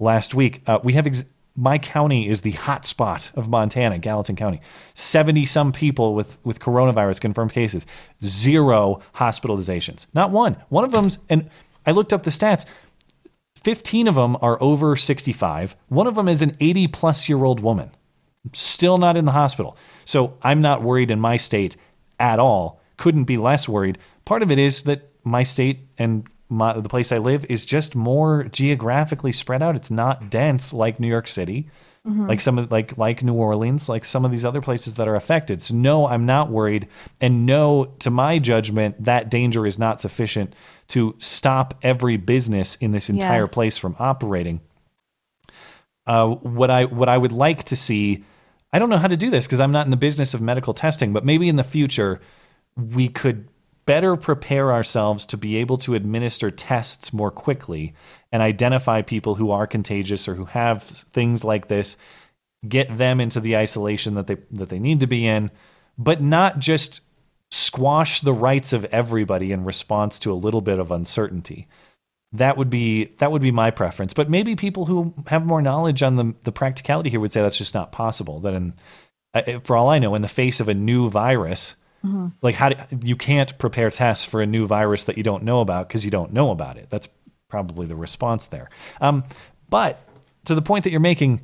last week. Uh, we have ex- my county is the hot spot of Montana, Gallatin County. Seventy some people with with coronavirus confirmed cases. Zero hospitalizations. Not one. One of them's and I looked up the stats. 15 of them are over 65. One of them is an 80 plus year old woman, still not in the hospital. So I'm not worried in my state at all. Couldn't be less worried. Part of it is that my state and my, the place I live is just more geographically spread out. It's not dense like New York City, Mhm. like some of like like New Orleans, like some of these other places that are affected. So no, I'm not worried, and no, to my judgment, that danger is not sufficient to stop every business in this Yeah. entire place from operating. Uh, what I what I would like to see, I don't know how to do this because I'm not in the business of medical testing, but maybe in the future we could better prepare ourselves to be able to administer tests more quickly and identify people who are contagious or who have things like this, get them into the isolation that they that they need to be in, but not just squash the rights of everybody in response to a little bit of uncertainty. that would be that would be my preference. But maybe people who have more knowledge on the the practicality here would say that's just not possible. That in for all I know, in the face of a new virus, Mhm. like how do, you can't prepare tests for a new virus that you don't know about because you don't know about it. That's probably the response there. Um, but to the point that you're making,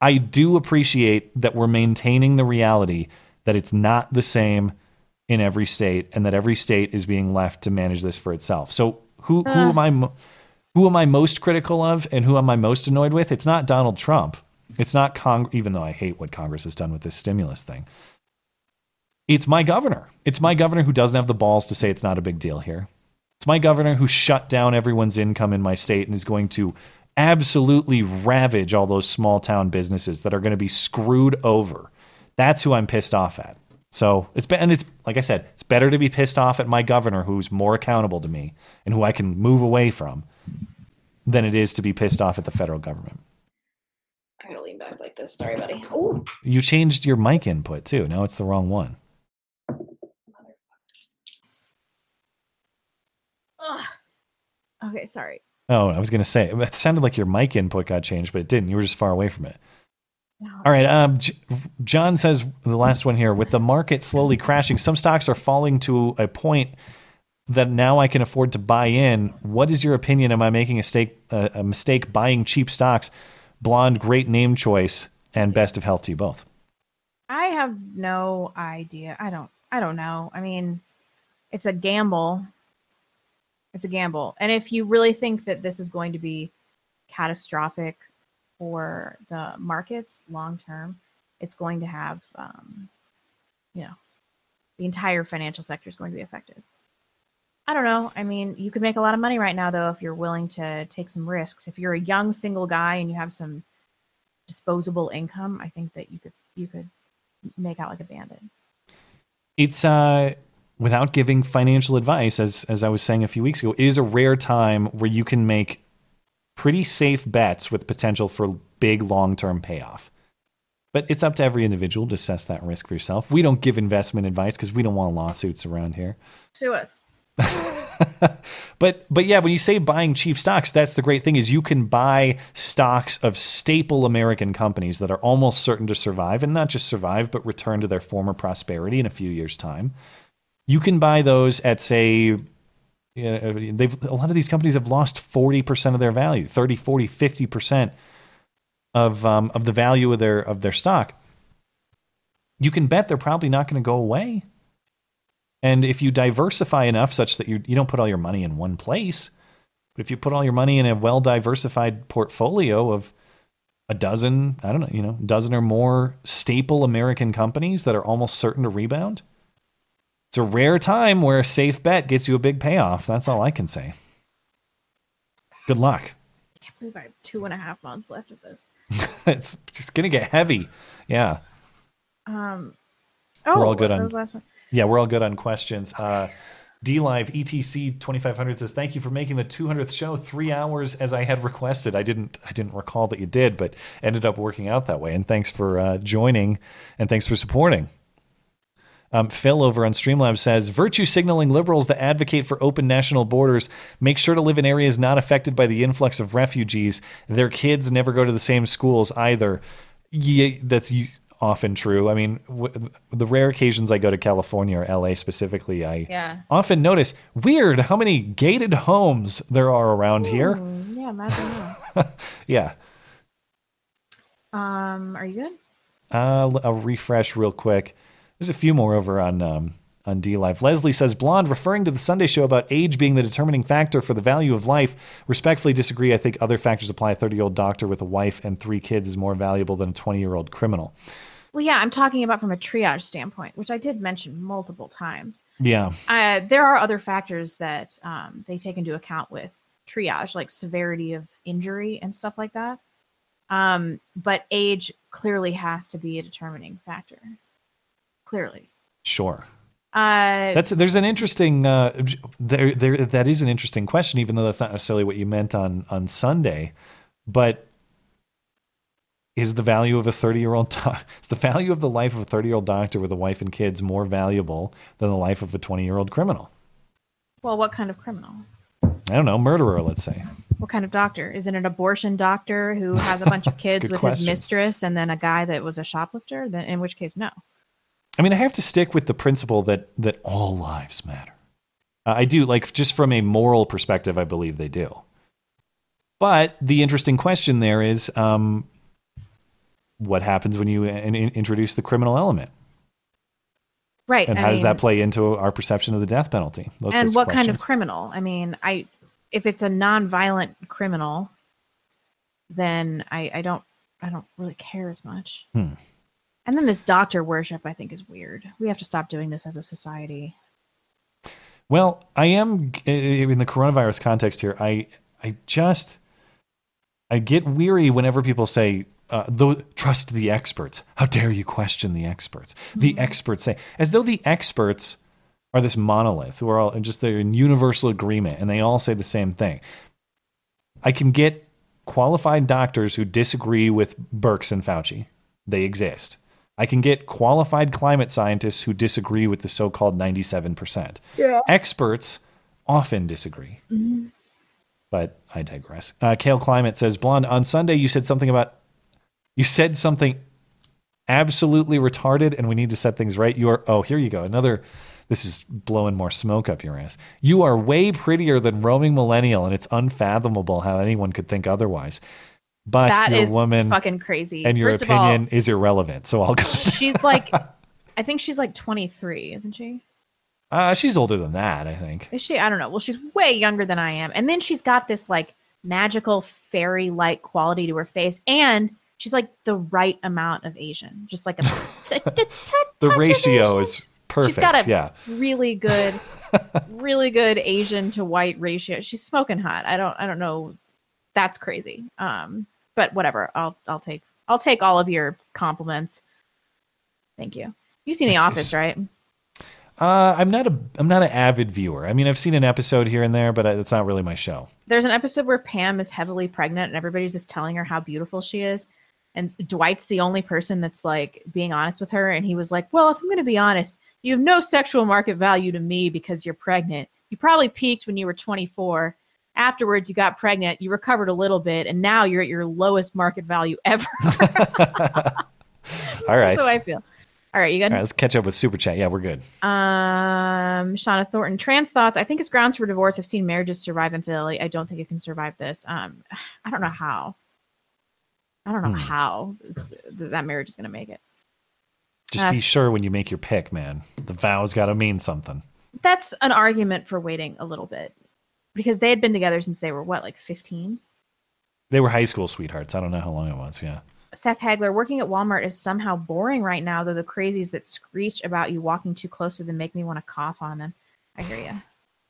I do appreciate that we're maintaining the reality that it's not the same in every state and that every state is being left to manage this for itself. So who who Uh. am I mo- who am I most critical of and who am I most annoyed with? It's not Donald Trump. It's not Cong even though I hate what Congress has done with this stimulus thing. It's my governor. It's my governor who doesn't have the balls to say it's not a big deal here. It's my governor who shut down everyone's income in my state and is going to absolutely ravage all those small town businesses that are going to be screwed over. That's who I'm pissed off at. So it's be- and it's like I said, it's better to be pissed off at my governor who's more accountable to me and who I can move away from than it is to be pissed off at the federal government. I'm gonna lean back like this. Sorry, buddy. Oh, You changed your mic input too. Now it's the wrong one. okay. Sorry. Oh, I was going to say it sounded like your mic input got changed, but it didn't. You were just far away from it. All right. Um, J- John says the last one here with the market slowly crashing, some stocks are falling to a point that now I can afford to buy in. What is your opinion? Am I making a, stake, uh, a mistake buying cheap stocks? Blonde, great name choice, and best of health to you both. I have no idea. I don't. I don't know. I mean, it's a gamble. It's a gamble. And if you really think that this is going to be catastrophic for the markets long term, it's going to have, um, you know, the entire financial sector is going to be affected. I don't know. I mean, you could make a lot of money right now, though, if you're willing to take some risks. If you're a young single guy and you have some disposable income, I think that you could you could make out like a bandit. It's uh, without giving financial advice, as as I was saying a few weeks ago, it is a rare time where you can make pretty safe bets with potential for big long term payoff. But it's up to every individual to assess that risk for yourself. We don't give investment advice because we don't want lawsuits around here. Sue us. *laughs* But but yeah, when you say buying cheap stocks, that's the great thing is you can buy stocks of staple American companies that are almost certain to survive and not just survive but return to their former prosperity in a few years time. You can buy those at say you know, they've a lot of these companies have lost 40% of their value, 30, 40, 50% of um, of the value of their of their stock. You can bet they're probably not going to go away. And if you diversify enough such that you, you don't put all your money in one place, but if you put all your money in a well diversified portfolio of a dozen, I don't know, you know, dozen or more staple American companies that are almost certain to rebound, it's a rare time where a safe bet gets you a big payoff. That's all I can say. Good luck. I can't believe I have two and a half months left of this. *laughs* it's it's gonna get heavy. Yeah. Um, oh, we're all good on last one. yeah we're all good on questions uh d live etc 2500 says thank you for making the 200th show three hours as i had requested i didn't i didn't recall that you did but ended up working out that way and thanks for uh, joining and thanks for supporting um, Phil over on Streamlabs says virtue signaling liberals that advocate for open national borders make sure to live in areas not affected by the influx of refugees. Their kids never go to the same schools either. Yeah, that's often true. I mean, w- the rare occasions I go to California or LA specifically, I Yeah. often notice weird how many gated homes there are around here. Yeah, imagine *laughs* yeah. Um, are you good? Uh, I'll refresh real quick. There's a few more over on um, on DLive. Leslie says, "Blonde, referring to the Sunday show about age being the determining factor for the value of life. Respectfully disagree. I think other factors apply. A 30 year old doctor with a wife and three kids is more valuable than a 20 year old criminal. Well, yeah, I'm talking about from a triage standpoint, which I did mention multiple times. Yeah, Uh, there are other factors that um, they take into account with triage, like severity of injury and stuff like that. Um, but age clearly has to be a determining factor. Clearly. sure. Uh, That's there's an interesting uh, there there that is an interesting question, even though that's not necessarily what you meant on on Sunday. But is the value of a 30 year old *laughs* is the value of the life of a 30 year old doctor with a wife and kids more valuable than the life of a 20 year old criminal? well, what kind of criminal? I don't know, murderer, let's say. What kind of doctor? Is it an abortion doctor who has a *laughs* bunch of kids with question. his mistress and then a guy that was a shoplifter? Then in which case, no. I mean, I have to stick with the principle that that all lives matter. Uh, I do, like, just from a moral perspective, I believe they do. But the interesting question there is, um, what happens when you in- in- introduce the criminal element, Right. and I how does that play into our perception of the death penalty? Those and what kind of criminal? I mean, I if it's a non-violent criminal, then I, I don't I don't really care as much. Hmm. And then this doctor worship, I think, is weird. We have to stop doing this as a society. Well, I am in the coronavirus context here. I I just I get weary whenever people say, uh, "Though trust the experts." How dare you question the experts? The experts say, as though the experts are this monolith who are all just they're in universal agreement and they all say the same thing. I can get qualified doctors who disagree with Birx and Fauci. They exist. I can get qualified climate scientists who disagree with the so-called 97%. Yeah. Experts often disagree, Mhm. but I digress. Uh, Kale Climate says, Blonde, on Sunday you said something about, you said something absolutely retarded and we need to set things right. You are, oh, here you go. Another, this is blowing more smoke up your ass. You are way prettier than roaming millennial and it's unfathomable how anyone could think otherwise. But That you're is a woman fucking crazy. and your First of all- opinion is irrelevant. So I'll go. She's like, *laughs* I think she's like 23, isn't she? Uh, she's older than that, I think. Is she? I don't know. Well, she's way younger than I am. And then she's got this like magical fairy like quality to her face. And she's like the right amount of Asian. Just like a, *laughs* t- t- t- The ratio is perfect. She's got a yeah. really good, *laughs* really good Asian to white ratio. She's smoking hot. I don't, I don't know. That's crazy. Um, but whatever. I'll, I'll take, I'll take all of your compliments. Thank you. You've seen The That's- Office, right? Uh, I'm not a I'm not an avid viewer. I mean, I've seen an episode here and there, but it's not really my show. There's an episode where Pam is heavily pregnant and everybody's just telling her how beautiful she is. And Dwight's the only person that's like being honest with her. And he was like, Well, if I'm going to be honest, you have no sexual market value to me because you're pregnant. You probably peaked when you were 24. Afterwards, you got pregnant, you recovered a little bit, and now you're at your lowest market value ever. *laughs* All right. That's how I feel. All right, you good? All right, let's catch up with Super Chat. Yeah, we're good. Um, Shauna Thornton, trans thoughts. I think it's grounds for divorce. I've seen marriages survive in Philly. I don't think it can survive this. Um, I don't know how. I don't know Hmm. how that marriage is going to make it. Just Uh, be sure when you make your pick, man. The vow's got to mean something. That's an argument for waiting a little bit because they had been together since they were what, like 15? They were high school sweethearts. I don't know how long it was. Yeah. Seth Hagler, working at Walmart is somehow boring right now, though the crazies that screech about you walking too close to them make me want to cough on them. I hear you.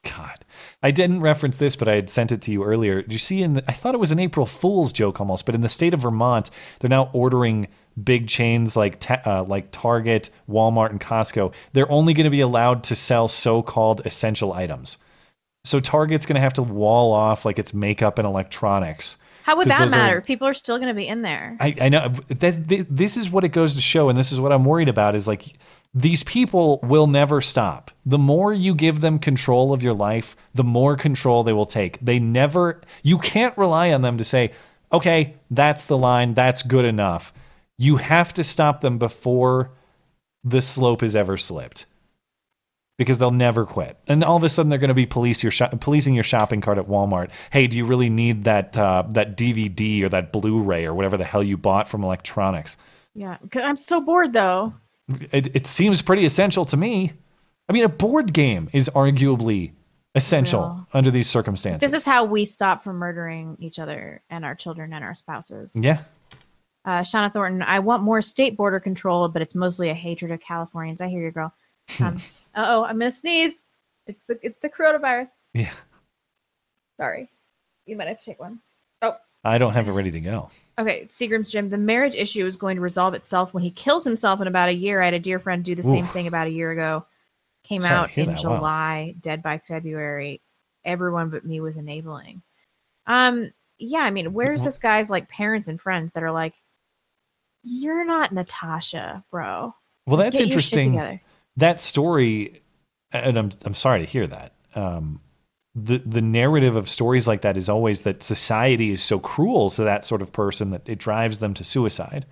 God, I didn't reference this, but I had sent it to you earlier. Did you see in the, I thought it was an April Fool's joke almost, but in the state of Vermont, they're now ordering big chains like Ta- uh, like Target, Walmart, and Costco. They're only going to be allowed to sell so-called essential items. So Target's going to have to wall off like its makeup and electronics. How would that those are- matter? People are still going to be in there. I, I know that th- this is what it goes to show, and this is what I'm worried about is like these people will never stop. The more you give them control of your life, the more control they will take. They never, you can't rely on them to say, okay, that's the line, that's good enough. You have to stop them before the slope is ever slipped because they'll never quit. And all of a sudden, they're going to be police your policing your shopping cart at Walmart. Hey, do you really need that uh, that DVD or that Blu-ray or whatever the hell you bought from electronics? Yeah, I'm so bored though. It, it seems pretty essential to me. I mean, a board game is arguably essential under these circumstances. This is how we stop from murdering each other and our children and our spouses. yeah. Uh, Shauna Thornton, I want more state border control, but it's mostly a hatred of Californians. I hear you, girl. Um, *laughs* oh, I'm gonna sneeze. It's the it's the coronavirus. Yeah. Sorry, you might have to take one. Oh, I don't have it ready to go. okay. Seagram's Jim, the marriage issue is going to resolve itself when he kills himself in about a year. I had a dear friend do the same thing about a year ago. Came Sorry out in that. Wow. July, dead by February. Everyone but me was enabling. Um, yeah, I mean, where's this guy's like parents and friends that are like, you're not Natasha, bro. Well, that's Get interesting. That story, and I'm I'm sorry to hear that. Um, the the narrative of stories like that is always that society is so cruel to that sort of person that it drives them to suicide.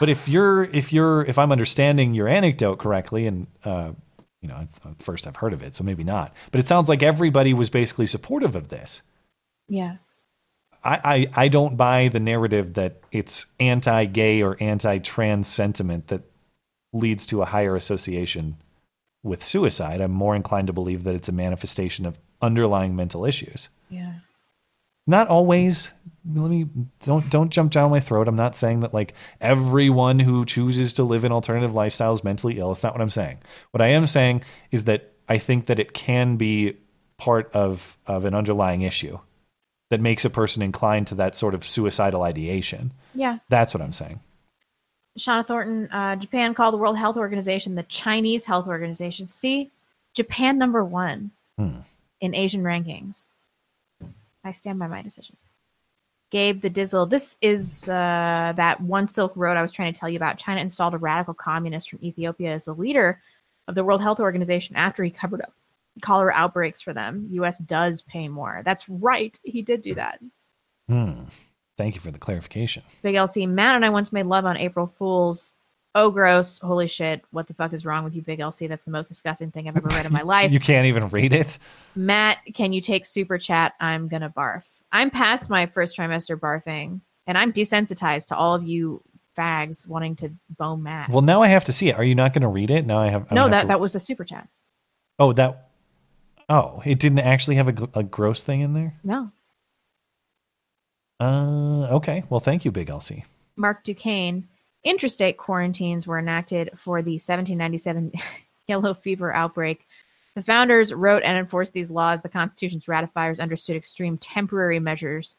But if you're if you're if I'm understanding your anecdote correctly, and uh, you know, first I've heard of it, so maybe not. But it sounds like everybody was basically supportive of this. Yeah. I, I, I don't buy the narrative that it's anti-gay or anti-trans sentiment that leads to a higher association with suicide. I'm more inclined to believe that it's a manifestation of underlying mental issues. Yeah. Not always. Let me don't don't jump down my throat. I'm not saying that like everyone who chooses to live an alternative lifestyle is mentally ill. It's not what I'm saying. What I am saying is that I think that it can be part of of an underlying issue that makes a person inclined to that sort of suicidal ideation. Yeah. That's what I'm saying. Shauna Thornton, uh, Japan called the World Health Organization the Chinese Health Organization. See, Japan number one Hmm. in Asian rankings. I stand by my decision. Gabe the Dizzle. This is uh, that one Silk Road I was trying to tell you about. China installed a radical communist from Ethiopia as the leader of the World Health Organization after he covered up cholera outbreaks for them. U.S. does pay more. That's right. He did do that. Hmm. Thank you for the clarification. Big LC. Matt and I once made love on April Fools. Oh, gross. Holy shit. What the fuck is wrong with you, Big LC? That's the most disgusting thing I've ever read in my *laughs* life. You can't even read it. Matt, can you take super chat? I'm going to barf. I'm past my first trimester barfing, and I'm desensitized to all of you fags wanting to bone Matt. Well, now I have to see it. Are you not going to read it? Now I have. I'm no, that, have to- that was a super chat. Oh, that. Oh, it didn't actually have a, a gross thing in there. No. Uh, okay. Well, thank you, Big LC. Mark Duquesne. Interstate quarantines were enacted for the 1797 *laughs* yellow fever outbreak. The founders wrote and enforced these laws. The Constitution's ratifiers understood extreme temporary measures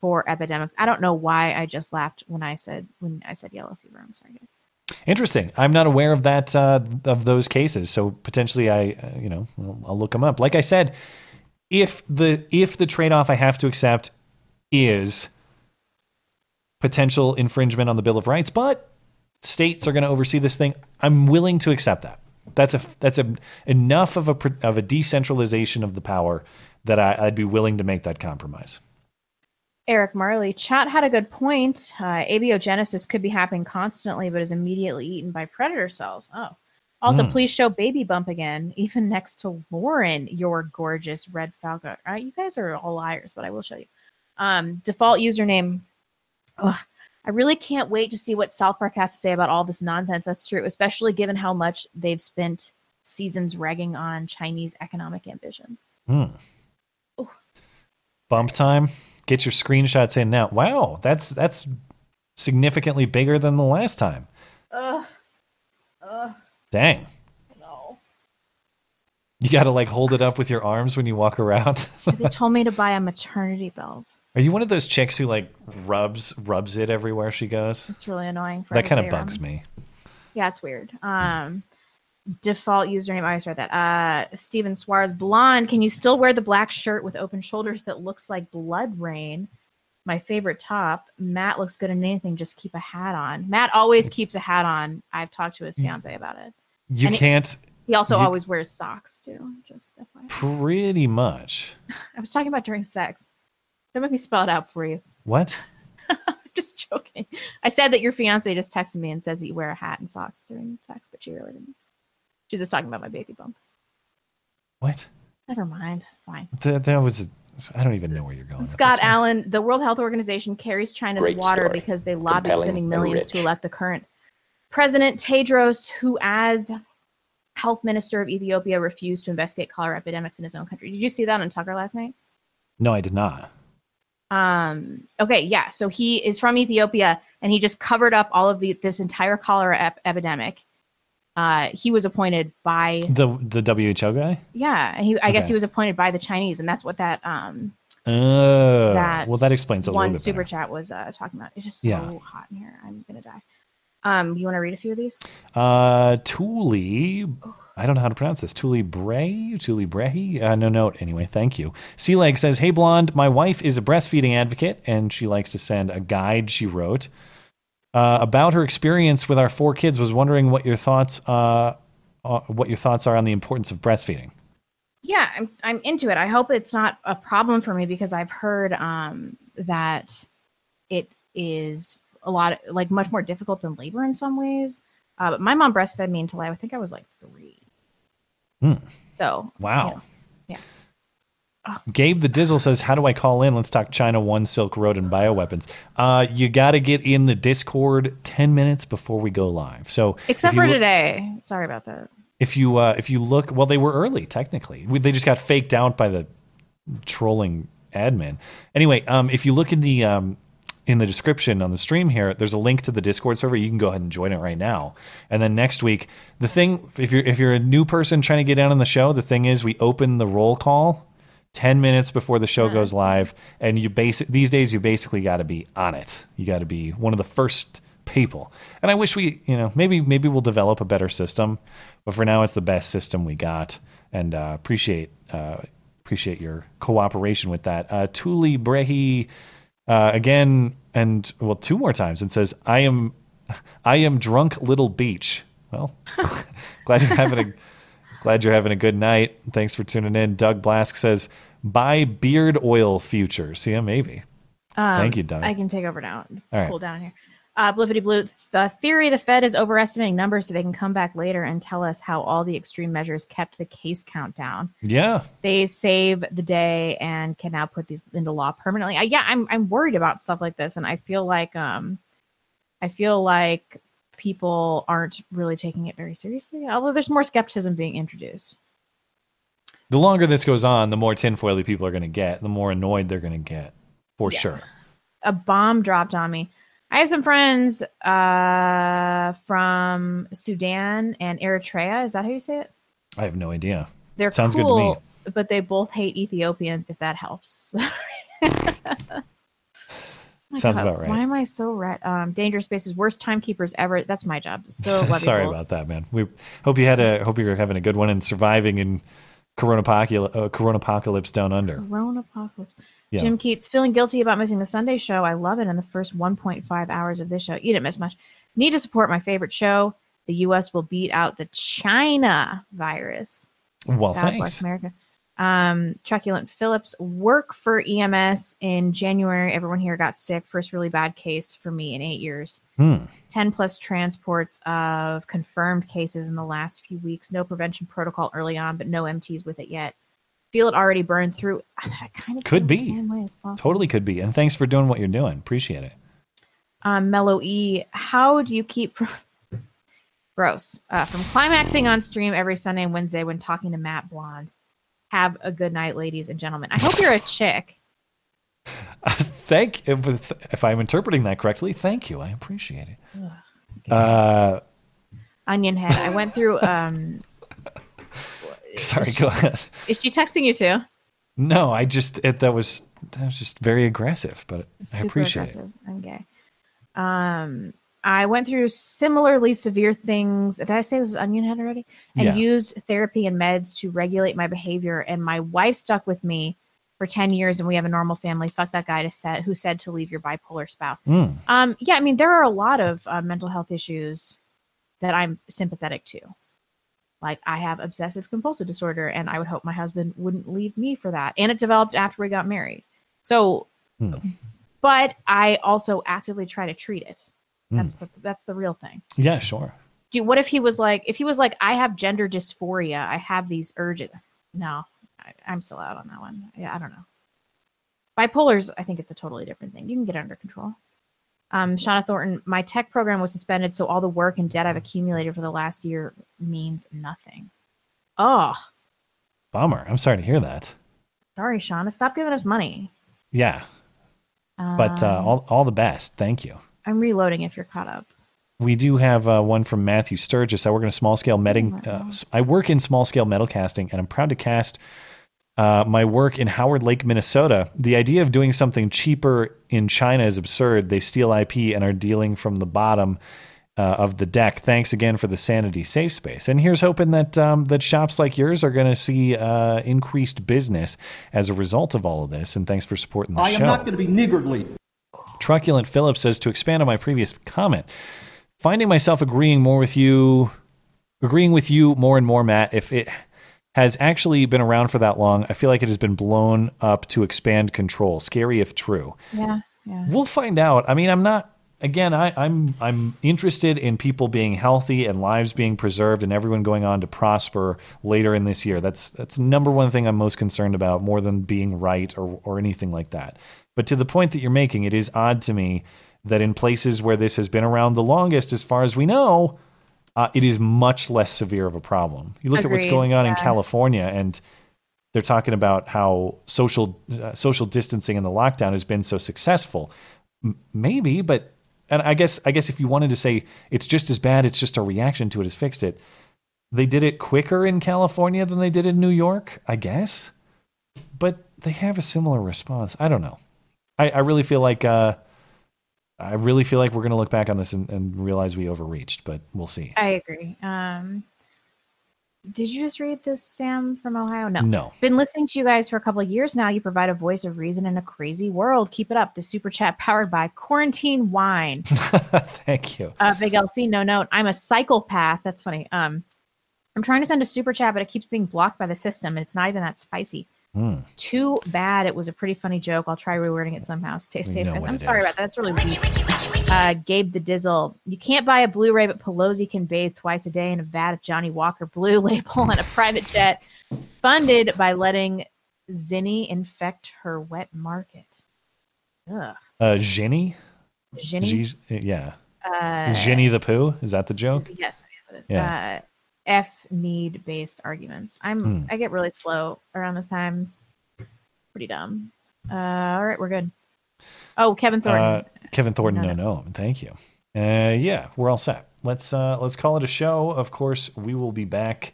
for epidemics. I don't know why I just laughed when I said when I said yellow fever. I'm sorry, guys. Interesting. I'm not aware of that uh, of those cases, so potentially I, uh, you know, I'll, I'll look them up. Like I said, if the if the trade off I have to accept is potential infringement on the Bill of Rights, but states are going to oversee this thing, I'm willing to accept that. That's a that's a enough of a of a decentralization of the power that I, I'd be willing to make that compromise. Eric Marley, chat had a good point. Uh, abiogenesis could be happening constantly, but is immediately eaten by predator cells. Oh. Also, Hmm. please show Baby Bump again, *laughs* even next to Lauren, your gorgeous red falcon. All right, you guys are all liars, but I will show you. Um, default username. Ugh, I really can't wait to see what South Park has to say about all this nonsense. That's true, especially given how much they've spent seasons ragging on Chinese economic ambitions. Hmm. Bump time. Get your screenshots in now. Wow, that's that's significantly bigger than the last time. Ugh. Ugh. Dang. No. You got to like hold it up with your arms when you walk around. they told me to buy a maternity belt. Are you one of those chicks who like rubs rubs it everywhere she goes? It's really annoying. For That kind of everybody around bugs me. Yeah, it's weird. Um, default username. I always read that. Uh, Steven Suarez, blonde. Can you still wear the black shirt with open shoulders that looks like blood rain? My favorite top. Matt looks good in anything. Just keep a hat on. Matt always keeps a hat on. I've talked to his fiance about it. You And can't He also you- always wears socks too. Just FYI. pretty much. *laughs* I was talking about during sex. Don't make me spell it out for you. What? *laughs* just joking. I said that your fiance just texted me and says that you wear a hat and socks during sex, but she really didn't. She's just talking about my baby bump. What? Never mind. Fine. That, that was I don't even know where you're going. Scott. Allen, the World Health Organization carries China's Great water story. because they lobbied Compelling spending millions to elect the current president Tedros, who, as health minister of Ethiopia, refused to investigate cholera epidemics in his own country. Did you see that on Tucker last night? No, I did not. Um, okay, yeah. So he is from Ethiopia, and he just covered up all of the this entire cholera ep- epidemic. Uh, he was appointed by The the WHO guy? yeah, and he I guess he was appointed by the Chinese, and that's what that um Oh, that well, that explains a one little bit. super better. chat was uh, talking about. It is so Yeah. hot in here. I'm gonna die. Um, you want to read a few of these? Uh, Thule, I don't know how to pronounce this. Thule Bray, Thule Bray. Uh, no note. Anyway, thank you. Sea Leg says, "Hey blonde, my wife is a breastfeeding advocate, and she likes to send a guide she wrote uh, about her experience with our four kids. Was wondering what your thoughts, uh, uh, what your thoughts are on the importance of breastfeeding." Yeah, I'm I'm into it. I hope it's not a problem for me because I've heard um that it is a lot like much more difficult than labor in some ways. Uh, but my mom breastfed me until I think I was like three. Hmm. So Wow. yeah. Gabe the Dizzle says, "How do I call in? Let's talk China One, Silk Road, and bioweapons." Uh, you got to get in the Discord ten minutes before we go live. So except for look- today. Sorry about that. if you uh, if you look, well, they were early technically. We, they just got faked out by the trolling admin. Anyway, um, if you look in the um, in the description on the stream here, there's a link to the Discord server. You can go ahead and join it right now. And then next week, the thing if you're if you're a new person trying to get down on the show, the thing is we open the roll call. 10 minutes before the show goes live and you basic these days you basically got to be on it you got to be one of the first people and i wish we you know maybe maybe we'll develop a better system but for now it's the best system we got and uh, appreciate uh, appreciate your cooperation with that uh, Tuli Brehi uh, again and well two more times and says i am i am drunk little beach well *laughs* glad you're having a glad you're having a good night thanks for tuning in doug blask says buy beard oil futures yeah maybe Um, thank you doug I can take over now. It's All right. cool down here. Uh, Blippity Blue. The theory the Fed is overestimating numbers so they can come back later and tell us how all the extreme measures kept the case count down. yeah They save the day and can now put these into law permanently. I, yeah, I'm I'm worried about stuff like this, and I feel like um, I feel like people aren't really taking it very seriously. Although there's more skepticism being introduced. the longer this goes on the more tinfoily people are going to get the more annoyed they're going to get for Yeah. sure a bomb dropped on me. I have some friends uh, from Sudan and Eritrea. Is that how you say it? i have no idea They're sounds good to cool, me but they both hate Ethiopians. If that helps. *laughs* Sounds God, about right. Why am I so red? Um, Dangerous Spaces, worst timekeepers ever. That's my job. So *laughs* sorry about that man we hope you had a hope you're having a good one and surviving in corona uh, corona apocalypse down under Corona apocalypse. Yeah. Jim Keats feeling guilty about missing the Sunday show. I love it. In the first 1.5 hours of this show, you didn't miss much. Need to support my favorite show. The U.S. will beat out the China virus. Well, God thanks. bless America. Um, Truculent Phillips work for EMS in January. Everyone here got sick. First really bad case for me in eight years. Hmm. 10 plus transports of confirmed cases in the last few weeks. No prevention protocol early on, but no EMTs with it yet. Feel it already burned through. *sighs* I kind of could be same way as possible. totally could be and thanks for doing what you're doing appreciate it um, Mellow E, how do you keep gross uh, from climaxing on stream every Sunday and Wednesday when talking to Matt Blonde? Have a good night, ladies and gentlemen. I hope you're a chick. *laughs* thank if, if i'm interpreting that correctly thank you i appreciate it uh Onion head. I went through. *laughs* Um, sorry go ahead is she texting you too? no i just it, that was that was just very aggressive but i appreciate it aggressive. I'm gay. Um, I went through similarly severe things. Did I say it was onion head already? And Yeah. used therapy and meds to regulate my behavior. And my wife stuck with me for 10 years and we have a normal family. Fuck that guy to set who said to leave your bipolar spouse. Mm. Um, yeah, I mean, there are a lot of uh, mental health issues that I'm sympathetic to. Like, I have obsessive compulsive disorder, and I would hope my husband wouldn't leave me for that. And it developed after we got married. So, Hmm. but I also actively try to treat it. Hmm. That's the that's the real thing. yeah sure Do what if he was like, if he was like, I have gender dysphoria, I have these urges. No, I, I'm still out on that one. Yeah, I don't know. Bipolars, I think it's a totally different thing. You can get under control. Um, Shauna Thornton, my tech program was suspended, so all the work and debt I've accumulated for the last year means nothing. Oh, bummer i'm sorry to hear that sorry, Shauna. Stop giving us money. yeah but uh, Um, all, all the best thank you I'm reloading if you're caught up. We do have uh, one from Matthew Sturgis. I work in a small scale metal. Uh, I work in small scale metal casting, and I'm proud to cast uh, my work in Howard Lake, Minnesota. The idea of doing something cheaper in China is absurd. They steal IP and are dealing from the bottom uh, of the deck. Thanks again for the sanity safe space. And here's hoping that um, that shops like yours are going to see uh, increased business as a result of all of this. And thanks for supporting the I show. I am not going to be niggardly. Truculent Phillips says to expand on my previous comment, finding myself agreeing more with you, agreeing with you more and more, Matt. If it has actually been around for that long, I feel like it has been blown up to expand control. Scary if true. Yeah. Yeah. We'll find out. I mean, I'm not. Again, I, I'm I'm interested in people being healthy and lives being preserved and everyone going on to prosper later in this year. That's that's number one thing I'm most concerned about, more than being right or or anything like that. But to the point that you're making, it is odd to me that in places where this has been around the longest, as far as we know, uh, it is much less severe of a problem. You look at what's going on in. California, and they're talking about how social uh, social distancing and the lockdown has been so successful. M- maybe, but and I guess I guess if you wanted to say it's just as bad, it's just a reaction to it has fixed it. They did it quicker in California than they did in New York, I guess. But they have a similar response. I don't know. I, I really feel like uh, I really feel like we're gonna look back on this and, and realize we overreached, but we'll see. I agree. Um, did you just read this, Sam from Ohio? No. No. Been listening to you guys for a couple of years now. You provide a voice of reason in a crazy world. Keep it up. The super chat powered by Quarantine Wine. *laughs* Thank you. Uh, Big LC, no note. I'm a psychopath. That's funny. Um, I'm trying to send a super chat, but it keeps being blocked by the system, and it's not even that spicy. Hmm. Too bad. It was a pretty funny joke. I'll try rewording it somehow. Stay safe, guys. I'm sorry is. about that. That's really weak. Uh, Gabe the Dizzle. You can't buy a Blu-ray, but Pelosi can bathe twice a day in a vat of Johnnie Walker Blue *laughs* label on a private jet, funded by letting Zinni infect her wet market. Ugh. Uh, Jenny? Ginny? G- yeah. Uh, Is Jenny the poo? Is that the joke? Yes, yes, it is. Yeah. Uh, F need based arguments. I'm Hmm. I get really slow around this time. Pretty dumb. Uh, all right, we're good. Oh, Kevin Thornton. Uh, Kevin Thornton, No, no, no, thank you. Uh, yeah, we're all set. Let's uh, let's call it a show. Of course, we will be back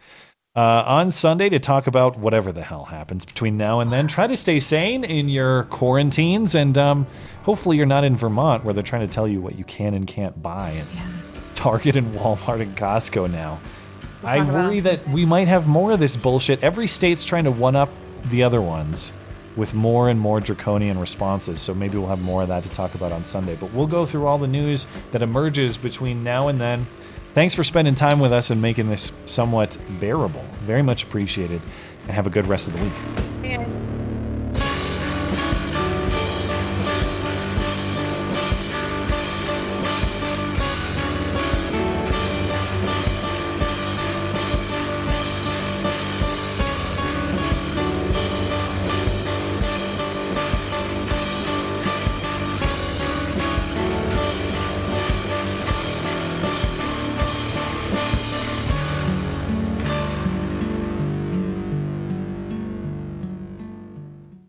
uh, on Sunday to talk about whatever the hell happens between now and then. Try to stay sane in your quarantines, and um, hopefully, you're not in Vermont where they're trying to tell you what you can and can't buy at Target and Walmart and Costco now. We'll I talk about it worry that we might have more of this bullshit. Every state's trying to one up the other ones with more and more draconian responses. So maybe we'll have more of that to talk about on Sunday. But we'll go through all the news that emerges between now and then. Thanks for spending time with us and making this somewhat bearable. Very much appreciated. And have a good rest of the week. Guys.